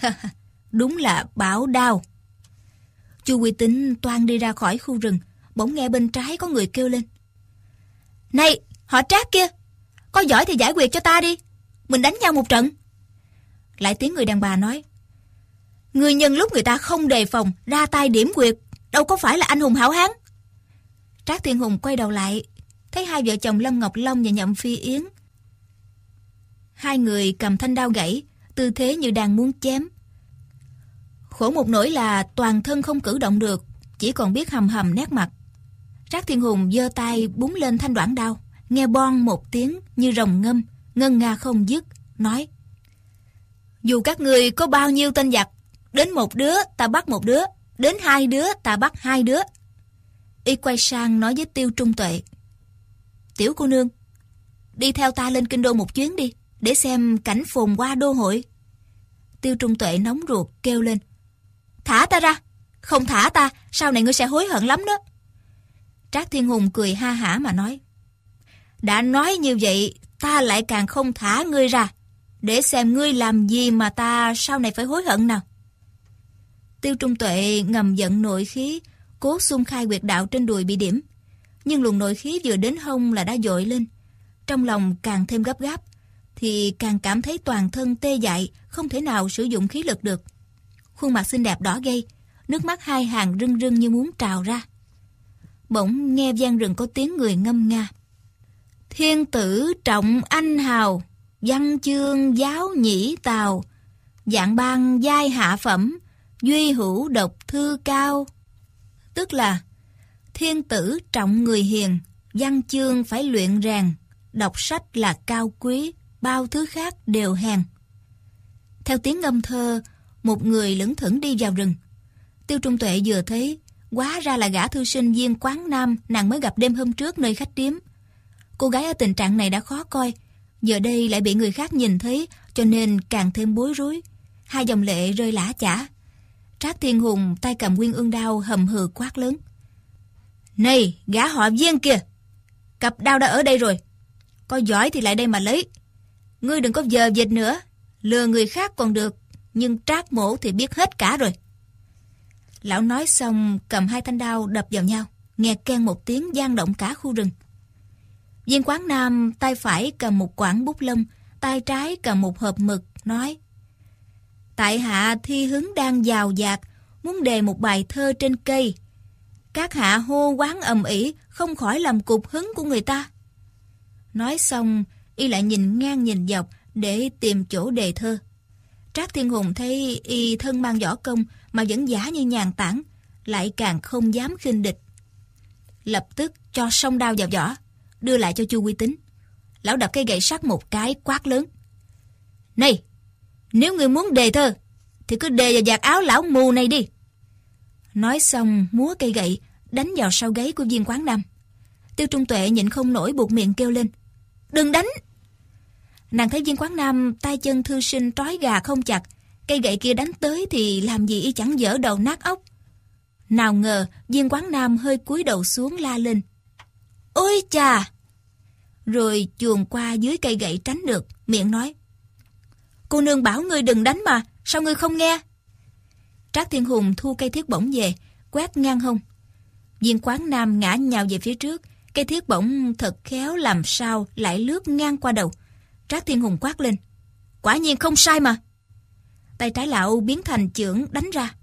Đúng là bảo đao. Chu Quy Tính toan đi ra khỏi khu rừng, bỗng nghe bên trái có người kêu lên. Này, họ trác kia, có giỏi thì giải quyết cho ta đi, mình đánh nhau một trận. Lại tiếng người đàn bà nói. Người nhân lúc người ta không đề phòng, ra tay điểm quyệt, đâu có phải là anh hùng hảo hán. Trác Thiên Hùng quay đầu lại, thấy hai vợ chồng Lâm Ngọc Long và Nhậm Phi Yến. Hai người cầm thanh đao gãy, tư thế như đang muốn chém. Khổ một nỗi là toàn thân không cử động được, chỉ còn biết hầm hầm nét mặt. Trác Thiên Hùng giơ tay búng lên thanh đoạn đao, nghe bon một tiếng như rồng ngâm, ngân nga không dứt, nói Dù các người có bao nhiêu tên giặc, đến một đứa ta bắt một đứa, đến hai đứa ta bắt hai đứa. Y quay sang nói với Tiêu Trung Tuệ Tiểu cô nương, đi theo ta lên kinh đô một chuyến đi, để xem cảnh phồn qua đô hội. Tiêu Trung Tuệ nóng ruột kêu lên Thả ta ra, không thả ta, sau này ngươi sẽ hối hận lắm đó. Trác Thiên Hùng cười ha hả mà nói đã nói như vậy, ta lại càng không thả ngươi ra, để xem ngươi làm gì mà ta sau này phải hối hận nào. Tiêu Trung Tuệ ngầm giận nội khí, cố xung khai quyệt đạo trên đùi bị điểm. Nhưng luồng nội khí vừa đến hông là đã dội lên. Trong lòng càng thêm gấp gáp, thì càng cảm thấy toàn thân tê dại, không thể nào sử dụng khí lực được. Khuôn mặt xinh đẹp đỏ gay, nước mắt hai hàng rưng rưng như muốn trào ra. Bỗng nghe gian rừng có tiếng người ngâm nga. Thiên tử trọng anh hào, văn chương giáo nhĩ tào, dạng ban giai hạ phẩm, duy hữu độc thư cao. Tức là, thiên tử trọng người hiền, văn chương phải luyện rèn, đọc sách là cao quý, bao thứ khác đều hèn. Theo tiếng ngâm thơ, một người lững thững đi vào rừng. Tiêu Trung Tuệ vừa thấy, quá ra là gã thư sinh viên quán nam nàng mới gặp đêm hôm trước nơi khách điếm. Cô gái ở tình trạng này đã khó coi, giờ đây lại bị người khác nhìn thấy cho nên càng thêm bối rối. Hai dòng lệ rơi lã chả. Trác Thiên Hùng tay cầm nguyên ương đao hầm hừ quát lớn. Này, gã họ viên kìa! Cặp đao đã ở đây rồi. Có giỏi thì lại đây mà lấy. Ngươi đừng có giờ dịch nữa. Lừa người khác còn được, nhưng trác mổ thì biết hết cả rồi. Lão nói xong cầm hai thanh đao đập vào nhau, nghe keng một tiếng gian động cả khu rừng. Viên quán nam tay phải cầm một quảng bút lông, tay trái cầm một hộp mực, nói Tại hạ thi hứng đang giàu dạt, muốn đề một bài thơ trên cây. Các hạ hô quán ầm ĩ không khỏi làm cục hứng của người ta. Nói xong, y lại nhìn ngang nhìn dọc để tìm chỗ đề thơ. Trác Thiên Hùng thấy y thân mang võ công mà vẫn giả như nhàn tản, lại càng không dám khinh địch. Lập tức cho song đao vào vỏ đưa lại cho Chu Quy Tính. Lão đập cây gậy sắt một cái quát lớn. Này, nếu người muốn đề thơ, thì cứ đề vào giặt áo lão mù này đi. Nói xong, múa cây gậy, đánh vào sau gáy của viên quán nam. Tiêu Trung Tuệ nhịn không nổi buộc miệng kêu lên. Đừng đánh! Nàng thấy viên quán nam tay chân thư sinh trói gà không chặt, cây gậy kia đánh tới thì làm gì y chẳng dở đầu nát ốc. Nào ngờ viên quán nam hơi cúi đầu xuống la lên. Ôi chà! Rồi chuồn qua dưới cây gậy tránh được, miệng nói. Cô nương bảo ngươi đừng đánh mà, sao ngươi không nghe? Trác Thiên Hùng thu cây thiết bổng về, quét ngang hông. Viên quán nam ngã nhào về phía trước, cây thiết bổng thật khéo làm sao lại lướt ngang qua đầu. Trác Thiên Hùng quát lên. Quả nhiên không sai mà. Tay trái lão biến thành chưởng đánh ra.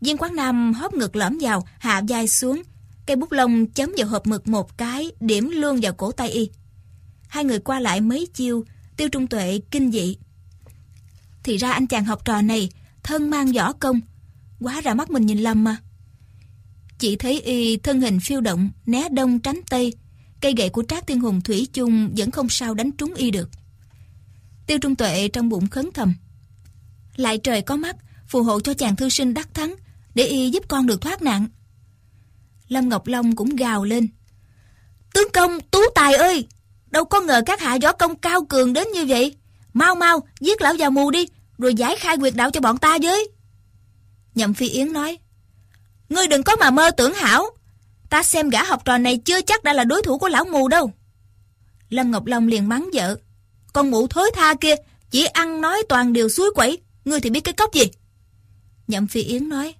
Viên quán nam hóp ngực lõm vào, hạ vai xuống. Cây bút lông chấm vào hộp mực một cái, điểm luôn vào cổ tay y. Hai người qua lại mấy chiêu, tiêu trung tuệ kinh dị. Thì ra anh chàng học trò này, thân mang võ công. Quá ra mắt mình nhìn lầm mà. Chỉ thấy y thân hình phiêu động, né đông tránh tây. Cây gậy của Trác Thiên Hùng Thủy chung vẫn không sao đánh trúng y được. Tiêu Trung Tuệ trong bụng khấn thầm. Lại trời có mắt, phù hộ cho chàng thư sinh đắc thắng, để y giúp con được thoát nạn. Lâm Ngọc Long cũng gào lên. Tướng công, tú tài ơi! Đâu có ngờ các hạ võ công cao cường đến như vậy. Mau mau, giết lão già mù đi, rồi giải khai quyệt đạo cho bọn ta với. Nhậm Phi Yến nói. Ngươi đừng có mà mơ tưởng hảo. Ta xem gã học trò này chưa chắc đã là đối thủ của lão mù đâu. Lâm Ngọc Long liền mắng vợ. Con mụ thối tha kia, chỉ ăn nói toàn điều suối quẩy. Ngươi thì biết cái cốc gì? Nhậm Phi Yến nói.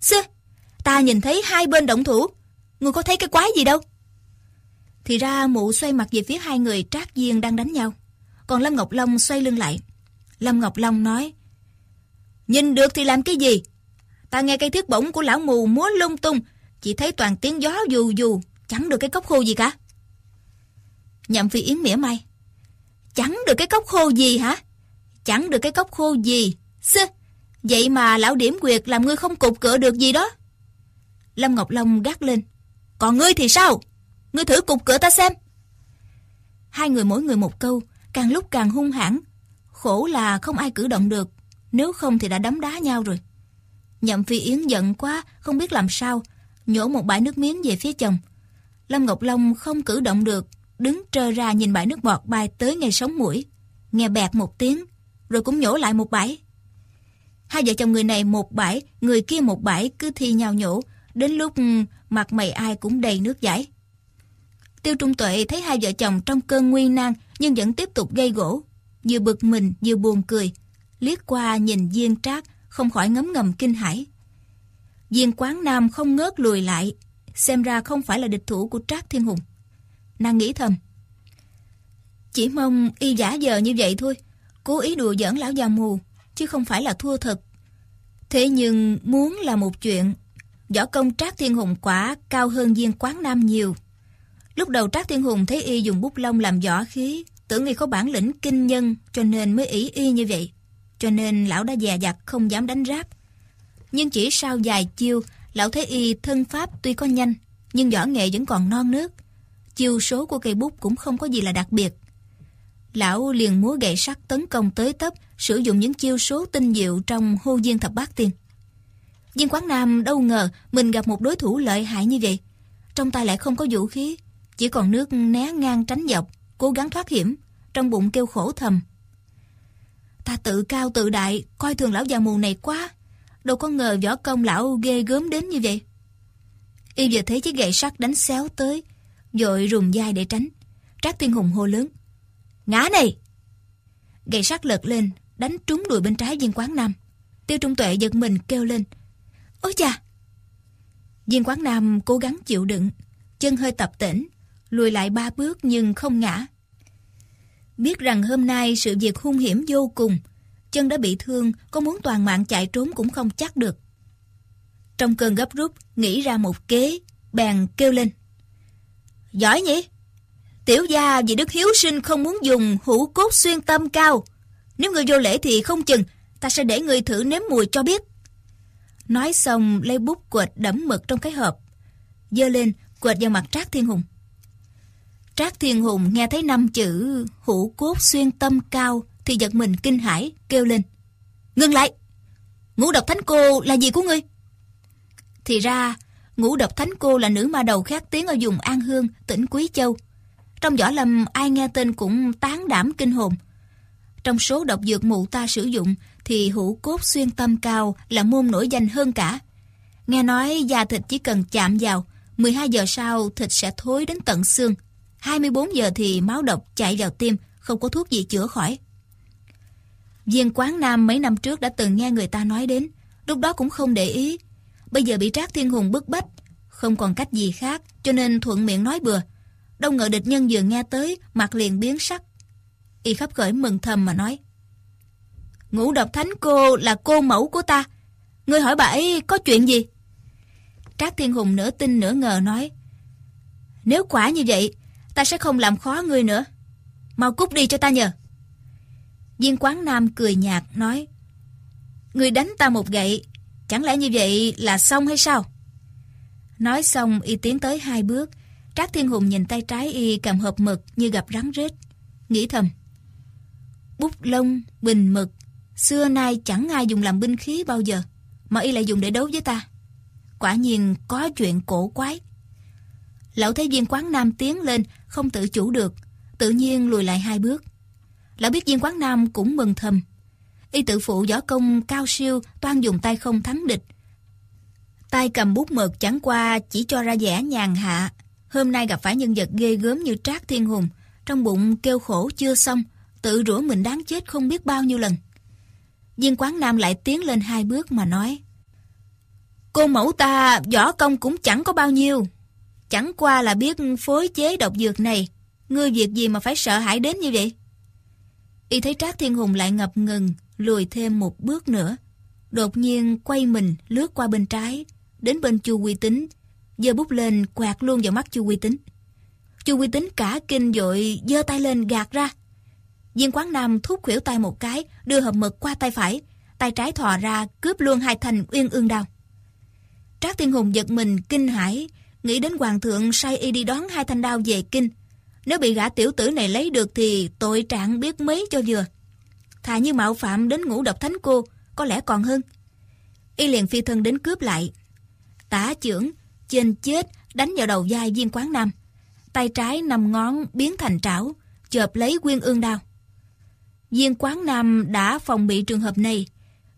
Xưa, ta nhìn thấy hai bên động thủ. Ngươi có thấy cái quái gì đâu? Thì ra mụ xoay mặt về phía hai người trác diên đang đánh nhau. Còn Lâm Ngọc Long xoay lưng lại. Lâm Ngọc Long nói, Nhìn được thì làm cái gì? Ta nghe cây thiết bổng của lão mù múa lung tung, chỉ thấy toàn tiếng gió dù dù, chẳng được cái cốc khô gì cả. Nhậm Phi Yến mỉa mai. Chẳng được cái cốc khô gì hả? Chẳng được cái cốc khô gì? sư. vậy mà lão điểm quyệt làm ngươi không cục cửa được gì đó. Lâm Ngọc Long gắt lên. Còn ngươi thì sao? Ngươi thử cục cửa ta xem. Hai người mỗi người một câu, càng lúc càng hung hãn. Khổ là không ai cử động được, nếu không thì đã đấm đá nhau rồi. Nhậm Phi Yến giận quá, không biết làm sao, nhổ một bãi nước miếng về phía chồng. Lâm Ngọc Long không cử động được, đứng trơ ra nhìn bãi nước bọt bay tới ngay sống mũi. Nghe bẹt một tiếng, rồi cũng nhổ lại một bãi. Hai vợ chồng người này một bãi, người kia một bãi cứ thi nhau nhổ, đến lúc ừ, mặt mày ai cũng đầy nước giải. Tiêu Trung Tuệ thấy hai vợ chồng trong cơn nguy nan nhưng vẫn tiếp tục gây gỗ. Vừa bực mình vừa buồn cười. Liếc qua nhìn Diên Trác không khỏi ngấm ngầm kinh hãi. Diên Quán Nam không ngớt lùi lại. Xem ra không phải là địch thủ của Trác Thiên Hùng. Nàng nghĩ thầm. Chỉ mong y giả giờ như vậy thôi. Cố ý đùa giỡn lão già mù. Chứ không phải là thua thật. Thế nhưng muốn là một chuyện. Võ công Trác Thiên Hùng quả cao hơn Diên Quán Nam nhiều. Lúc đầu Trác Thiên Hùng thấy y dùng bút lông làm võ khí, tưởng y có bản lĩnh kinh nhân cho nên mới ý y như vậy. Cho nên lão đã dè dặt không dám đánh ráp. Nhưng chỉ sau vài chiêu, lão thấy y thân pháp tuy có nhanh, nhưng võ nghệ vẫn còn non nước. Chiêu số của cây bút cũng không có gì là đặc biệt. Lão liền múa gậy sắt tấn công tới tấp, sử dụng những chiêu số tinh diệu trong hô diên thập bát tiên. Diên Quán Nam đâu ngờ mình gặp một đối thủ lợi hại như vậy. Trong tay lại không có vũ khí, chỉ còn nước né ngang tránh dọc, cố gắng thoát hiểm, trong bụng kêu khổ thầm. Ta tự cao tự đại, coi thường lão già mù này quá. Đâu có ngờ võ công lão ghê gớm đến như vậy. Y vừa thấy chiếc gậy sắt đánh xéo tới, dội rùng dai để tránh. Trác Thiên Hùng hô lớn. Ngã này! Gậy sắt lật lên, đánh trúng đùi bên trái viên quán nam. Tiêu Trung Tuệ giật mình kêu lên. Ôi chà! Viên quán nam cố gắng chịu đựng, chân hơi tập tỉnh, lùi lại ba bước nhưng không ngã. Biết rằng hôm nay sự việc hung hiểm vô cùng, chân đã bị thương, có muốn toàn mạng chạy trốn cũng không chắc được. Trong cơn gấp rút, nghĩ ra một kế, bèn kêu lên. Giỏi nhỉ? Tiểu gia vì đức hiếu sinh không muốn dùng hữu cốt xuyên tâm cao. Nếu người vô lễ thì không chừng, ta sẽ để người thử nếm mùi cho biết. Nói xong lấy bút quệt đẫm mực trong cái hộp. Dơ lên, quệt vào mặt Trác Thiên Hùng. Trác Thiên Hùng nghe thấy năm chữ hữu cốt xuyên tâm cao thì giật mình kinh hãi kêu lên. Ngưng lại! Ngũ độc thánh cô là gì của ngươi? Thì ra, ngũ độc thánh cô là nữ ma đầu khác tiếng ở vùng An Hương, tỉnh Quý Châu. Trong võ lâm ai nghe tên cũng tán đảm kinh hồn. Trong số độc dược mụ ta sử dụng thì hữu cốt xuyên tâm cao là môn nổi danh hơn cả. Nghe nói da thịt chỉ cần chạm vào, 12 giờ sau thịt sẽ thối đến tận xương. 24 giờ thì máu độc chạy vào tim, không có thuốc gì chữa khỏi. Viên quán Nam mấy năm trước đã từng nghe người ta nói đến, lúc đó cũng không để ý. Bây giờ bị Trác Thiên Hùng bức bách, không còn cách gì khác, cho nên thuận miệng nói bừa. Đâu ngờ địch nhân vừa nghe tới, mặt liền biến sắc. Y khắp khởi mừng thầm mà nói. Ngũ độc thánh cô là cô mẫu của ta. Ngươi hỏi bà ấy có chuyện gì? Trác Thiên Hùng nửa tin nửa ngờ nói. Nếu quả như vậy, ta sẽ không làm khó ngươi nữa. Mau cút đi cho ta nhờ. Viên quán nam cười nhạt nói. Ngươi đánh ta một gậy, chẳng lẽ như vậy là xong hay sao? Nói xong y tiến tới hai bước, Trác Thiên Hùng nhìn tay trái y cầm hộp mực như gặp rắn rết. Nghĩ thầm. Bút lông, bình mực, xưa nay chẳng ai dùng làm binh khí bao giờ, mà y lại dùng để đấu với ta. Quả nhiên có chuyện cổ quái. Lão thấy viên quán nam tiến lên, không tự chủ được, tự nhiên lùi lại hai bước. Lão biết viên quán nam cũng mừng thầm. Y tự phụ võ công cao siêu, toan dùng tay không thắng địch. Tay cầm bút mực chẳng qua chỉ cho ra vẻ nhàn hạ. Hôm nay gặp phải nhân vật ghê gớm như Trác Thiên Hùng, trong bụng kêu khổ chưa xong, tự rủa mình đáng chết không biết bao nhiêu lần. Viên quán nam lại tiến lên hai bước mà nói. Cô mẫu ta võ công cũng chẳng có bao nhiêu, Chẳng qua là biết phối chế độc dược này, ngươi việc gì mà phải sợ hãi đến như vậy? Y thấy Trác Thiên Hùng lại ngập ngừng, lùi thêm một bước nữa. Đột nhiên quay mình lướt qua bên trái, đến bên chu quy tính, giơ bút lên quạt luôn vào mắt chu quy tính. chu quy tính cả kinh dội giơ tay lên gạt ra. Viên quán nam thúc khuỷu tay một cái, đưa hộp mực qua tay phải, tay trái thò ra cướp luôn hai thanh uyên ương đao. Trác Thiên Hùng giật mình kinh hãi, nghĩ đến hoàng thượng sai y đi đón hai thanh đao về kinh. Nếu bị gã tiểu tử này lấy được thì tội trạng biết mấy cho vừa. Thà như mạo phạm đến ngũ độc thánh cô, có lẽ còn hơn. Y liền phi thân đến cướp lại. Tả trưởng, trên chết, đánh vào đầu vai viên quán nam. Tay trái nằm ngón biến thành trảo, chợp lấy quyên ương đao. Viên quán nam đã phòng bị trường hợp này,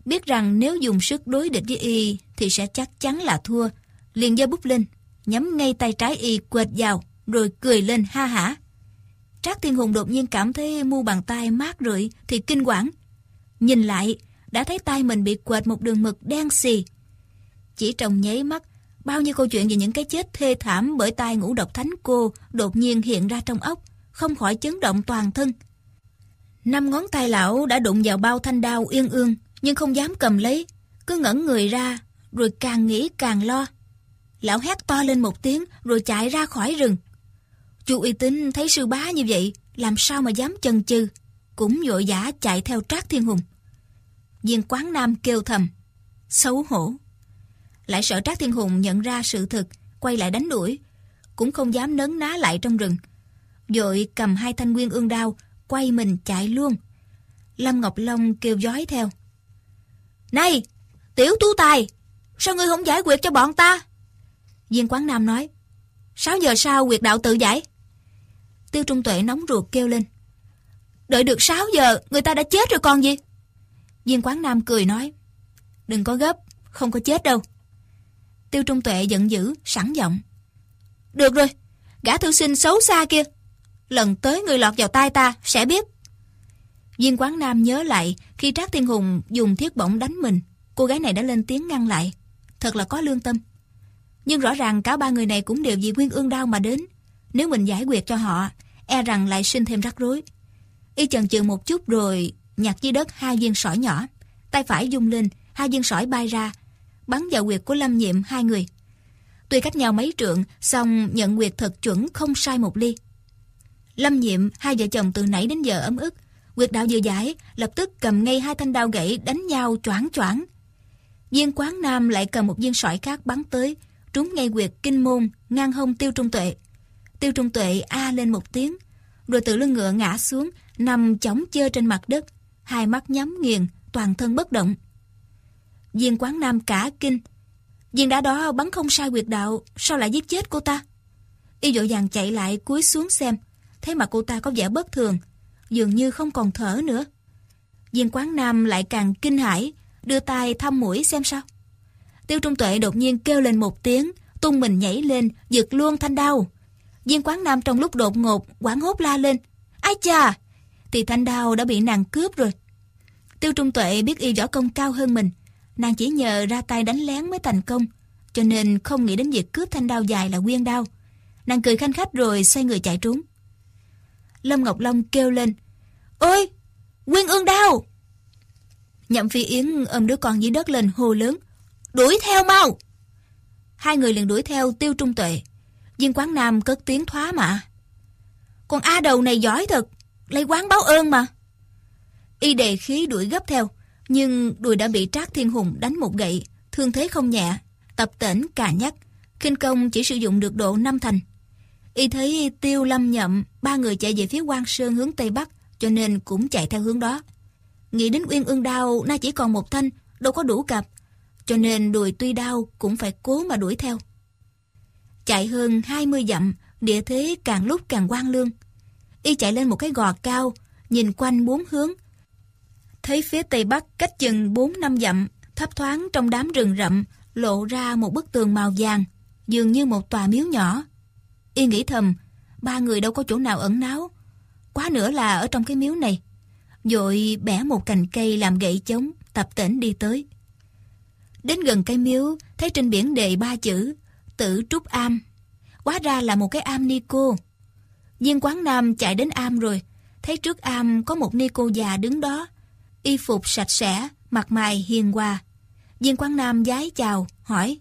biết rằng nếu dùng sức đối địch với y thì sẽ chắc chắn là thua, liền giơ bút lên, nhắm ngay tay trái y quệt vào, rồi cười lên ha hả. Trác Thiên Hùng đột nhiên cảm thấy mu bàn tay mát rượi thì kinh quản. Nhìn lại, đã thấy tay mình bị quệt một đường mực đen xì. Chỉ trong nháy mắt, bao nhiêu câu chuyện về những cái chết thê thảm bởi tay ngũ độc thánh cô đột nhiên hiện ra trong ốc, không khỏi chấn động toàn thân. Năm ngón tay lão đã đụng vào bao thanh đao yên ương, nhưng không dám cầm lấy, cứ ngẩn người ra, rồi càng nghĩ càng lo. Lão hét to lên một tiếng, rồi chạy ra khỏi rừng. Chu uy tín thấy sư bá như vậy, làm sao mà dám chần chừ, cũng vội vã chạy theo Trác Thiên Hùng. Viên quán nam kêu thầm, xấu hổ. Lại sợ Trác Thiên Hùng nhận ra sự thực, quay lại đánh đuổi, cũng không dám nấn ná lại trong rừng. Vội cầm hai thanh nguyên ương đao, quay mình chạy luôn. Lâm Ngọc Long kêu giói theo. Này, tiểu tú tài, sao ngươi không giải quyết cho bọn ta? Viên quán nam nói, 6 giờ sau quyệt đạo tự giải. Tiêu Trung Tuệ nóng ruột kêu lên. Đợi được 6 giờ, người ta đã chết rồi còn gì? Viên quán nam cười nói. Đừng có gấp, không có chết đâu. Tiêu Trung Tuệ giận dữ, sẵn giọng. Được rồi, gã thư sinh xấu xa kia. Lần tới người lọt vào tay ta, sẽ biết. Viên quán nam nhớ lại khi Trác Thiên Hùng dùng thiết bổng đánh mình, cô gái này đã lên tiếng ngăn lại. Thật là có lương tâm. Nhưng rõ ràng cả ba người này cũng đều vì Nguyên Ương đau mà đến. Nếu mình giải quyết cho họ, e rằng lại sinh thêm rắc rối. Y chần chừ một chút rồi nhặt dưới đất hai viên sỏi nhỏ. Tay phải dung lên, hai viên sỏi bay ra, bắn vào quyệt của Lâm Nhiệm hai người. Tuy cách nhau mấy trượng, song nhận quyệt thật chuẩn không sai một ly. Lâm Nhiệm, hai vợ chồng từ nãy đến giờ ấm ức, quyệt đạo vừa giải, lập tức cầm ngay hai thanh đao gãy đánh nhau choảng choảng. Viên quán nam lại cầm một viên sỏi khác bắn tới, trúng ngay quyệt kinh môn, ngang hông tiêu trung tuệ. Tiêu trung tuệ a lên một tiếng, rồi từ lưng ngựa ngã xuống, nằm chóng chơ trên mặt đất, hai mắt nhắm nghiền, toàn thân bất động. Viên quán nam cả kinh. Viên đã đó bắn không sai quyệt đạo, sao lại giết chết cô ta? Y dội vàng chạy lại cúi xuống xem, thấy mà cô ta có vẻ bất thường, dường như không còn thở nữa. Viên quán nam lại càng kinh hãi, đưa tay thăm mũi xem sao. Tiêu Trung Tuệ đột nhiên kêu lên một tiếng, tung mình nhảy lên, giật luôn thanh đao. Viên quán nam trong lúc đột ngột, quảng hốt la lên. Ai chà! Thì thanh đao đã bị nàng cướp rồi. Tiêu Trung Tuệ biết y võ công cao hơn mình. Nàng chỉ nhờ ra tay đánh lén mới thành công. Cho nên không nghĩ đến việc cướp thanh đao dài là quyên đao. Nàng cười khanh khách rồi xoay người chạy trốn. Lâm Ngọc Long kêu lên. Ôi! Quyên ương đao! Nhậm Phi Yến ôm đứa con dưới đất lên hô lớn. Đuổi theo mau! Hai người liền đuổi theo tiêu trung tuệ. Viên quán nam cất tiếng thoá mà. Con A đầu này giỏi thật, lấy quán báo ơn mà. Y đề khí đuổi gấp theo, nhưng đùi đã bị Trác Thiên Hùng đánh một gậy, thương thế không nhẹ, tập tỉnh cà nhắc, kinh công chỉ sử dụng được độ năm thành. Y thấy Tiêu Lâm Nhậm, ba người chạy về phía quan Sơn hướng Tây Bắc, cho nên cũng chạy theo hướng đó. Nghĩ đến Uyên Ương Đao nay chỉ còn một thanh, đâu có đủ cặp, cho nên đùi tuy đau cũng phải cố mà đuổi theo. Chạy hơn 20 dặm, địa thế càng lúc càng quang lương. Y chạy lên một cái gò cao, nhìn quanh bốn hướng. Thấy phía tây bắc cách chừng 4 năm dặm, thấp thoáng trong đám rừng rậm, lộ ra một bức tường màu vàng, dường như một tòa miếu nhỏ. Y nghĩ thầm, ba người đâu có chỗ nào ẩn náu, quá nữa là ở trong cái miếu này. Rồi bẻ một cành cây làm gậy chống, tập tễnh đi tới. Đến gần cây miếu, thấy trên biển đề ba chữ, tử trúc am. Quá ra là một cái am ni cô. Viên quán nam chạy đến am rồi, thấy trước am có một ni cô già đứng đó. Y phục sạch sẽ, mặt mày hiền hòa. Viên Quán Nam giái chào, hỏi.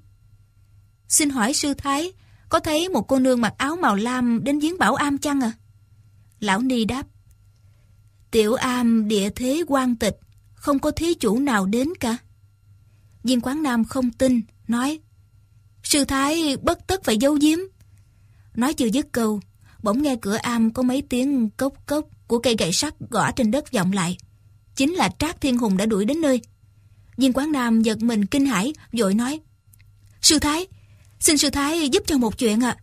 Xin hỏi sư thái, có thấy một cô nương mặc áo màu lam đến giếng bảo am chăng à? Lão Ni đáp. Tiểu am địa thế quan tịch, không có thí chủ nào đến cả. Viên Quán Nam không tin, nói. Sư thái bất tất phải giấu giếm. Nói chưa dứt câu, bỗng nghe cửa am có mấy tiếng cốc cốc của cây gậy sắt gõ trên đất vọng lại. Chính là Trác Thiên Hùng đã đuổi đến nơi. Viên Quán Nam giật mình kinh hãi, vội nói. Sư Thái, xin Sư Thái giúp cho một chuyện ạ.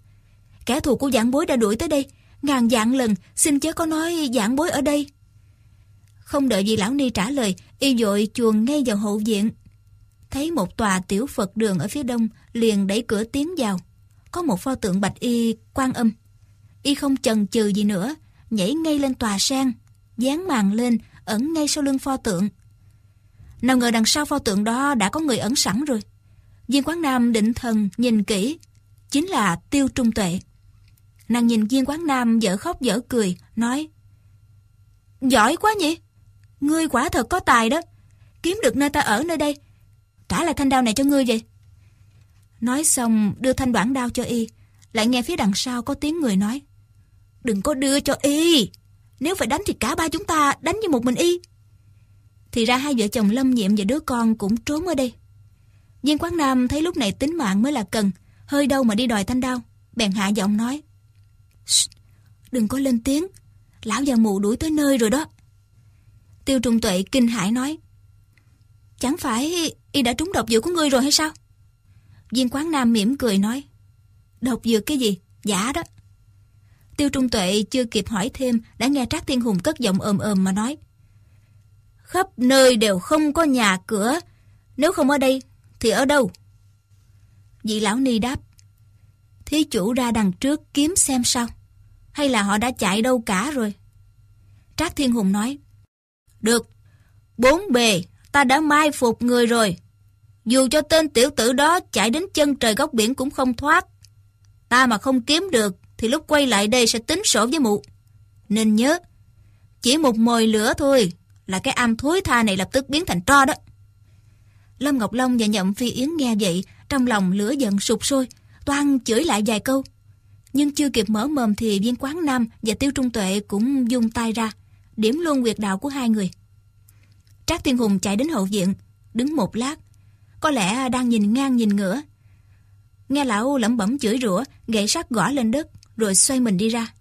Kẻ thù của giảng bối đã đuổi tới đây. Ngàn dạng lần, xin chớ có nói giảng bối ở đây. Không đợi gì lão ni trả lời, y dội chuồn ngay vào hậu viện. Thấy một tòa tiểu Phật đường ở phía đông, liền đẩy cửa tiến vào. Có một pho tượng bạch y quan âm. Y không chần chừ gì nữa, nhảy ngay lên tòa sen, dán màn lên, ẩn ngay sau lưng pho tượng. Nào ngờ đằng sau pho tượng đó đã có người ẩn sẵn rồi. Viên Quán Nam định thần nhìn kỹ, chính là Tiêu Trung Tuệ. Nàng nhìn Viên Quán Nam dở khóc dở cười, nói Giỏi quá nhỉ? Ngươi quả thật có tài đó. Kiếm được nơi ta ở nơi đây. Trả lại thanh đao này cho ngươi vậy. Nói xong đưa thanh đoạn đao cho y, lại nghe phía đằng sau có tiếng người nói. Đừng có đưa cho y. Nếu phải đánh thì cả ba chúng ta đánh như một mình y. Thì ra hai vợ chồng Lâm Nhiệm và đứa con cũng trốn ở đây. Viên Quán Nam thấy lúc này tính mạng mới là cần, hơi đâu mà đi đòi thanh đao. Bèn hạ giọng nói. Đừng có lên tiếng, lão già mù đuổi tới nơi rồi đó. Tiêu Trung Tuệ kinh hãi nói. Chẳng phải y đã trúng độc dược của ngươi rồi hay sao? Viên Quán Nam mỉm cười nói. Độc dược cái gì? Giả đó. Tiêu Trung Tuệ chưa kịp hỏi thêm đã nghe Trác Thiên Hùng cất giọng ồm ồm mà nói. Khắp nơi đều không có nhà cửa, nếu không ở đây thì ở đâu? Vị lão ni đáp. Thí chủ ra đằng trước kiếm xem sao, hay là họ đã chạy đâu cả rồi? Trác Thiên Hùng nói. Được, bốn bề ta đã mai phục người rồi. Dù cho tên tiểu tử đó chạy đến chân trời góc biển cũng không thoát. Ta mà không kiếm được thì lúc quay lại đây sẽ tính sổ với mụ. Nên nhớ, chỉ một mồi lửa thôi là cái am thối tha này lập tức biến thành tro đó. Lâm Ngọc Long và Nhậm Phi Yến nghe vậy, trong lòng lửa giận sụp sôi, toan chửi lại vài câu. Nhưng chưa kịp mở mồm thì viên quán Nam và Tiêu Trung Tuệ cũng dung tay ra, điểm luôn quyệt đạo của hai người. Trác Thiên Hùng chạy đến hậu viện, đứng một lát, có lẽ đang nhìn ngang nhìn ngửa. Nghe lão lẩm bẩm chửi rủa, gậy sắt gõ lên đất, rồi xoay mình đi ra.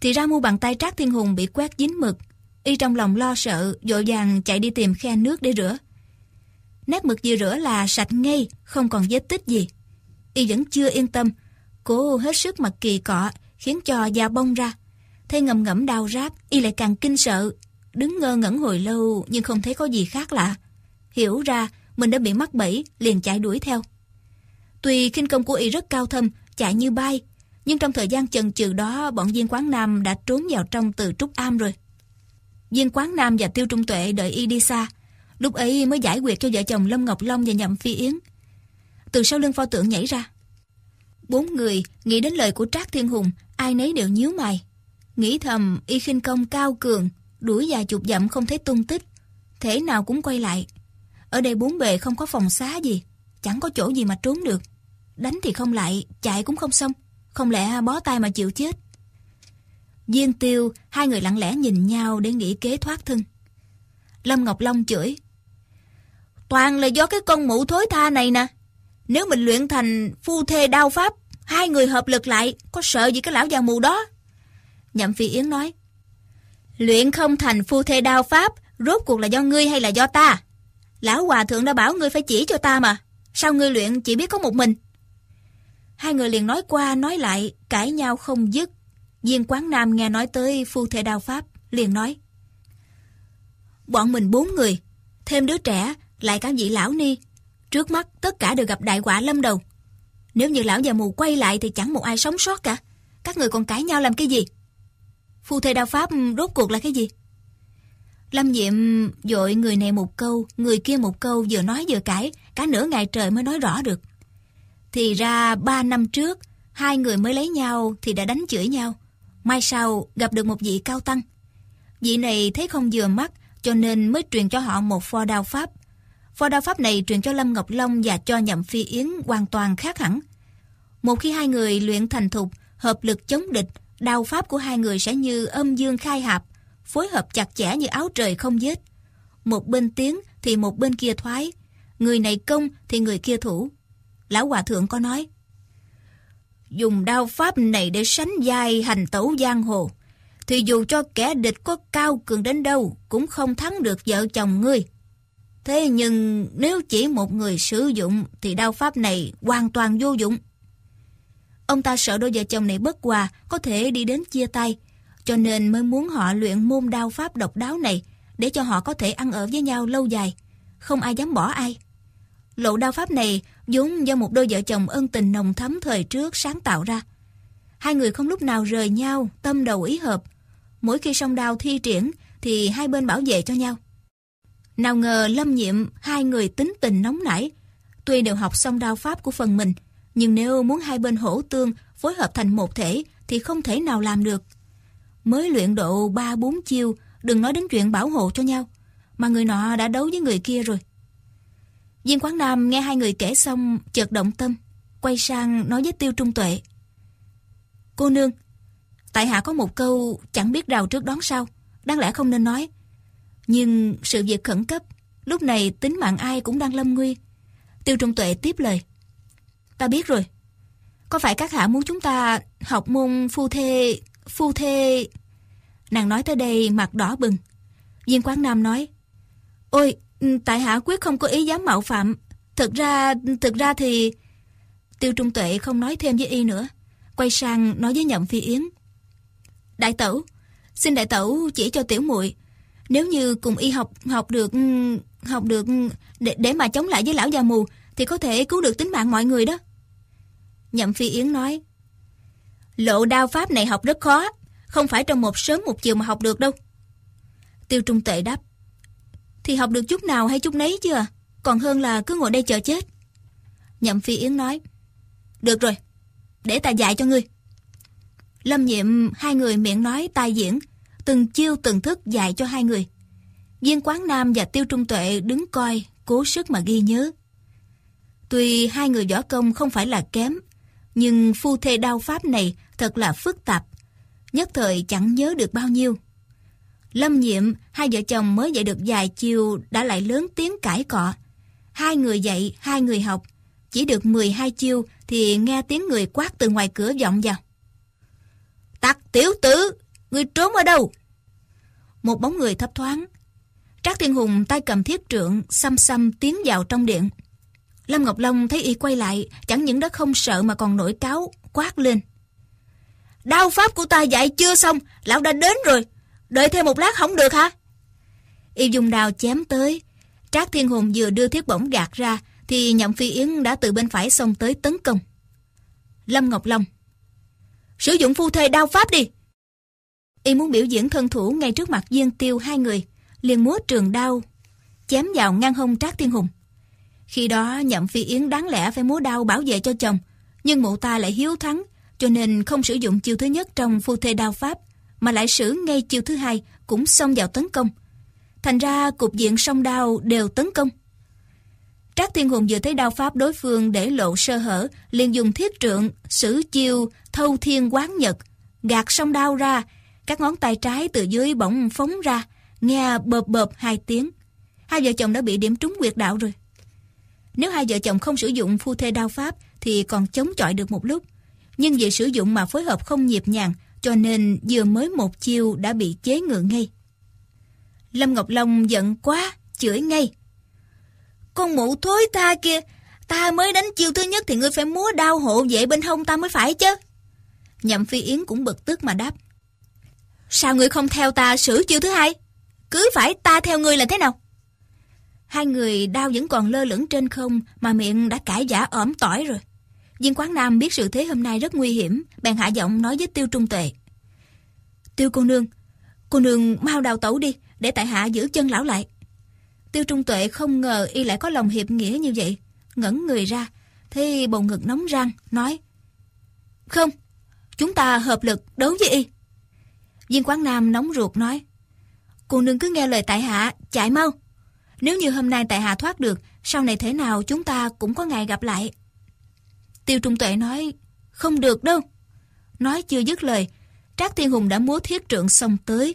Thì ra mu bàn tay Trác Thiên Hùng bị quét dính mực, y trong lòng lo sợ, dội vàng chạy đi tìm khe nước để rửa. Nét mực vừa rửa là sạch ngay, không còn vết tích gì. Y vẫn chưa yên tâm, cố hết sức mặc kỳ cọ, khiến cho da bông ra. Thấy ngầm ngẫm đau rát, y lại càng kinh sợ. Đứng ngơ ngẩn hồi lâu nhưng không thấy có gì khác lạ. Hiểu ra mình đã bị mắc bẫy, liền chạy đuổi theo. Tuy kinh công của y rất cao thâm, chạy như bay, nhưng trong thời gian chần chừ đó, bọn viên quán Nam đã trốn vào trong từ trúc am rồi. Viên quán Nam và Tiêu Trung Tuệ đợi y đi xa, lúc ấy mới giải quyết cho vợ chồng Lâm Ngọc Long và Nhậm Phi Yến. Từ sau lưng pho tượng nhảy ra. Bốn người nghĩ đến lời của Trác Thiên Hùng, ai nấy đều nhíu mày. Nghĩ thầm y khinh công cao cường, đuổi vài chục dặm không thấy tung tích, thể nào cũng quay lại. Ở đây bốn bề không có phòng xá gì, chẳng có chỗ gì mà trốn được. Đánh thì không lại, chạy cũng không xong, không lẽ bó tay mà chịu chết. Diên tiêu, hai người lặng lẽ nhìn nhau để nghĩ kế thoát thân. Lâm Ngọc Long chửi. Toàn là do cái con mụ thối tha này nè. Nếu mình luyện thành phu thê đao pháp, hai người hợp lực lại, có sợ gì cái lão già mù đó? Nhậm Phi Yến nói. Luyện không thành phu thê đao pháp, rốt cuộc là do ngươi hay là do ta? Lão Hòa Thượng đã bảo ngươi phải chỉ cho ta mà. Sao ngươi luyện chỉ biết có một mình? Hai người liền nói qua nói lại, cãi nhau không dứt. Viên quán Nam nghe nói tới phu thê đao pháp, liền nói. Bọn mình bốn người, thêm đứa trẻ, lại cả vị lão ni. Trước mắt tất cả đều gặp đại quả lâm đầu. Nếu như lão già mù quay lại thì chẳng một ai sống sót cả. Các người còn cãi nhau làm cái gì? Phu thê đao pháp rốt cuộc là cái gì? Lâm Diệm dội người này một câu, người kia một câu vừa nói vừa cãi, cả nửa ngày trời mới nói rõ được. Thì ra ba năm trước, hai người mới lấy nhau thì đã đánh chửi nhau. Mai sau gặp được một vị cao tăng. Vị này thấy không vừa mắt cho nên mới truyền cho họ một pho đao pháp. pho đao pháp này truyền cho Lâm Ngọc Long và cho Nhậm Phi Yến hoàn toàn khác hẳn. Một khi hai người luyện thành thục, hợp lực chống địch, đao pháp của hai người sẽ như âm dương khai hạp, phối hợp chặt chẽ như áo trời không vết. Một bên tiến thì một bên kia thoái, người này công thì người kia thủ. Lão Hòa Thượng có nói, dùng đao pháp này để sánh vai hành tẩu giang hồ, thì dù cho kẻ địch có cao cường đến đâu cũng không thắng được vợ chồng ngươi. Thế nhưng nếu chỉ một người sử dụng thì đao pháp này hoàn toàn vô dụng. Ông ta sợ đôi vợ chồng này bất hòa có thể đi đến chia tay, cho nên mới muốn họ luyện môn đao pháp độc đáo này để cho họ có thể ăn ở với nhau lâu dài, không ai dám bỏ ai. Lộ đao pháp này vốn do một đôi vợ chồng ân tình nồng thắm thời trước sáng tạo ra. Hai người không lúc nào rời nhau, tâm đầu ý hợp. Mỗi khi song đao thi triển thì hai bên bảo vệ cho nhau. Nào ngờ lâm nhiệm hai người tính tình nóng nảy. Tuy đều học xong đao pháp của phần mình, nhưng nếu muốn hai bên hỗ tương phối hợp thành một thể thì không thể nào làm được. Mới luyện độ 3-4 chiêu, đừng nói đến chuyện bảo hộ cho nhau, mà người nọ đã đấu với người kia rồi. Viên Quán Nam nghe hai người kể xong chợt động tâm, quay sang nói với Tiêu Trung Tuệ. Cô nương, tại hạ có một câu chẳng biết rào trước đón sau, đáng lẽ không nên nói. Nhưng sự việc khẩn cấp, lúc này tính mạng ai cũng đang lâm nguy. Tiêu Trung Tuệ tiếp lời. Ta biết rồi. Có phải các hạ muốn chúng ta học môn phu thê... Phu thê... Nàng nói tới đây mặt đỏ bừng. Viên Quán Nam nói. Ôi, ừ, tại hạ quyết không có ý dám mạo phạm. Thực ra, thực ra thì... Tiêu Trung Tuệ không nói thêm với y nữa. Quay sang nói với Nhậm Phi Yến. Đại tẩu, xin đại tẩu chỉ cho tiểu muội nếu như cùng y học học được học được để, để mà chống lại với lão già mù thì có thể cứu được tính mạng mọi người đó. Nhậm Phi Yến nói, Lộ đao pháp này học rất khó, Không phải trong một sớm một chiều mà học được đâu. Tiêu Trung Tệ đáp, Thì học được chút nào hay chút nấy chưa à? Còn hơn là cứ ngồi đây chờ chết. Nhậm Phi Yến nói, Được rồi, Để ta dạy cho ngươi. Lâm nhiệm, hai người miệng nói tai diễn, Từng chiêu từng thức dạy cho hai người. Viên Quán Nam và Tiêu Trung Tuệ đứng coi, Cố sức mà ghi nhớ. Tuy hai người võ công không phải là kém nhưng phu thê đao pháp này thật là phức tạp. Nhất thời chẳng nhớ được bao nhiêu. Lâm nhiệm, hai vợ chồng mới dạy được vài chiều đã lại lớn tiếng cãi cọ. Hai người dạy, hai người học. Chỉ được 12 chiêu thì nghe tiếng người quát từ ngoài cửa vọng vào. Tặc tiểu tử, người trốn ở đâu? Một bóng người thấp thoáng. Trác Thiên Hùng tay cầm thiết trượng, xăm xăm tiến vào trong điện. Lâm Ngọc Long thấy y quay lại, chẳng những đã không sợ mà còn nổi cáo, quát lên. Đao pháp của ta dạy chưa xong, lão đã đến rồi. Đợi thêm một lát không được hả? Y dùng đào chém tới. Trác Thiên Hùng vừa đưa thiết bổng gạt ra, thì Nhậm Phi Yến đã từ bên phải xông tới tấn công. Lâm Ngọc Long Sử dụng phu thê đao pháp đi! Y muốn biểu diễn thân thủ ngay trước mặt Diên Tiêu hai người, liền múa trường đao, chém vào ngang hông Trác Thiên Hùng. Khi đó Nhậm Phi Yến đáng lẽ phải múa đao bảo vệ cho chồng, nhưng mụ ta lại hiếu thắng, cho nên không sử dụng chiêu thứ nhất trong phu thê đao pháp, mà lại sử ngay chiêu thứ hai cũng xông vào tấn công. Thành ra cục diện song đao đều tấn công. Trác Thiên Hùng vừa thấy đao pháp đối phương để lộ sơ hở, liền dùng thiết trượng, sử chiêu, thâu thiên quán nhật, gạt song đao ra, các ngón tay trái từ dưới bỗng phóng ra, nghe bợp bợp hai tiếng. Hai vợ chồng đã bị điểm trúng quyệt đạo rồi. Nếu hai vợ chồng không sử dụng phu thê đao pháp thì còn chống chọi được một lúc. Nhưng vì sử dụng mà phối hợp không nhịp nhàng cho nên vừa mới một chiêu đã bị chế ngự ngay. Lâm Ngọc Long giận quá, chửi ngay. Con mụ thối ta kia, ta mới đánh chiêu thứ nhất thì ngươi phải múa đao hộ vệ bên hông ta mới phải chứ. Nhậm Phi Yến cũng bực tức mà đáp. Sao ngươi không theo ta xử chiêu thứ hai? Cứ phải ta theo ngươi là thế nào? Hai người đau vẫn còn lơ lửng trên không mà miệng đã cãi giả ỏm tỏi rồi. Viên Quán Nam biết sự thế hôm nay rất nguy hiểm, bèn hạ giọng nói với Tiêu Trung Tuệ. Tiêu cô nương, cô nương mau đào tẩu đi, để tại hạ giữ chân lão lại. Tiêu Trung Tuệ không ngờ y lại có lòng hiệp nghĩa như vậy, ngẩn người ra, thấy bầu ngực nóng răng, nói Không, chúng ta hợp lực đấu với y. Viên Quán Nam nóng ruột nói Cô nương cứ nghe lời tại hạ, chạy mau. Nếu như hôm nay tại hạ thoát được, sau này thế nào chúng ta cũng có ngày gặp lại. Tiêu Trung Tuệ nói, không được đâu. Nói chưa dứt lời, Trác Thiên Hùng đã múa thiết trượng xông tới.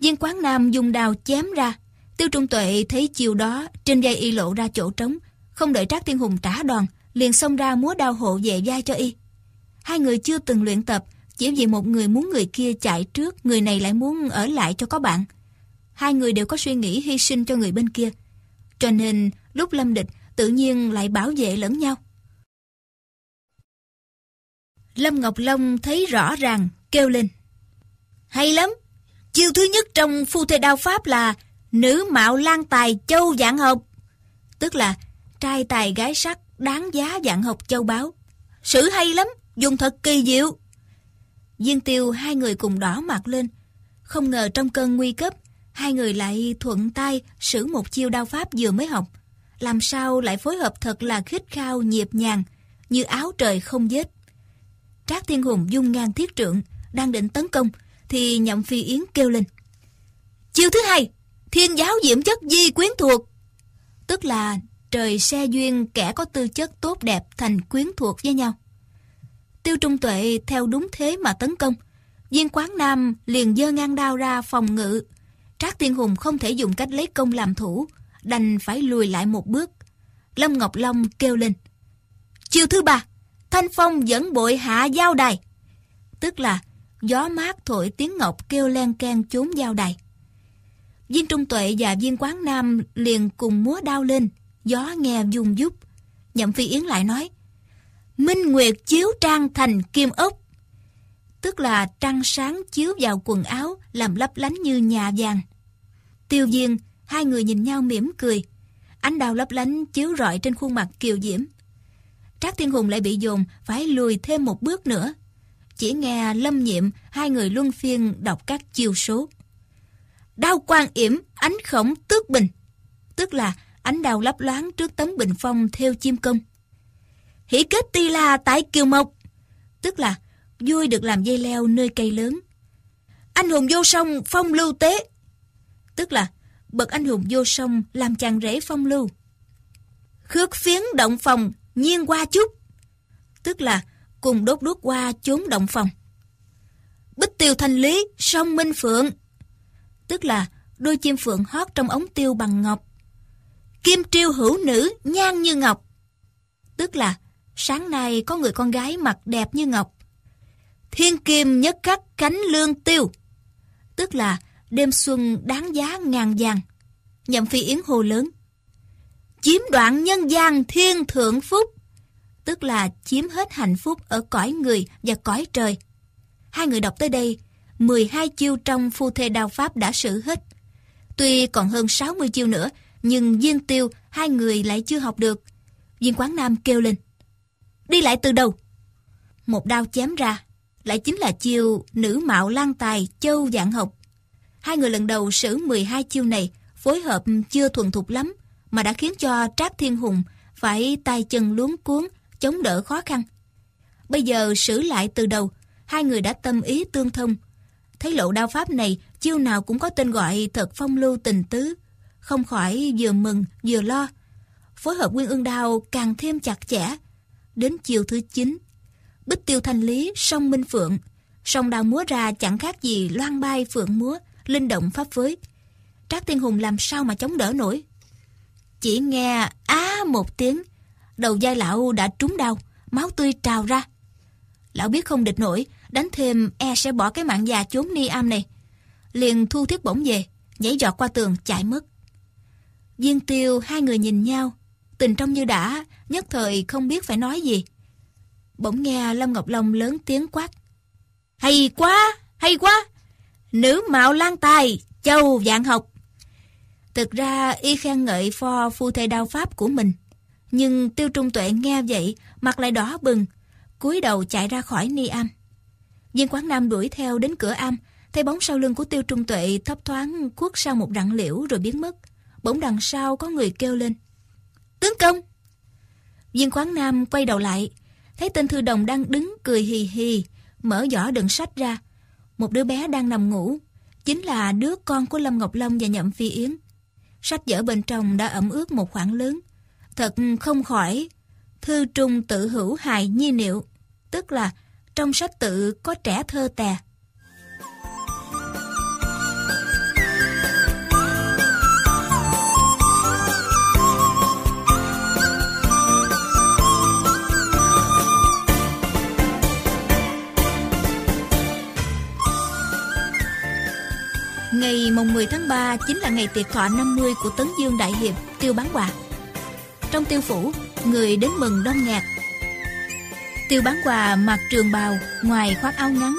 Viên quán nam dùng đào chém ra. Tiêu Trung Tuệ thấy chiều đó, trên dây y lộ ra chỗ trống, không đợi Trác Thiên Hùng trả đòn, liền xông ra múa đao hộ về vai cho y. Hai người chưa từng luyện tập, chỉ vì một người muốn người kia chạy trước, người này lại muốn ở lại cho có bạn. Hai người đều có suy nghĩ hy sinh cho người bên kia. Cho nên, lúc lâm địch, tự nhiên lại bảo vệ lẫn nhau. Lâm Ngọc Long thấy rõ ràng, kêu lên. Hay lắm! Chiêu thứ nhất trong phu thê đao pháp là nữ mạo lan tài châu dạng học. Tức là trai tài gái sắc đáng giá dạng học châu báu. Sử hay lắm, dùng thật kỳ diệu. Diên tiêu hai người cùng đỏ mặt lên. Không ngờ trong cơn nguy cấp, hai người lại thuận tay sử một chiêu đao pháp vừa mới học. Làm sao lại phối hợp thật là khích khao nhịp nhàng, như áo trời không vết. Trác Thiên Hùng dung ngang thiết trượng, đang định tấn công, thì nhậm phi yến kêu lên. Chiêu thứ hai, thiên giáo diễm chất di quyến thuộc. Tức là trời xe duyên kẻ có tư chất tốt đẹp thành quyến thuộc với nhau. Tiêu Trung Tuệ theo đúng thế mà tấn công. Viên quán nam liền dơ ngang đao ra phòng ngự. Trác Thiên Hùng không thể dùng cách lấy công làm thủ, đành phải lùi lại một bước. Lâm Ngọc Long kêu lên. Chiêu thứ ba, thanh phong dẫn bội hạ giao đài. Tức là gió mát thổi tiếng ngọc kêu len can trốn giao đài. Viên Trung Tuệ và Viên Quán Nam liền cùng múa đao lên, gió nghe dùng giúp. Nhậm Phi Yến lại nói, Minh Nguyệt chiếu trang thành kim ốc. Tức là trăng sáng chiếu vào quần áo làm lấp lánh như nhà vàng. Tiêu Diên, hai người nhìn nhau mỉm cười. Ánh đào lấp lánh chiếu rọi trên khuôn mặt kiều diễm. Trác Thiên Hùng lại bị dồn phải lùi thêm một bước nữa. Chỉ nghe lâm nhiệm hai người luân phiên đọc các chiêu số. Đao quan yểm ánh khổng tước bình. Tức là ánh đào lấp loáng trước tấm bình phong theo chim công. Hỷ kết ti la tại Kiều Mộc. Tức là vui được làm dây leo nơi cây lớn. Anh hùng vô sông phong lưu tế. Tức là bậc anh hùng vô sông làm chàng rể phong lưu. Khước phiến động phòng nhiên qua chút. Tức là cùng đốt đuốc qua chốn động phòng. Bích tiêu thanh lý, sông minh phượng. Tức là đôi chim phượng hót trong ống tiêu bằng ngọc. Kim triêu hữu nữ, nhan như ngọc. Tức là sáng nay có người con gái mặt đẹp như ngọc. Thiên kim nhất khắc cánh lương tiêu. Tức là đêm xuân đáng giá ngàn vàng. Nhậm phi yến hồ lớn. Chiếm đoạn nhân gian thiên thượng phúc. Tức là chiếm hết hạnh phúc ở cõi người và cõi trời. Hai người đọc tới đây, 12 chiêu trong phu thê đao pháp đã sử hết. Tuy còn hơn 60 chiêu nữa, nhưng viên tiêu hai người lại chưa học được. Viên quán nam kêu lên. Đi lại từ đầu. Một đao chém ra, lại chính là chiêu nữ mạo lan tài châu dạng học. Hai người lần đầu sử 12 chiêu này, phối hợp chưa thuần thục lắm, mà đã khiến cho Trác Thiên Hùng phải tay chân luống cuốn, chống đỡ khó khăn. Bây giờ sử lại từ đầu, hai người đã tâm ý tương thông. Thấy lộ đao pháp này, chiêu nào cũng có tên gọi thật phong lưu tình tứ, không khỏi vừa mừng vừa lo. Phối hợp nguyên ương đao càng thêm chặt chẽ. Đến chiều thứ 9, Bích tiêu thanh lý, sông minh phượng. sông đào múa ra chẳng khác gì loan bay phượng múa, linh động pháp phối. Trác Tiên Hùng làm sao mà chống đỡ nổi. Chỉ nghe á một tiếng, đầu dai lão đã trúng đau, máu tươi trào ra. Lão biết không địch nổi, đánh thêm e sẽ bỏ cái mạng già chốn ni am này. Liền thu thiết bổng về, nhảy giọt qua tường chạy mất. Viên tiêu hai người nhìn nhau, tình trong như đã, nhất thời không biết phải nói gì. Bỗng nghe Lâm Ngọc Long lớn tiếng quát. Hay quá, hay quá! Nữ mạo lan tài, châu dạng học. Thực ra y khen ngợi pho phu thê đao pháp của mình. Nhưng tiêu trung tuệ nghe vậy, mặt lại đỏ bừng, cúi đầu chạy ra khỏi ni am. Viên quán nam đuổi theo đến cửa am, thấy bóng sau lưng của tiêu trung tuệ thấp thoáng khuất sau một rặng liễu rồi biến mất. Bỗng đằng sau có người kêu lên. Tướng công! Viên quán nam quay đầu lại, thấy tên thư đồng đang đứng cười hì hì, mở giỏ đựng sách ra. Một đứa bé đang nằm ngủ, chính là đứa con của Lâm Ngọc Long và Nhậm Phi Yến. Sách vở bên trong đã ẩm ướt một khoảng lớn. Thật không khỏi. Thư trung tự hữu hài nhi niệu. Tức là trong sách tự có trẻ thơ tè. Ngày mùng 10 tháng 3 chính là ngày tiệc thọ 50 của Tấn Dương Đại Hiệp, Tiêu Bán Hòa. Trong tiêu phủ, người đến mừng đông nghẹt. Tiêu Bán Hòa mặc trường bào, ngoài khoác áo ngắn.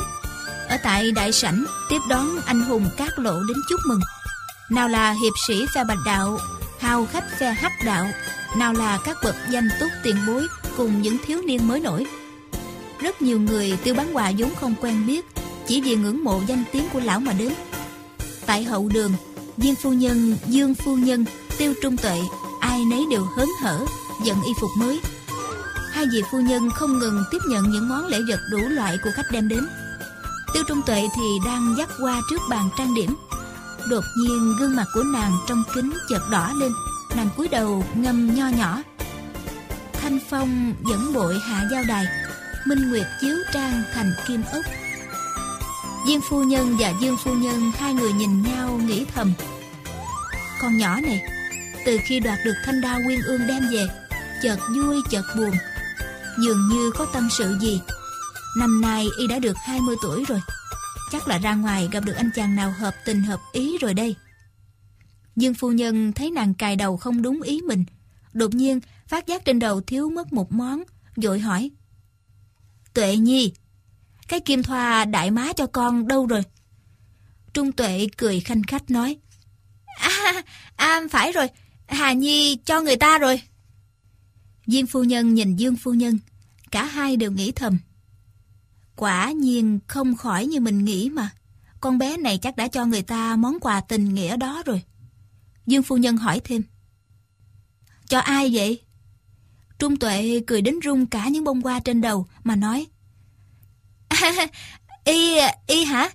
Ở tại đại sảnh, tiếp đón anh hùng cát lộ đến chúc mừng. Nào là hiệp sĩ phe bạch đạo, hào khách phe hắc đạo, nào là các bậc danh túc tiền bối cùng những thiếu niên mới nổi. Rất nhiều người Tiêu Bán Hòa vốn không quen biết, chỉ vì ngưỡng mộ danh tiếng của lão mà đến. Tại hậu đường, Diên phu nhân, Dương phu nhân, Tiêu Trung Tuệ, ai nấy đều hớn hở, giận y phục mới. Hai vị phu nhân không ngừng tiếp nhận những món lễ vật đủ loại của khách đem đến. Tiêu Trung Tuệ thì đang dắt qua trước bàn trang điểm. Đột nhiên gương mặt của nàng trong kính chợt đỏ lên, nàng cúi đầu ngâm nho nhỏ. Thanh phong dẫn bội hạ giao đài, Minh Nguyệt chiếu trang thành kim ốc Diên phu nhân và Dương phu nhân hai người nhìn nhau nghĩ thầm. Con nhỏ này, từ khi đoạt được thanh đao nguyên ương đem về, chợt vui chợt buồn. Dường như có tâm sự gì. Năm nay y đã được 20 tuổi rồi. Chắc là ra ngoài gặp được anh chàng nào hợp tình hợp ý rồi đây. Dương phu nhân thấy nàng cài đầu không đúng ý mình. Đột nhiên phát giác trên đầu thiếu mất một món, vội hỏi. Tuệ nhi, cái kim thoa đại má cho con đâu rồi? Trung Tuệ cười khanh khách nói. À, à phải rồi, Hà Nhi cho người ta rồi. Diên phu nhân nhìn Dương phu nhân, cả hai đều nghĩ thầm. Quả nhiên không khỏi như mình nghĩ mà. Con bé này chắc đã cho người ta món quà tình nghĩa đó rồi. Dương phu nhân hỏi thêm. Cho ai vậy? Trung Tuệ cười đến rung cả những bông hoa trên đầu mà nói. y, y hả?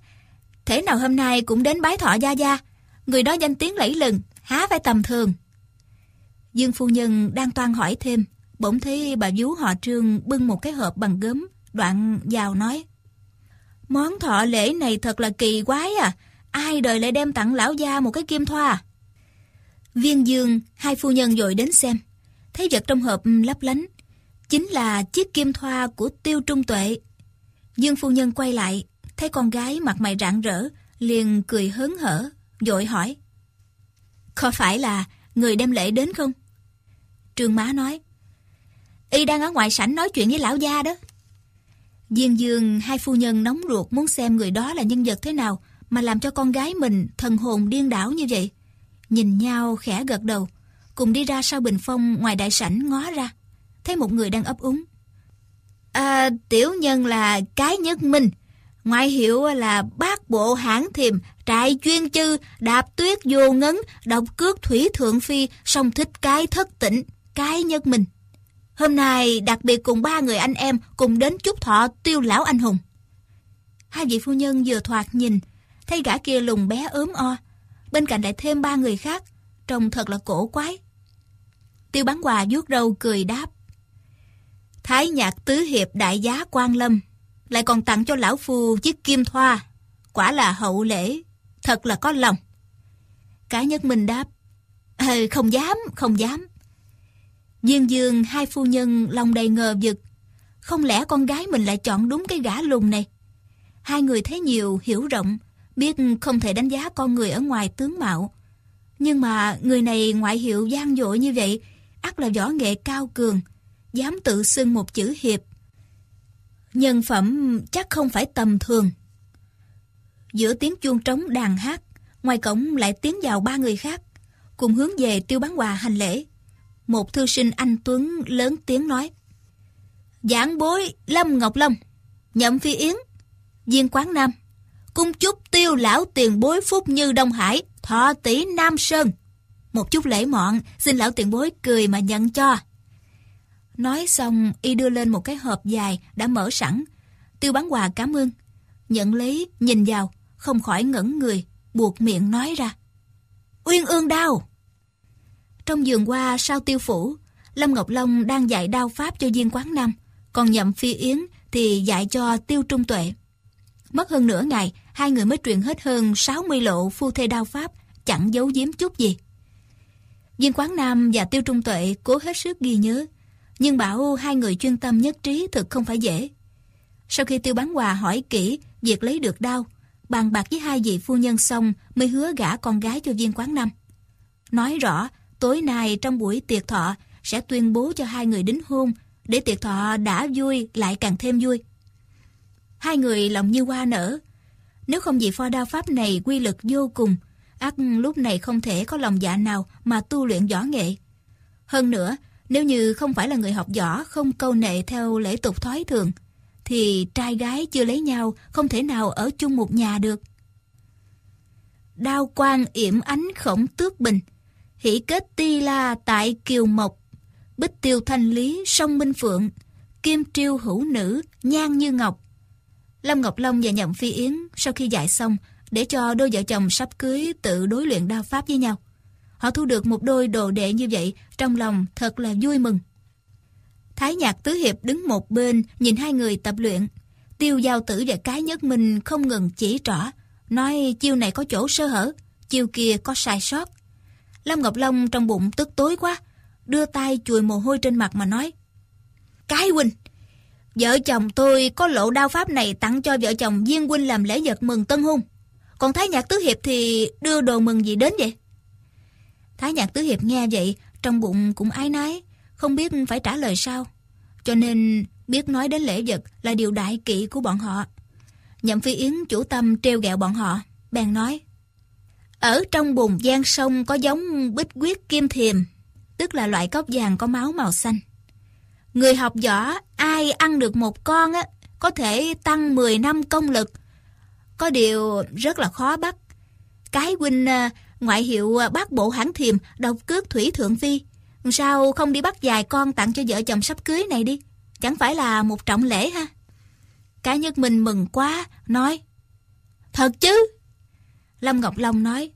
Thế nào hôm nay cũng đến bái thọ Gia Gia, người đó danh tiếng lẫy lừng, há phải tầm thường. Dương phu nhân đang toan hỏi thêm, bỗng thấy bà vú họ trương bưng một cái hộp bằng gớm, đoạn vào nói. Món thọ lễ này thật là kỳ quái à, ai đời lại đem tặng lão gia một cái kim thoa à? Viên dương, hai phu nhân dội đến xem, thấy vật trong hộp lấp lánh, chính là chiếc kim thoa của tiêu trung tuệ. Dương phu nhân quay lại, thấy con gái mặt mày rạng rỡ, liền cười hớn hở, dội hỏi. Có phải là người đem lễ đến không? Trương má nói. Y đang ở ngoài sảnh nói chuyện với lão gia đó. Diên dương hai phu nhân nóng ruột muốn xem người đó là nhân vật thế nào mà làm cho con gái mình thần hồn điên đảo như vậy. Nhìn nhau khẽ gật đầu, cùng đi ra sau bình phong ngoài đại sảnh ngó ra. Thấy một người đang ấp úng. À, tiểu nhân là Cái Nhất Minh, ngoại hiệu là bác bộ hãn thiềm, trại chuyên chư, đạp tuyết vô ngấn, độc cước thủy thượng phi, song thích cái thất tỉnh, Cái Nhất Minh. Hôm nay đặc biệt cùng ba người anh em cùng đến chúc thọ tiêu lão anh hùng. Hai vị phu nhân vừa thoạt nhìn, thấy gã kia lùng bé ốm o, bên cạnh lại thêm ba người khác, trông thật là cổ quái. Tiêu bán quà vuốt râu cười đáp. Thái nhạc tứ hiệp đại giá quan lâm, lại còn tặng cho lão phu chiếc kim thoa. Quả là hậu lễ, thật là có lòng. Cá nhất minh đáp, à, không dám, không dám. Dương dương hai phu nhân lòng đầy ngờ vực. Không lẽ con gái mình lại chọn đúng cái gã lùn này? Hai người thấy nhiều, hiểu rộng, biết không thể đánh giá con người ở ngoài tướng mạo. Nhưng mà người này ngoại hiệu gian dội như vậy, ắt là võ nghệ cao cường, dám tự xưng một chữ hiệp. Nhân phẩm chắc không phải tầm thường. Giữa tiếng chuông trống đàn hát, ngoài cổng lại tiến vào ba người khác, cùng hướng về tiêu bán quà hành lễ. Một thư sinh anh Tuấn lớn tiếng nói. Giảng bối Lâm Ngọc Long, nhậm phi yến, viên quán Nam, cung chúc tiêu lão tiền bối phúc như Đông Hải, thọ tỷ Nam Sơn. Một chút lễ mọn, xin lão tiền bối cười mà nhận cho. Nói xong, y đưa lên một cái hộp dài đã mở sẵn. Tiêu bán quà cảm ơn. Nhận lấy, nhìn vào, không khỏi ngẩn người, buộc miệng nói ra. Uyên ương đau Trong giường qua sau tiêu phủ, Lâm Ngọc Long đang dạy đao pháp cho Diên Quán Nam, còn Nhậm Phi Yến thì dạy cho Tiêu Trung Tuệ. Mất hơn nửa ngày, hai người mới truyền hết hơn 60 lộ phu thê đao pháp, chẳng giấu giếm chút gì. Diên Quán Nam và Tiêu Trung Tuệ cố hết sức ghi nhớ, nhưng bảo hai người chuyên tâm nhất trí thực không phải dễ. Sau khi Tiêu Bán quà hỏi kỹ việc lấy được đao, bàn bạc với hai vị phu nhân xong mới hứa gả con gái cho viên quán năm. Nói rõ, tối nay trong buổi tiệc thọ sẽ tuyên bố cho hai người đính hôn để tiệc thọ đã vui lại càng thêm vui. Hai người lòng như hoa nở. Nếu không vì pho đao pháp này quy lực vô cùng, ác lúc này không thể có lòng dạ nào mà tu luyện võ nghệ. Hơn nữa, nếu như không phải là người học võ không câu nệ theo lễ tục thói thường, thì trai gái chưa lấy nhau không thể nào ở chung một nhà được. Đao quang yểm ánh khổng tước bình, hỷ kết ti la tại kiều mộc, bích tiêu thanh lý sông minh phượng, kim triêu hữu nữ nhan như ngọc. Lâm Ngọc Long và Nhậm Phi Yến sau khi dạy xong để cho đôi vợ chồng sắp cưới tự đối luyện đao pháp với nhau. Họ thu được một đôi đồ đệ như vậy, trong lòng thật là vui mừng. Thái Nhạc Tứ Hiệp đứng một bên nhìn hai người tập luyện. Tiêu Giao Tử và Cái Nhất Minh không ngừng chỉ trỏ, nói chiêu này có chỗ sơ hở, chiêu kia có sai sót. Lâm Ngọc Long trong bụng tức tối quá, đưa tay chùi mồ hôi trên mặt mà nói. Cái huynh, vợ chồng tôi có lộ đao pháp này tặng cho vợ chồng duyên huynh làm lễ vật mừng tân hôn. Còn Thái Nhạc Tứ Hiệp thì đưa đồ mừng gì đến vậy? Thái Nhạc Tứ Hiệp nghe vậy, trong bụng cũng ái nái, không biết phải trả lời sao. Cho nên biết nói đến lễ vật là điều đại kỵ của bọn họ. Nhậm Phi Yến chủ tâm treo gẹo bọn họ, bèn nói. Ở trong bùn giang sông có giống bích quyết kim thiềm, tức là loại cốc vàng có máu màu xanh. Người học võ, ai ăn được một con á, có thể tăng 10 năm công lực. Có điều rất là khó bắt. Cái huynh à, ngoại hiệu à, bác bộ hãng thiềm độc cước thủy thượng phi Sao không đi bắt vài con tặng cho vợ chồng sắp cưới này đi? Chẳng phải là một trọng lễ ha? Cá Nhất mình mừng quá, nói. Thật chứ? Lâm Ngọc Long nói.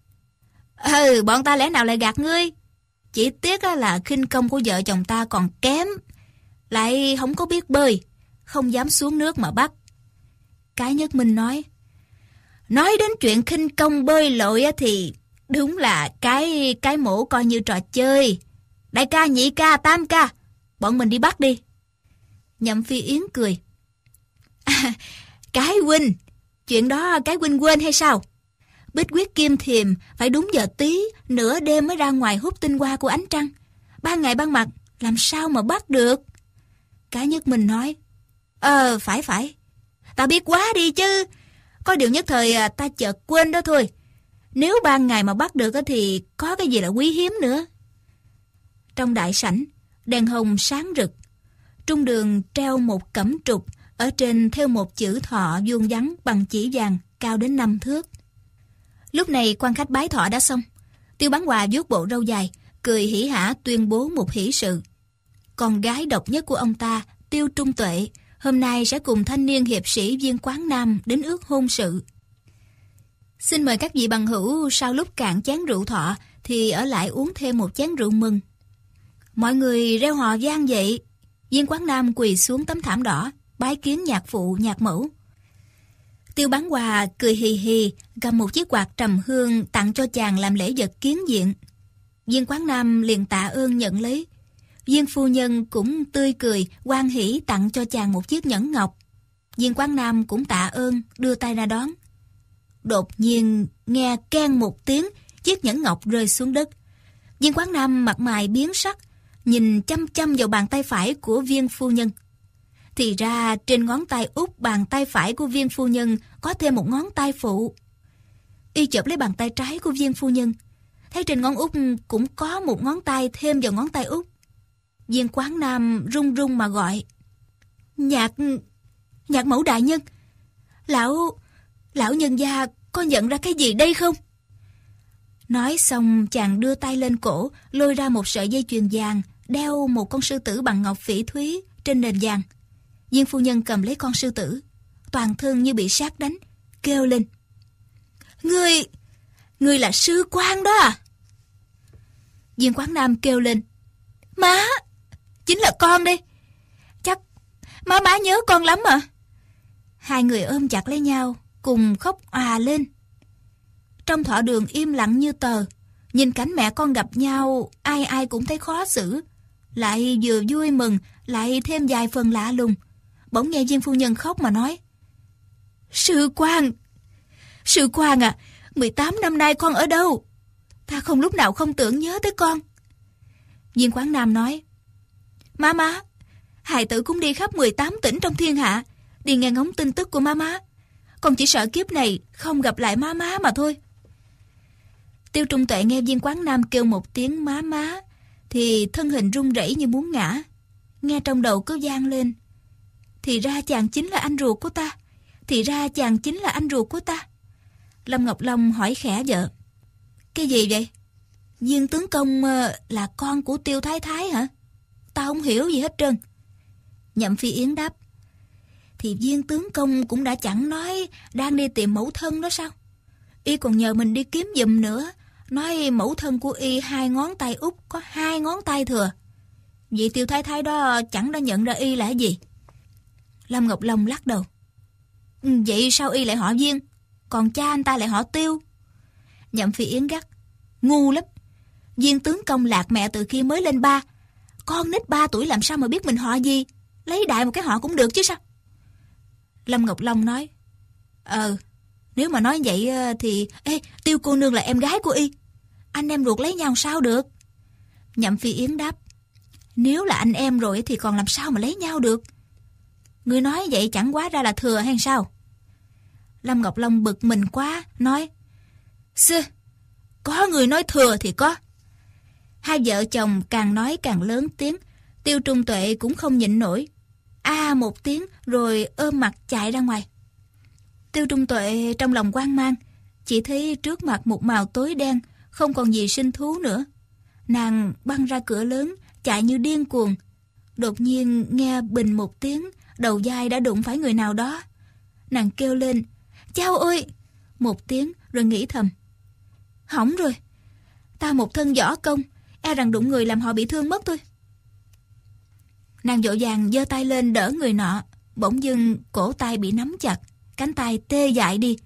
Ừ, bọn ta lẽ nào lại gạt ngươi? Chỉ tiếc là khinh công của vợ chồng ta còn kém. Lại không có biết bơi, không dám xuống nước mà bắt. Cái Nhất Minh nói. Nói đến chuyện khinh công bơi lội thì đúng là cái cái mổ coi như trò chơi. Đại ca, nhị ca, tam ca, bọn mình đi bắt đi. Nhậm Phi Yến cười. À, cái huynh, chuyện đó cái huynh quên hay sao? Bích quyết kim thiềm phải đúng giờ tí, nửa đêm mới ra ngoài hút tinh hoa của ánh trăng. Ban ngày ban mặt, làm sao mà bắt được? Cá nhất mình nói. Ờ, phải phải. Ta biết quá đi chứ. Có điều nhất thời à, ta chợt quên đó thôi. Nếu ban ngày mà bắt được thì có cái gì là quý hiếm nữa. Trong đại sảnh, đèn hồng sáng rực. Trung đường treo một cẩm trục, ở trên theo một chữ thọ vuông vắn bằng chỉ vàng cao đến năm thước. Lúc này quan khách bái thọ đã xong. Tiêu bán quà vuốt bộ râu dài, cười hỉ hả tuyên bố một hỷ sự. Con gái độc nhất của ông ta, Tiêu Trung Tuệ, hôm nay sẽ cùng thanh niên hiệp sĩ viên quán Nam đến ước hôn sự. Xin mời các vị bằng hữu sau lúc cạn chén rượu thọ thì ở lại uống thêm một chén rượu mừng. Mọi người reo hò vang dậy. Viên quán nam quỳ xuống tấm thảm đỏ, bái kiến nhạc phụ, nhạc mẫu. Tiêu bán quà cười hì hì, cầm một chiếc quạt trầm hương tặng cho chàng làm lễ vật kiến diện. Viên quán nam liền tạ ơn nhận lấy. Viên phu nhân cũng tươi cười, quan hỷ tặng cho chàng một chiếc nhẫn ngọc. Viên quán nam cũng tạ ơn, đưa tay ra đón. Đột nhiên nghe ken một tiếng, chiếc nhẫn ngọc rơi xuống đất. Viên quán nam mặt mày biến sắc, nhìn chăm chăm vào bàn tay phải của viên phu nhân. Thì ra trên ngón tay út bàn tay phải của viên phu nhân có thêm một ngón tay phụ. Y chộp lấy bàn tay trái của viên phu nhân. Thấy trên ngón út cũng có một ngón tay thêm vào ngón tay út. Viên quán nam run run mà gọi. Nhạc... Nhạc mẫu đại nhân. Lão... Lão nhân gia có nhận ra cái gì đây không? Nói xong chàng đưa tay lên cổ, lôi ra một sợi dây chuyền vàng, đeo một con sư tử bằng ngọc phỉ thúy trên nền vàng. Viên phu nhân cầm lấy con sư tử, toàn thân như bị sát đánh, kêu lên. Ngươi, ngươi là sư quan đó à? Viên Quán Nam kêu lên. Má! Chính là con đây. Chắc má má nhớ con lắm à? Hai người ôm chặt lấy nhau, cùng khóc òa lên. Trong thọ đường im lặng như tờ, nhìn cảnh mẹ con gặp nhau, ai ai cũng thấy khó xử. Lại vừa vui mừng, lại thêm vài phần lạ lùng. Bỗng nghe viên phu nhân khóc mà nói. Sư quan! Sư quan à, 18 năm nay con ở đâu? Ta không lúc nào không tưởng nhớ tới con. viên Quán Nam nói. Má má, hài tử cũng đi khắp 18 tỉnh trong thiên hạ, đi nghe ngóng tin tức của má má. Con chỉ sợ kiếp này không gặp lại má má mà thôi. Tiêu Trung Tuệ nghe viên quán nam kêu một tiếng má má, thì thân hình run rẩy như muốn ngã. Nghe trong đầu cứ gian lên. Thì ra chàng chính là anh ruột của ta. Thì ra chàng chính là anh ruột của ta. Lâm Ngọc Long hỏi khẽ vợ. Cái gì vậy? Viên tướng công ờ, là con của Tiêu Thái Thái hả? Tao không hiểu gì hết trơn. Nhậm Phi Yến đáp. Thì viên tướng công cũng đã chẳng nói đang đi tìm mẫu thân đó sao? Y còn nhờ mình đi kiếm giùm nữa. Nói mẫu thân của Y hai ngón tay út có hai ngón tay thừa. Vị tiêu thái thái đó chẳng đã nhận ra Y là gì. Lâm Ngọc Long lắc đầu. Ừ, vậy sao Y lại họ viên? Còn cha anh ta lại họ tiêu. Nhậm Phi Yến gắt. Ngu lắm. Viên tướng công lạc mẹ từ khi mới lên ba. Con nít ba tuổi làm sao mà biết mình họ gì? Lấy đại một cái họ cũng được chứ sao? Lâm Ngọc Long nói. Ờ, nếu mà nói vậy ờ, thì... Ê, Tiêu cô nương là em gái của Y. Anh em ruột lấy nhau sao được? Nhậm Phi Yến đáp. Nếu là anh em rồi thì còn làm sao mà lấy nhau được? Người nói vậy chẳng quá ra là thừa hay sao? Lâm Ngọc Long bực mình quá, nói. sư, có người nói thừa thì có. Hai vợ chồng càng nói càng lớn tiếng, tiêu trung tuệ cũng không nhịn nổi. A một tiếng rồi ôm mặt chạy ra ngoài. Tiêu trung tuệ trong lòng quan mang, chỉ thấy trước mặt một màu tối đen, không còn gì sinh thú nữa. Nàng băng ra cửa lớn, chạy như điên cuồng. Đột nhiên nghe bình một tiếng, đầu dai đã đụng phải người nào đó. Nàng kêu lên, Chao ơi! Một tiếng rồi nghĩ thầm. Hỏng rồi, ta một thân võ công, e rằng đụng người làm họ bị thương mất thôi. Nàng dỗ dàng giơ tay lên đỡ người nọ, bỗng dưng cổ tay bị nắm chặt, cánh tay tê dại đi.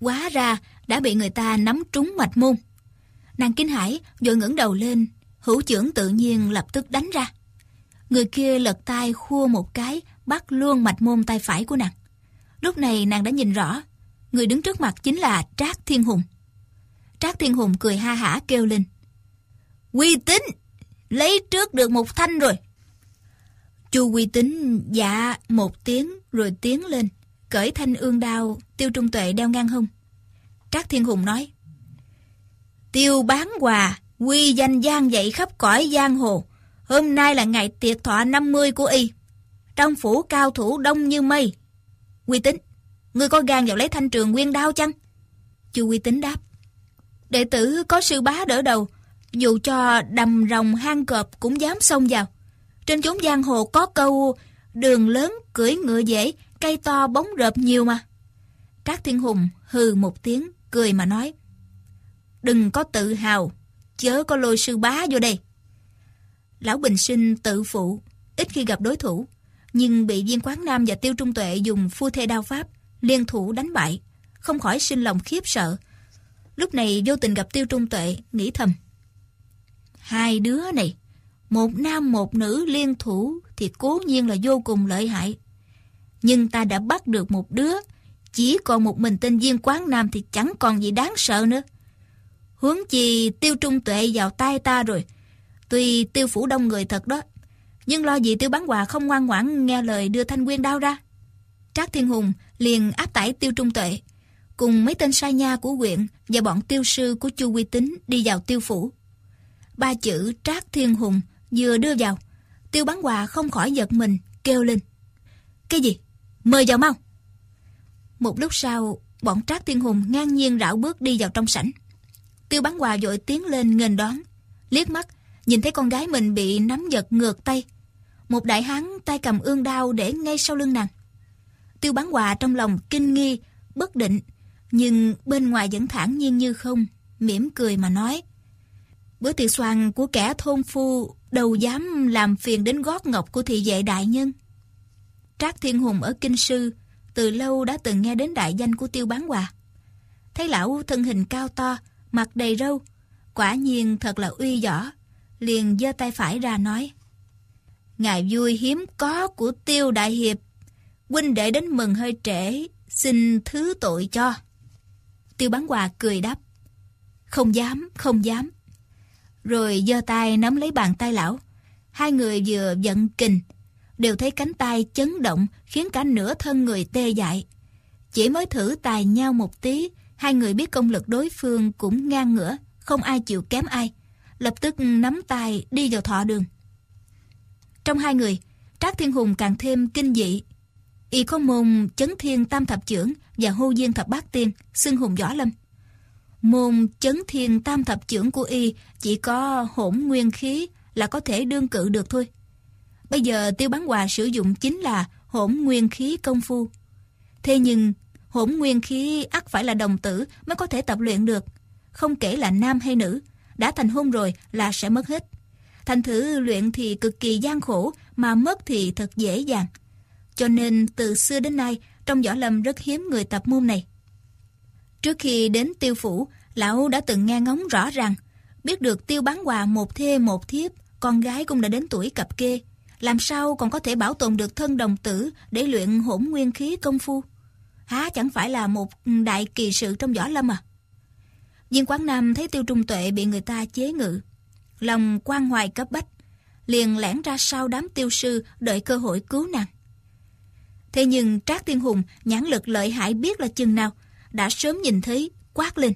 Quá ra đã bị người ta nắm trúng mạch môn. Nàng kinh hãi vội ngẩng đầu lên, hữu trưởng tự nhiên lập tức đánh ra. Người kia lật tay khua một cái, bắt luôn mạch môn tay phải của nàng. Lúc này nàng đã nhìn rõ, người đứng trước mặt chính là Trác Thiên Hùng. Trác Thiên Hùng cười ha hả kêu lên. Quy tính, lấy trước được một thanh rồi. Chu Quy tính dạ một tiếng rồi tiến lên, cởi thanh ương đao tiêu trung tuệ đeo ngang hông. Trác Thiên Hùng nói. Tiêu bán quà, quy danh gian dậy khắp cõi giang hồ. Hôm nay là ngày tiệc thọ 50 của y. Trong phủ cao thủ đông như mây. Quy tính, ngươi có gan vào lấy thanh trường nguyên đao chăng? Chu Quy tính đáp. Đệ tử có sư bá đỡ đầu, dù cho đầm rồng hang cọp cũng dám xông vào. Trên chốn giang hồ có câu đường lớn cưỡi ngựa dễ, cây to bóng rợp nhiều mà. Trác Thiên Hùng hừ một tiếng, cười mà nói. Đừng có tự hào, chớ có lôi sư bá vô đây. Lão Bình Sinh tự phụ, ít khi gặp đối thủ, nhưng bị viên quán nam và tiêu trung tuệ dùng phu thê đao pháp, liên thủ đánh bại, không khỏi sinh lòng khiếp sợ. Lúc này vô tình gặp tiêu trung tuệ, nghĩ thầm. Hai đứa này, một nam một nữ liên thủ thì cố nhiên là vô cùng lợi hại. Nhưng ta đã bắt được một đứa, chỉ còn một mình tên viên quán nam thì chẳng còn gì đáng sợ nữa. Hướng chi tiêu trung tuệ vào tay ta rồi. Tuy tiêu phủ đông người thật đó, nhưng lo gì tiêu bán quà không ngoan ngoãn nghe lời đưa thanh quyên đao ra. Trác Thiên Hùng liền áp tải tiêu trung tuệ, cùng mấy tên sai nha của huyện và bọn tiêu sư của Chu Quy Tính đi vào tiêu phủ. Ba chữ Trác Thiên Hùng vừa đưa vào, tiêu bán quà không khỏi giật mình, kêu lên. Cái gì? Mời vào mau! Một lúc sau, bọn Trác Thiên Hùng ngang nhiên rảo bước đi vào trong sảnh. Tiêu bán quà vội tiến lên nghênh đón, liếc mắt, nhìn thấy con gái mình bị nắm giật ngược tay. Một đại hán tay cầm ương đao để ngay sau lưng nàng. Tiêu bán quà trong lòng kinh nghi, bất định, nhưng bên ngoài vẫn thản nhiên như không, mỉm cười mà nói. Bữa tiệc soàn của kẻ thôn phu đâu dám làm phiền đến gót ngọc của thị vệ đại nhân. Trác Thiên Hùng ở Kinh Sư từ lâu đã từng nghe đến đại danh của Tiêu Bán Hòa. Thấy lão thân hình cao to, mặt đầy râu, quả nhiên thật là uy võ, liền giơ tay phải ra nói. Ngài vui hiếm có của Tiêu Đại Hiệp, huynh đệ đến mừng hơi trễ, xin thứ tội cho. Tiêu Bán Hòa cười đáp. Không dám, không dám. Rồi giơ tay nắm lấy bàn tay lão. Hai người vừa giận kình, đều thấy cánh tay chấn động khiến cả nửa thân người tê dại. Chỉ mới thử tài nhau một tí, hai người biết công lực đối phương cũng ngang ngửa, không ai chịu kém ai. Lập tức nắm tay đi vào thọ đường. Trong hai người, Trác Thiên Hùng càng thêm kinh dị. Y có môn chấn thiên tam thập trưởng và hô duyên thập bát tiên, xưng hùng võ lâm. Môn chấn thiên tam thập trưởng của Y chỉ có hỗn nguyên khí là có thể đương cự được thôi. Bây giờ tiêu bán hòa sử dụng chính là hỗn nguyên khí công phu. Thế nhưng hỗn nguyên khí ắt phải là đồng tử mới có thể tập luyện được. Không kể là nam hay nữ, đã thành hôn rồi là sẽ mất hết. Thành thử luyện thì cực kỳ gian khổ mà mất thì thật dễ dàng. Cho nên từ xưa đến nay trong võ lâm rất hiếm người tập môn này. Trước khi đến tiêu phủ, lão đã từng nghe ngóng rõ ràng, biết được tiêu bán quà một thê một thiếp, con gái cũng đã đến tuổi cập kê. Làm sao còn có thể bảo tồn được thân đồng tử để luyện hỗn nguyên khí công phu? Há chẳng phải là một đại kỳ sự trong võ lâm à? Viên Quán Nam thấy Tiêu Trung Tuệ bị người ta chế ngự. Lòng quan hoài cấp bách, liền lẻn ra sau đám tiêu sư đợi cơ hội cứu nàng. Thế nhưng Trác Tiên Hùng nhãn lực lợi hại biết là chừng nào, đã sớm nhìn thấy, quát lên.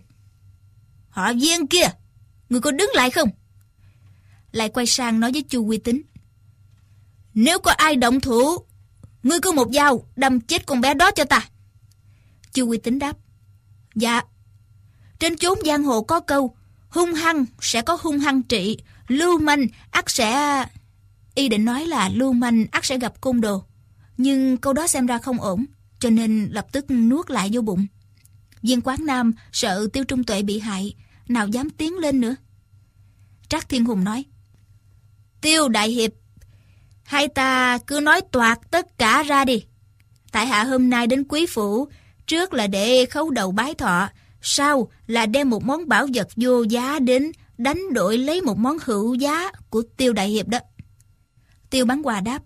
Họ viên kia, người có đứng lại không? Lại quay sang nói với Chu Quy Tính. Nếu có ai động thủ, ngươi cứ một dao đâm chết con bé đó cho ta. Chu Quy Tính đáp. Dạ. Trên chốn giang hồ có câu, hung hăng sẽ có hung hăng trị, lưu manh ắt sẽ... Y định nói là lưu manh ắt sẽ gặp côn đồ. Nhưng câu đó xem ra không ổn, cho nên lập tức nuốt lại vô bụng. Viên quán nam sợ tiêu trung tuệ bị hại, nào dám tiến lên nữa. Trác Thiên Hùng nói, Tiêu Đại Hiệp, hai ta cứ nói toạc tất cả ra đi. Tại hạ hôm nay đến quý phủ, trước là để khấu đầu bái thọ, sau là đem một món bảo vật vô giá đến đánh đổi lấy một món hữu giá của Tiêu Đại Hiệp đó. Tiêu bán quà đáp,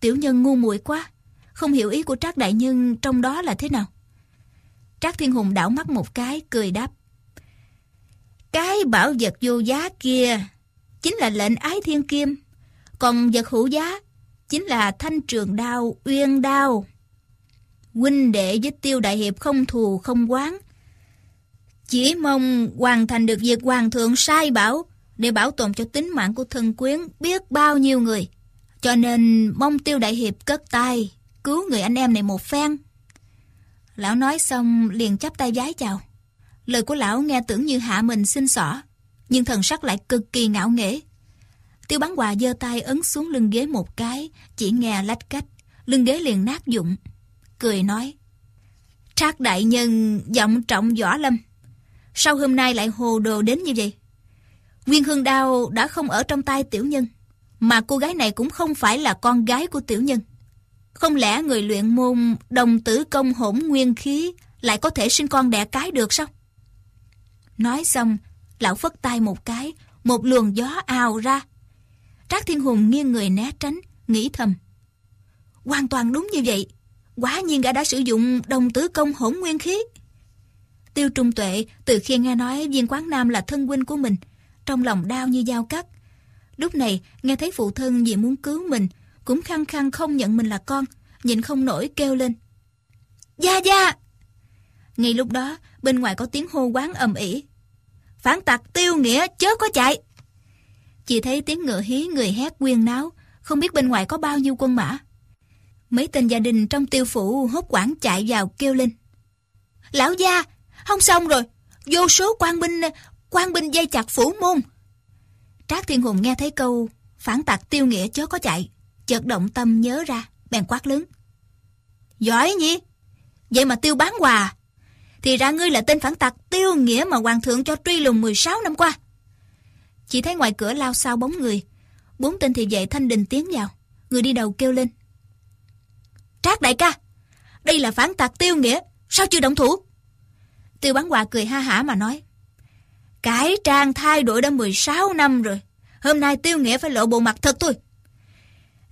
Tiểu nhân ngu muội quá, không hiểu ý của Trác Đại Nhân trong đó là thế nào. Trác Thiên Hùng đảo mắt một cái, cười đáp. Cái bảo vật vô giá kia chính là lệnh ái thiên kim, còn vật hữu giá chính là thanh trường đao, uyên đao. Huynh đệ với tiêu đại hiệp không thù không quán. Chỉ mong hoàn thành được việc hoàng thượng sai bảo để bảo tồn cho tính mạng của thân quyến biết bao nhiêu người. Cho nên mong tiêu đại hiệp cất tay, cứu người anh em này một phen. Lão nói xong liền chắp tay giái chào. Lời của lão nghe tưởng như hạ mình xin xỏ, nhưng thần sắc lại cực kỳ ngạo nghễ. Tiêu bán quà giơ tay ấn xuống lưng ghế một cái, chỉ nghe lách cách, lưng ghế liền nát dụng. Cười nói, Trác đại nhân giọng trọng võ lâm. Sao hôm nay lại hồ đồ đến như vậy? Nguyên hương đao đã không ở trong tay tiểu nhân, mà cô gái này cũng không phải là con gái của tiểu nhân. Không lẽ người luyện môn đồng tử công hỗn nguyên khí lại có thể sinh con đẻ cái được sao? Nói xong, lão phất tay một cái, một luồng gió ào ra. Trác Thiên Hùng nghiêng người né tránh, nghĩ thầm. Hoàn toàn đúng như vậy, quá nhiên gã đã sử dụng đồng tử công hỗn nguyên khí. Tiêu Trung Tuệ từ khi nghe nói viên quán nam là thân huynh của mình, trong lòng đau như dao cắt. Lúc này nghe thấy phụ thân vì muốn cứu mình, cũng khăng khăng không nhận mình là con, nhịn không nổi kêu lên. Gia Gia! Ngay lúc đó, bên ngoài có tiếng hô quán ầm ĩ. Phản tặc tiêu nghĩa chớ có chạy! Chỉ thấy tiếng ngựa hí người hét quyên náo, không biết bên ngoài có bao nhiêu quân mã. Mấy tên gia đình trong tiêu phủ hốt quảng chạy vào kêu lên. Lão gia, không xong rồi, vô số quan binh, quan binh dây chặt phủ môn. Trác Thiên Hùng nghe thấy câu phản tặc tiêu nghĩa chớ có chạy, chợt động tâm nhớ ra, bèn quát lớn. Giỏi nhỉ? Vậy mà tiêu bán quà. Thì ra ngươi là tên phản tặc tiêu nghĩa mà hoàng thượng cho truy lùng 16 năm qua. Chỉ thấy ngoài cửa lao sao bóng người. Bốn tên thì vệ thanh đình tiến vào. Người đi đầu kêu lên. Trác đại ca, đây là phản tặc tiêu nghĩa, sao chưa động thủ? Tiêu bán quà cười ha hả mà nói. cái trang thay đổi đã 16 năm rồi. Hôm nay tiêu nghĩa phải lộ bộ mặt thật thôi.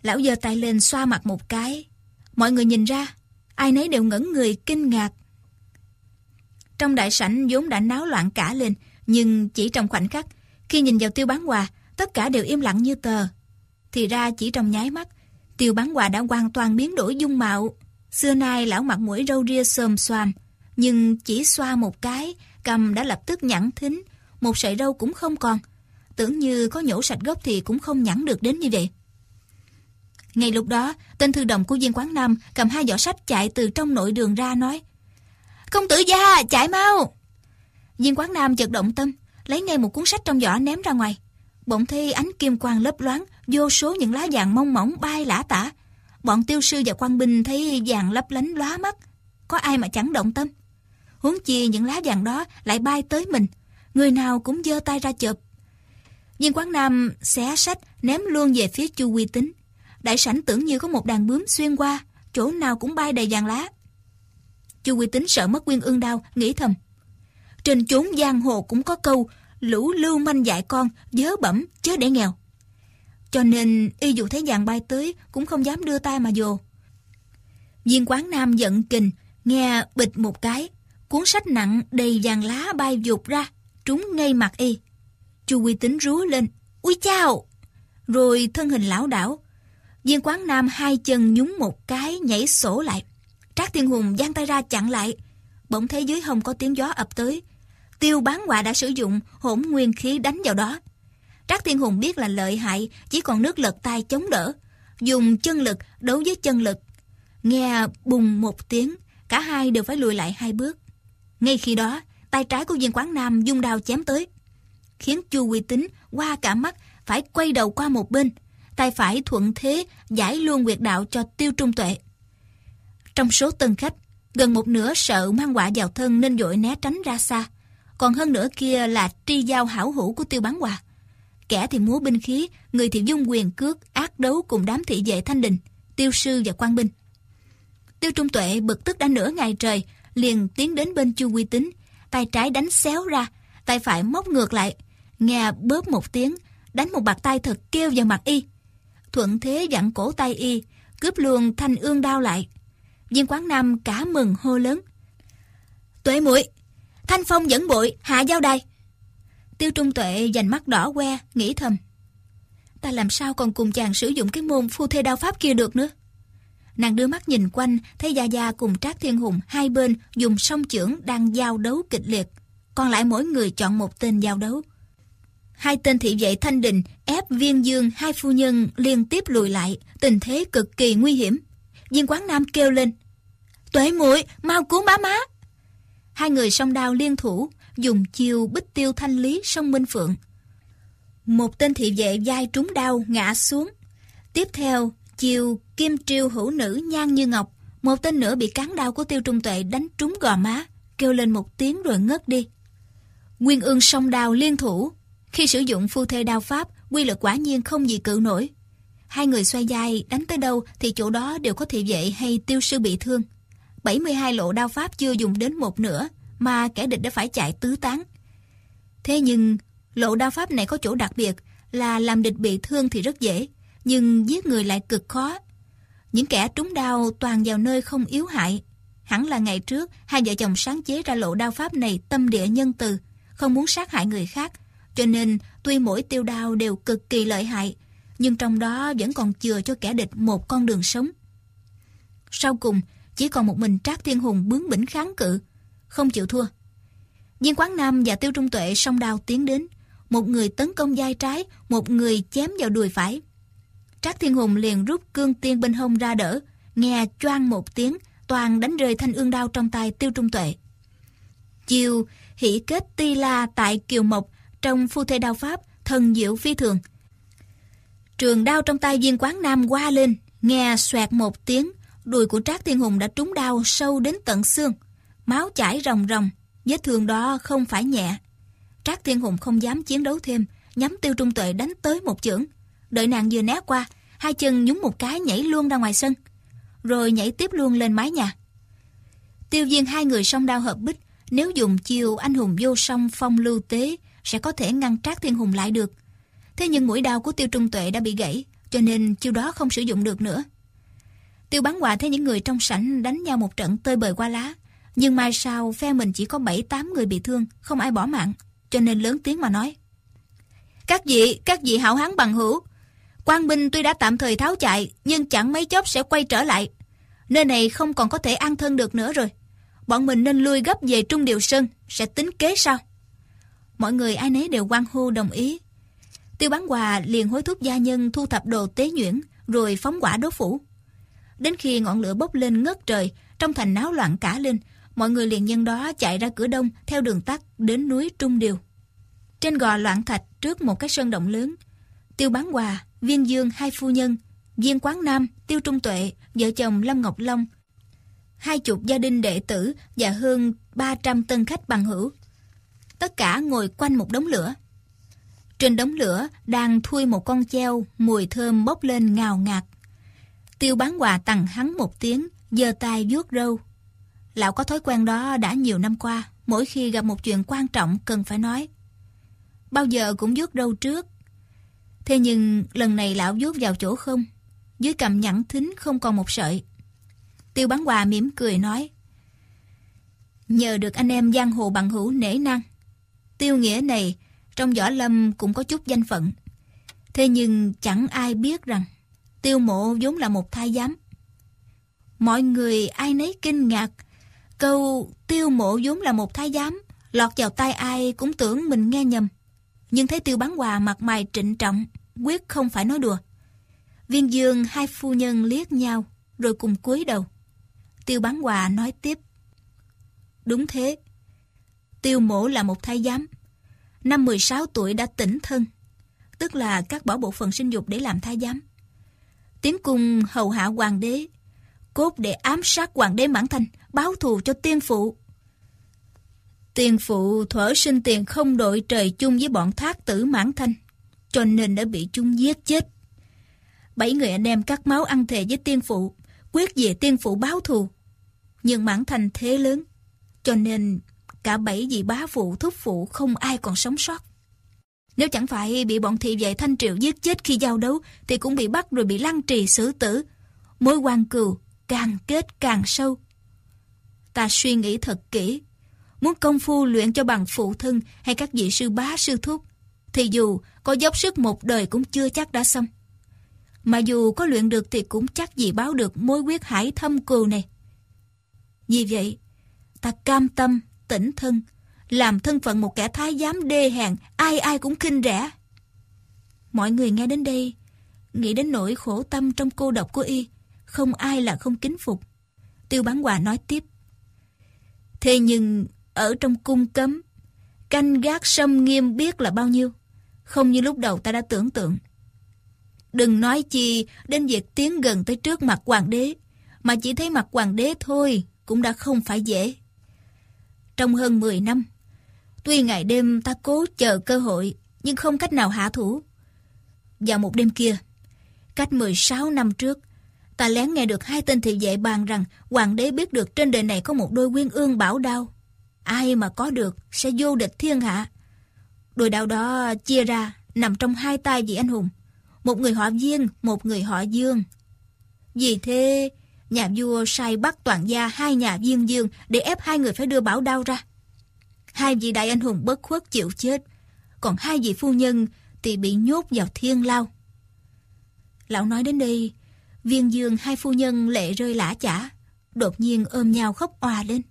Lão giơ tay lên xoa mặt một cái. Mọi người nhìn ra, ai nấy đều ngẩn người kinh ngạc. Trong đại sảnh vốn đã náo loạn cả lên, nhưng chỉ trong khoảnh khắc, khi nhìn vào tiêu bán quà, tất cả đều im lặng như tờ. Thì ra chỉ trong nháy mắt, tiêu bán quà đã hoàn toàn biến đổi dung mạo. Xưa nay lão mặt mũi râu ria xồm xoàm, nhưng chỉ xoa một cái, cầm đã lập tức nhẵn thính, một sợi râu cũng không còn. Tưởng như có nhổ sạch gốc thì cũng không nhẵn được đến như vậy. Ngay lúc đó, tên thư đồng của viên quán Nam cầm hai giỏ sách chạy từ trong nội đường ra nói Công tử gia, chạy mau! Viên quán Nam chợt động tâm, lấy ngay một cuốn sách trong giỏ ném ra ngoài. Bỗng thi ánh kim quang lấp loáng, vô số những lá vàng mông mỏng bay lả tả. Bọn tiêu sư và quan binh thấy vàng lấp lánh lóa mắt. Có ai mà chẳng động tâm. Huống chi những lá vàng đó lại bay tới mình. Người nào cũng giơ tay ra chụp. Viên quán Nam xé sách ném luôn về phía chu quy tính. Đại sảnh tưởng như có một đàn bướm xuyên qua, chỗ nào cũng bay đầy vàng lá. Chu Quy Tính sợ mất quyên ương đau, nghĩ thầm. Trên chốn giang hồ cũng có câu, lũ lưu manh dạy con, dớ bẩm, chớ để nghèo. Cho nên, y dù thấy vàng bay tới, cũng không dám đưa tay mà vô. Viên quán nam giận kình, nghe bịch một cái, cuốn sách nặng đầy vàng lá bay vụt ra, trúng ngay mặt y. Chu Quy Tính rú lên, ui chao! Rồi thân hình lão đảo, Viên quán nam hai chân nhúng một cái nhảy sổ lại. Trác Thiên Hùng giang tay ra chặn lại. Bỗng thấy dưới hông có tiếng gió ập tới. Tiêu bán họa đã sử dụng hỗn nguyên khí đánh vào đó. Trác Thiên Hùng biết là lợi hại, chỉ còn nước lật tay chống đỡ. Dùng chân lực đấu với chân lực. Nghe bùng một tiếng, cả hai đều phải lùi lại hai bước. Ngay khi đó, tay trái của viên quán nam dung đao chém tới. Khiến chu quy tính qua cả mắt phải quay đầu qua một bên tay phải thuận thế giải luôn quyệt đạo cho tiêu trung tuệ. Trong số tân khách, gần một nửa sợ mang quả vào thân nên dội né tránh ra xa. Còn hơn nữa kia là tri giao hảo hữu của tiêu bán hòa. Kẻ thì múa binh khí, người thì dung quyền cước, ác đấu cùng đám thị vệ thanh đình, tiêu sư và quan binh. Tiêu trung tuệ bực tức đã nửa ngày trời, liền tiến đến bên chu quy tính, tay trái đánh xéo ra, tay phải móc ngược lại, nghe bóp một tiếng, đánh một bạt tay thật kêu vào mặt y thuận thế dặn cổ tay y, cướp luôn thanh ương đao lại. Viên quán nam cả mừng hô lớn. Tuệ muội thanh phong dẫn bội, hạ giao đài. Tiêu trung tuệ dành mắt đỏ que, nghĩ thầm. Ta làm sao còn cùng chàng sử dụng cái môn phu thê đao pháp kia được nữa. Nàng đưa mắt nhìn quanh, thấy Gia Gia cùng Trác Thiên Hùng hai bên dùng song chưởng đang giao đấu kịch liệt. Còn lại mỗi người chọn một tên giao đấu. Hai tên thị vệ thanh đình ép viên dương hai phu nhân liên tiếp lùi lại, tình thế cực kỳ nguy hiểm. Viên quán nam kêu lên, Tuệ muội mau cứu má má. Hai người song đao liên thủ, dùng chiêu bích tiêu thanh lý song Minh Phượng. Một tên thị vệ vai trúng đao ngã xuống. Tiếp theo, chiêu kim triêu hữu nữ nhan như ngọc, một tên nữa bị cán đao của tiêu trung tuệ đánh trúng gò má, kêu lên một tiếng rồi ngất đi. Nguyên ương song đao liên thủ, khi sử dụng phu thê đao pháp, quy lực quả nhiên không gì cự nổi. Hai người xoay dai đánh tới đâu thì chỗ đó đều có thị vệ hay tiêu sư bị thương. 72 lộ đao pháp chưa dùng đến một nửa mà kẻ địch đã phải chạy tứ tán. Thế nhưng lộ đao pháp này có chỗ đặc biệt là làm địch bị thương thì rất dễ, nhưng giết người lại cực khó. Những kẻ trúng đao toàn vào nơi không yếu hại. Hẳn là ngày trước hai vợ chồng sáng chế ra lộ đao pháp này tâm địa nhân từ, không muốn sát hại người khác cho nên tuy mỗi tiêu đao đều cực kỳ lợi hại, nhưng trong đó vẫn còn chừa cho kẻ địch một con đường sống. Sau cùng, chỉ còn một mình Trác Thiên Hùng bướng bỉnh kháng cự, không chịu thua. Viên Quán Nam và Tiêu Trung Tuệ song đao tiến đến, một người tấn công vai trái, một người chém vào đùi phải. Trác Thiên Hùng liền rút cương tiên bên hông ra đỡ, nghe choang một tiếng, toàn đánh rơi thanh ương đao trong tay Tiêu Trung Tuệ. Chiều hỷ kết ti la tại Kiều Mộc trong phu thể đao pháp thần diệu phi thường. Trường đao trong tay viên quán nam qua lên, nghe xoẹt một tiếng, đùi của Trác Thiên Hùng đã trúng đao sâu đến tận xương, máu chảy ròng ròng, vết thương đó không phải nhẹ. Trác Thiên Hùng không dám chiến đấu thêm, nhắm tiêu trung tuệ đánh tới một chưởng. Đợi nàng vừa né qua, hai chân nhúng một cái nhảy luôn ra ngoài sân. Rồi nhảy tiếp luôn lên mái nhà. Tiêu viên hai người song đao hợp bích, nếu dùng chiêu anh hùng vô song phong lưu tế, sẽ có thể ngăn trác thiên hùng lại được. Thế nhưng mũi đao của tiêu trung tuệ đã bị gãy, cho nên chiêu đó không sử dụng được nữa. Tiêu bắn quà thấy những người trong sảnh đánh nhau một trận tơi bời qua lá. Nhưng mai sau phe mình chỉ có 7-8 người bị thương, không ai bỏ mạng. Cho nên lớn tiếng mà nói. Các vị, các vị hảo hán bằng hữu. quan binh tuy đã tạm thời tháo chạy, nhưng chẳng mấy chốc sẽ quay trở lại. Nơi này không còn có thể an thân được nữa rồi. Bọn mình nên lui gấp về Trung Điều Sơn, sẽ tính kế sau. Mọi người ai nấy đều quan hô đồng ý. Tiêu bán hòa liền hối thúc gia nhân thu thập đồ tế nhuyễn, rồi phóng quả đốt phủ. Đến khi ngọn lửa bốc lên ngất trời, trong thành náo loạn cả lên, mọi người liền nhân đó chạy ra cửa đông theo đường tắt đến núi Trung Điều. Trên gò loạn thạch trước một cái sơn động lớn, Tiêu Bán Hòa, Viên Dương hai phu nhân, Viên Quán Nam, Tiêu Trung Tuệ, vợ chồng Lâm Ngọc Long, hai chục gia đình đệ tử và hơn 300 tân khách bằng hữu. Tất cả ngồi quanh một đống lửa. Trên đống lửa đang thui một con treo, mùi thơm bốc lên ngào ngạt. Tiêu bán quà tặng hắn một tiếng, giơ tay vuốt râu. Lão có thói quen đó đã nhiều năm qua, mỗi khi gặp một chuyện quan trọng cần phải nói. Bao giờ cũng vuốt râu trước. Thế nhưng lần này lão vuốt vào chỗ không, dưới cầm nhẵn thính không còn một sợi. Tiêu bán quà mỉm cười nói. Nhờ được anh em giang hồ bằng hữu nể năng. Tiêu nghĩa này trong võ lâm cũng có chút danh phận. Thế nhưng chẳng ai biết rằng Tiêu mộ vốn là một thái giám. Mọi người ai nấy kinh ngạc. Câu tiêu mộ vốn là một thái giám, lọt vào tai ai cũng tưởng mình nghe nhầm. Nhưng thấy tiêu bán hòa mặt mày trịnh trọng, quyết không phải nói đùa. Viên dương hai phu nhân liếc nhau, rồi cùng cúi đầu. Tiêu bán hòa nói tiếp. Đúng thế. Tiêu mổ là một thái giám. Năm 16 tuổi đã tỉnh thân, tức là cắt bỏ bộ phận sinh dục để làm thái giám tiến cung hầu hạ hoàng đế, cốt để ám sát hoàng đế Mãn Thanh, báo thù cho tiên phụ. Tiên phụ thuở sinh tiền không đội trời chung với bọn thác tử Mãn Thanh, cho nên đã bị chúng giết chết. Bảy người anh em cắt máu ăn thề với tiên phụ, quyết về tiên phụ báo thù. Nhưng Mãn Thanh thế lớn, cho nên cả bảy vị bá phụ thúc phụ không ai còn sống sót. Nếu chẳng phải bị bọn thị vệ Thanh Triệu giết chết khi giao đấu, thì cũng bị bắt rồi bị lăng trì xử tử. Mối quan cừu càng kết càng sâu. Ta suy nghĩ thật kỹ. Muốn công phu luyện cho bằng phụ thân hay các vị sư bá sư thúc, thì dù có dốc sức một đời cũng chưa chắc đã xong. Mà dù có luyện được thì cũng chắc gì báo được mối quyết hải thâm cừu này. Vì vậy, ta cam tâm, tỉnh thân, làm thân phận một kẻ thái giám đê hèn, ai ai cũng khinh rẻ. Mọi người nghe đến đây, nghĩ đến nỗi khổ tâm trong cô độc của y, không ai là không kính phục. Tiêu bán hòa nói tiếp. Thế nhưng, ở trong cung cấm, canh gác sâm nghiêm biết là bao nhiêu, không như lúc đầu ta đã tưởng tượng. Đừng nói chi đến việc tiến gần tới trước mặt hoàng đế, mà chỉ thấy mặt hoàng đế thôi cũng đã không phải dễ. Trong hơn 10 năm, Tuy ngày đêm ta cố chờ cơ hội, nhưng không cách nào hạ thủ. Vào một đêm kia, cách 16 năm trước, ta lén nghe được hai tên thị vệ bàn rằng hoàng đế biết được trên đời này có một đôi quyên ương bảo đao. Ai mà có được sẽ vô địch thiên hạ. Đôi đao đó chia ra nằm trong hai tay vị anh hùng. Một người họ Viên, một người họ Dương. Vì thế, nhà vua sai bắt toàn gia hai nhà Viên Dương để ép hai người phải đưa bảo đao ra hai vị đại anh hùng bất khuất chịu chết, còn hai vị phu nhân thì bị nhốt vào thiên lao. Lão nói đến đây, viên dương hai phu nhân lệ rơi lã chả, đột nhiên ôm nhau khóc òa lên.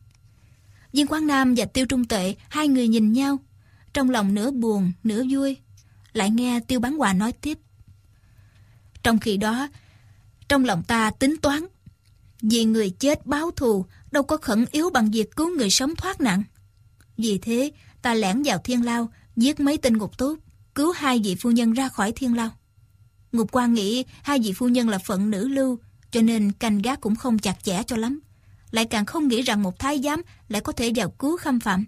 Viên Quang Nam và Tiêu Trung Tệ hai người nhìn nhau, trong lòng nửa buồn nửa vui, lại nghe Tiêu Bán Hòa nói tiếp. Trong khi đó, trong lòng ta tính toán, vì người chết báo thù đâu có khẩn yếu bằng việc cứu người sống thoát nạn. Vì thế, ta lẻn vào thiên lao, giết mấy tên ngục tốt, cứu hai vị phu nhân ra khỏi thiên lao. Ngục quan nghĩ hai vị phu nhân là phận nữ lưu, cho nên canh gác cũng không chặt chẽ cho lắm. Lại càng không nghĩ rằng một thái giám lại có thể vào cứu khâm phạm.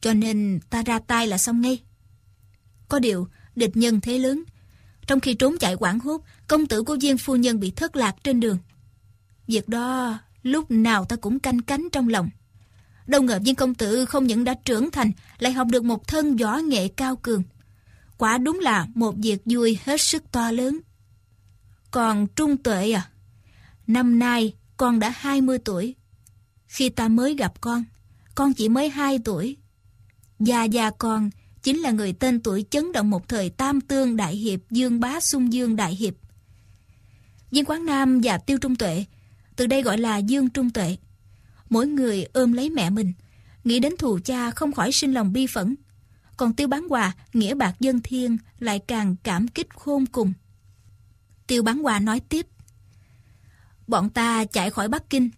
Cho nên ta ra tay là xong ngay. Có điều, địch nhân thế lớn. Trong khi trốn chạy quảng hốt, công tử của viên phu nhân bị thất lạc trên đường. Việc đó lúc nào ta cũng canh cánh trong lòng. Đâu ngờ viên công tử không những đã trưởng thành, lại học được một thân võ nghệ cao cường. Quả đúng là một việc vui hết sức to lớn. Còn Trung Tuệ à? Năm nay con đã 20 tuổi. Khi ta mới gặp con, con chỉ mới 2 tuổi. Gia Gia con chính là người tên tuổi chấn động một thời Tam Tương Đại Hiệp Dương Bá Sung Dương Đại Hiệp. Viên Quán Nam và Tiêu Trung Tuệ, từ đây gọi là Dương Trung Tuệ. Mỗi người ôm lấy mẹ mình, nghĩ đến thù cha không khỏi sinh lòng bi phẫn. Còn Tiêu Bán Hòa, nghĩa bạc dân thiên lại càng cảm kích khôn cùng. Tiêu Bán Hòa nói tiếp. Bọn ta chạy khỏi Bắc Kinh,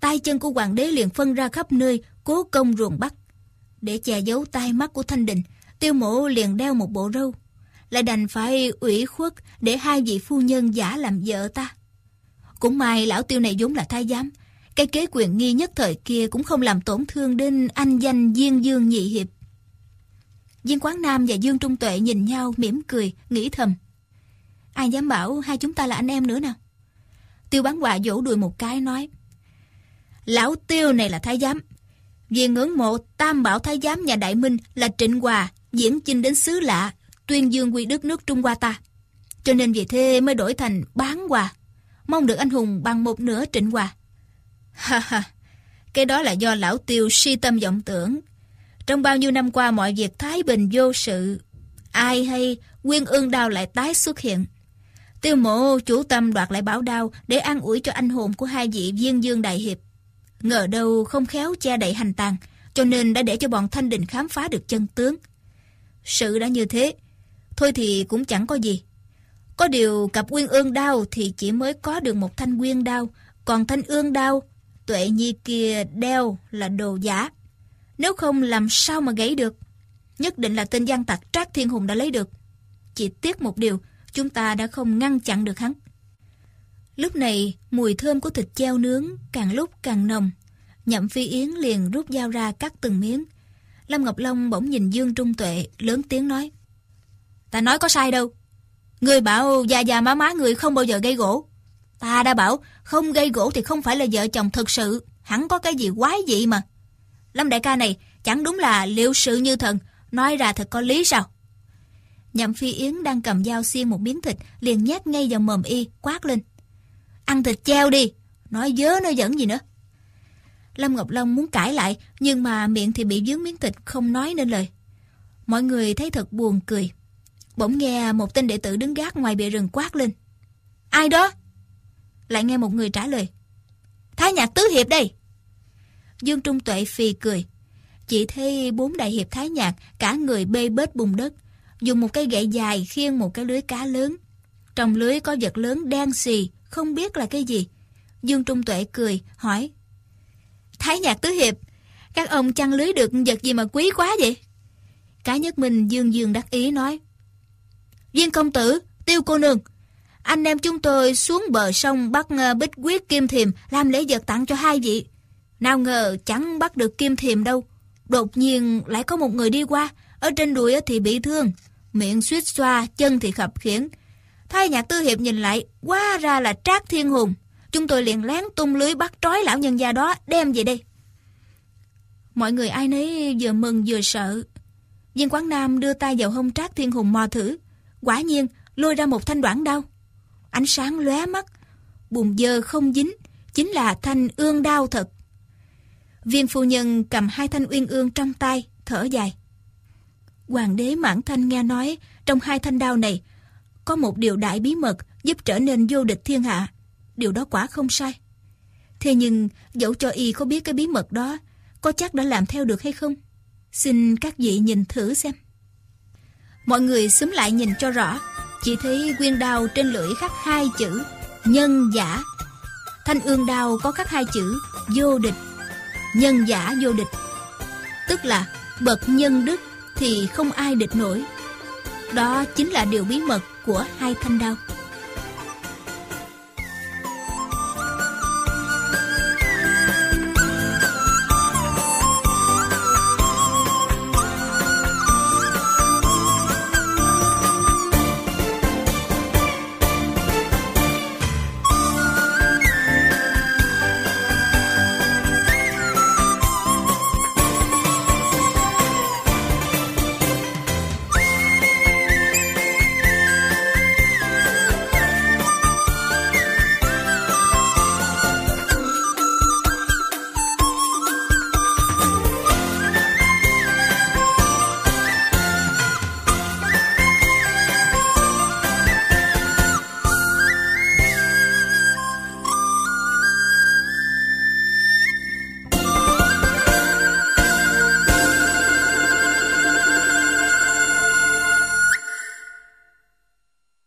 tay chân của hoàng đế liền phân ra khắp nơi, cố công ruồng Bắc. Để che giấu tai mắt của Thanh Đình, tiêu mộ liền đeo một bộ râu. Lại đành phải ủy khuất để hai vị phu nhân giả làm vợ ta. Cũng may lão tiêu này vốn là thái giám. Cái kế quyền nghi nhất thời kia cũng không làm tổn thương đến anh danh Diên Dương Nhị Hiệp. Diên Quán Nam và Dương Trung Tuệ nhìn nhau mỉm cười, nghĩ thầm. Ai dám bảo hai chúng ta là anh em nữa nào? Tiêu bán quà vỗ đùi một cái nói. Lão Tiêu này là thái giám, viên ngưỡng mộ tam bảo thái giám nhà Đại Minh là Trịnh Hòa diễn chinh đến xứ lạ, tuyên dương quy đức nước Trung Hoa ta. Cho nên vì thế mới đổi thành bán hòa, mong được anh hùng bằng một nửa Trịnh Hòa. Ha ha, cái đó là do lão tiêu si tâm vọng tưởng. Trong bao nhiêu năm qua mọi việc thái bình vô sự, ai hay Nguyên ương đao lại tái xuất hiện. Tiêu mộ chủ tâm đoạt lại bảo đao để an ủi cho anh hồn của hai vị viên dương đại hiệp. Ngờ đâu không khéo che đậy hành tàng, cho nên đã để cho bọn Thanh Đình khám phá được chân tướng. Sự đã như thế, thôi thì cũng chẳng có gì. Có điều cặp quyên ương đao thì chỉ mới có được một thanh quyên đao, còn thanh ương đao, tuệ nhi kia đeo là đồ giả. Nếu không làm sao mà gãy được? Nhất định là tên gian tặc Trác Thiên Hùng đã lấy được. Chỉ tiếc một điều, chúng ta đã không ngăn chặn được hắn. Lúc này, mùi thơm của thịt treo nướng càng lúc càng nồng. Nhậm Phi Yến liền rút dao ra cắt từng miếng. Lâm Ngọc Long bỗng nhìn Dương Trung Tuệ, lớn tiếng nói. Ta nói có sai đâu. Người bảo già già má má người không bao giờ gây gỗ. Ta đã bảo không gây gỗ thì không phải là vợ chồng thực sự. Hẳn có cái gì quái dị mà. Lâm đại ca này chẳng đúng là liệu sự như thần. Nói ra thật có lý sao? Nhậm Phi Yến đang cầm dao xiên một miếng thịt liền nhét ngay vào mồm y, quát lên. Ăn thịt treo đi, nói dớ nói dẫn gì nữa. Lâm Ngọc Long muốn cãi lại, nhưng mà miệng thì bị dướng miếng thịt không nói nên lời. Mọi người thấy thật buồn cười. Bỗng nghe một tên đệ tử đứng gác ngoài bìa rừng quát lên. Ai đó? Lại nghe một người trả lời. Thái nhạc tứ hiệp đây. Dương Trung Tuệ phì cười. Chỉ thấy bốn đại hiệp thái nhạc cả người bê bết bùn đất. Dùng một cây gậy dài khiêng một cái lưới cá lớn. Trong lưới có vật lớn đen xì, không biết là cái gì. Dương Trung Tuệ cười, hỏi. Thái nhạc tứ hiệp, các ông chăn lưới được vật gì mà quý quá vậy? Cá nhất mình dương dương đắc ý nói. Viên công tử, tiêu cô nương, anh em chúng tôi xuống bờ sông bắt ờ, bích quyết kim thiềm làm lễ vật tặng cho hai vị. Nào ngờ chẳng bắt được kim thiềm đâu. Đột nhiên lại có một người đi qua, ở trên đùi thì bị thương, miệng suýt xoa, chân thì khập khiển. Thái nhạc tư hiệp nhìn lại, quá ra là trác thiên hùng. Chúng tôi liền lén tung lưới bắt trói lão nhân gia đó, đem về đây. Mọi người ai nấy vừa mừng vừa sợ. Viên Quán Nam đưa tay vào hông trác thiên hùng mò thử. Quả nhiên, lôi ra một thanh đoạn đao. Ánh sáng lóe mắt, bùn dơ không dính, chính là thanh ương đao thật. Viên phu nhân cầm hai thanh uyên ương trong tay, thở dài. Hoàng đế Mãn Thanh nghe nói, trong hai thanh đao này, có một điều đại bí mật giúp trở nên vô địch thiên hạ. Điều đó quả không sai. Thế nhưng, dẫu cho y có biết cái bí mật đó, có chắc đã làm theo được hay không? Xin các vị nhìn thử xem. Mọi người xúm lại nhìn cho rõ, chỉ thấy quyên đao trên lưỡi khắc hai chữ nhân giả. Thanh ương đao có khắc hai chữ vô địch, nhân giả vô địch. Tức là bậc nhân đức thì không ai địch nổi. Đó chính là điều bí mật của hai thanh đao.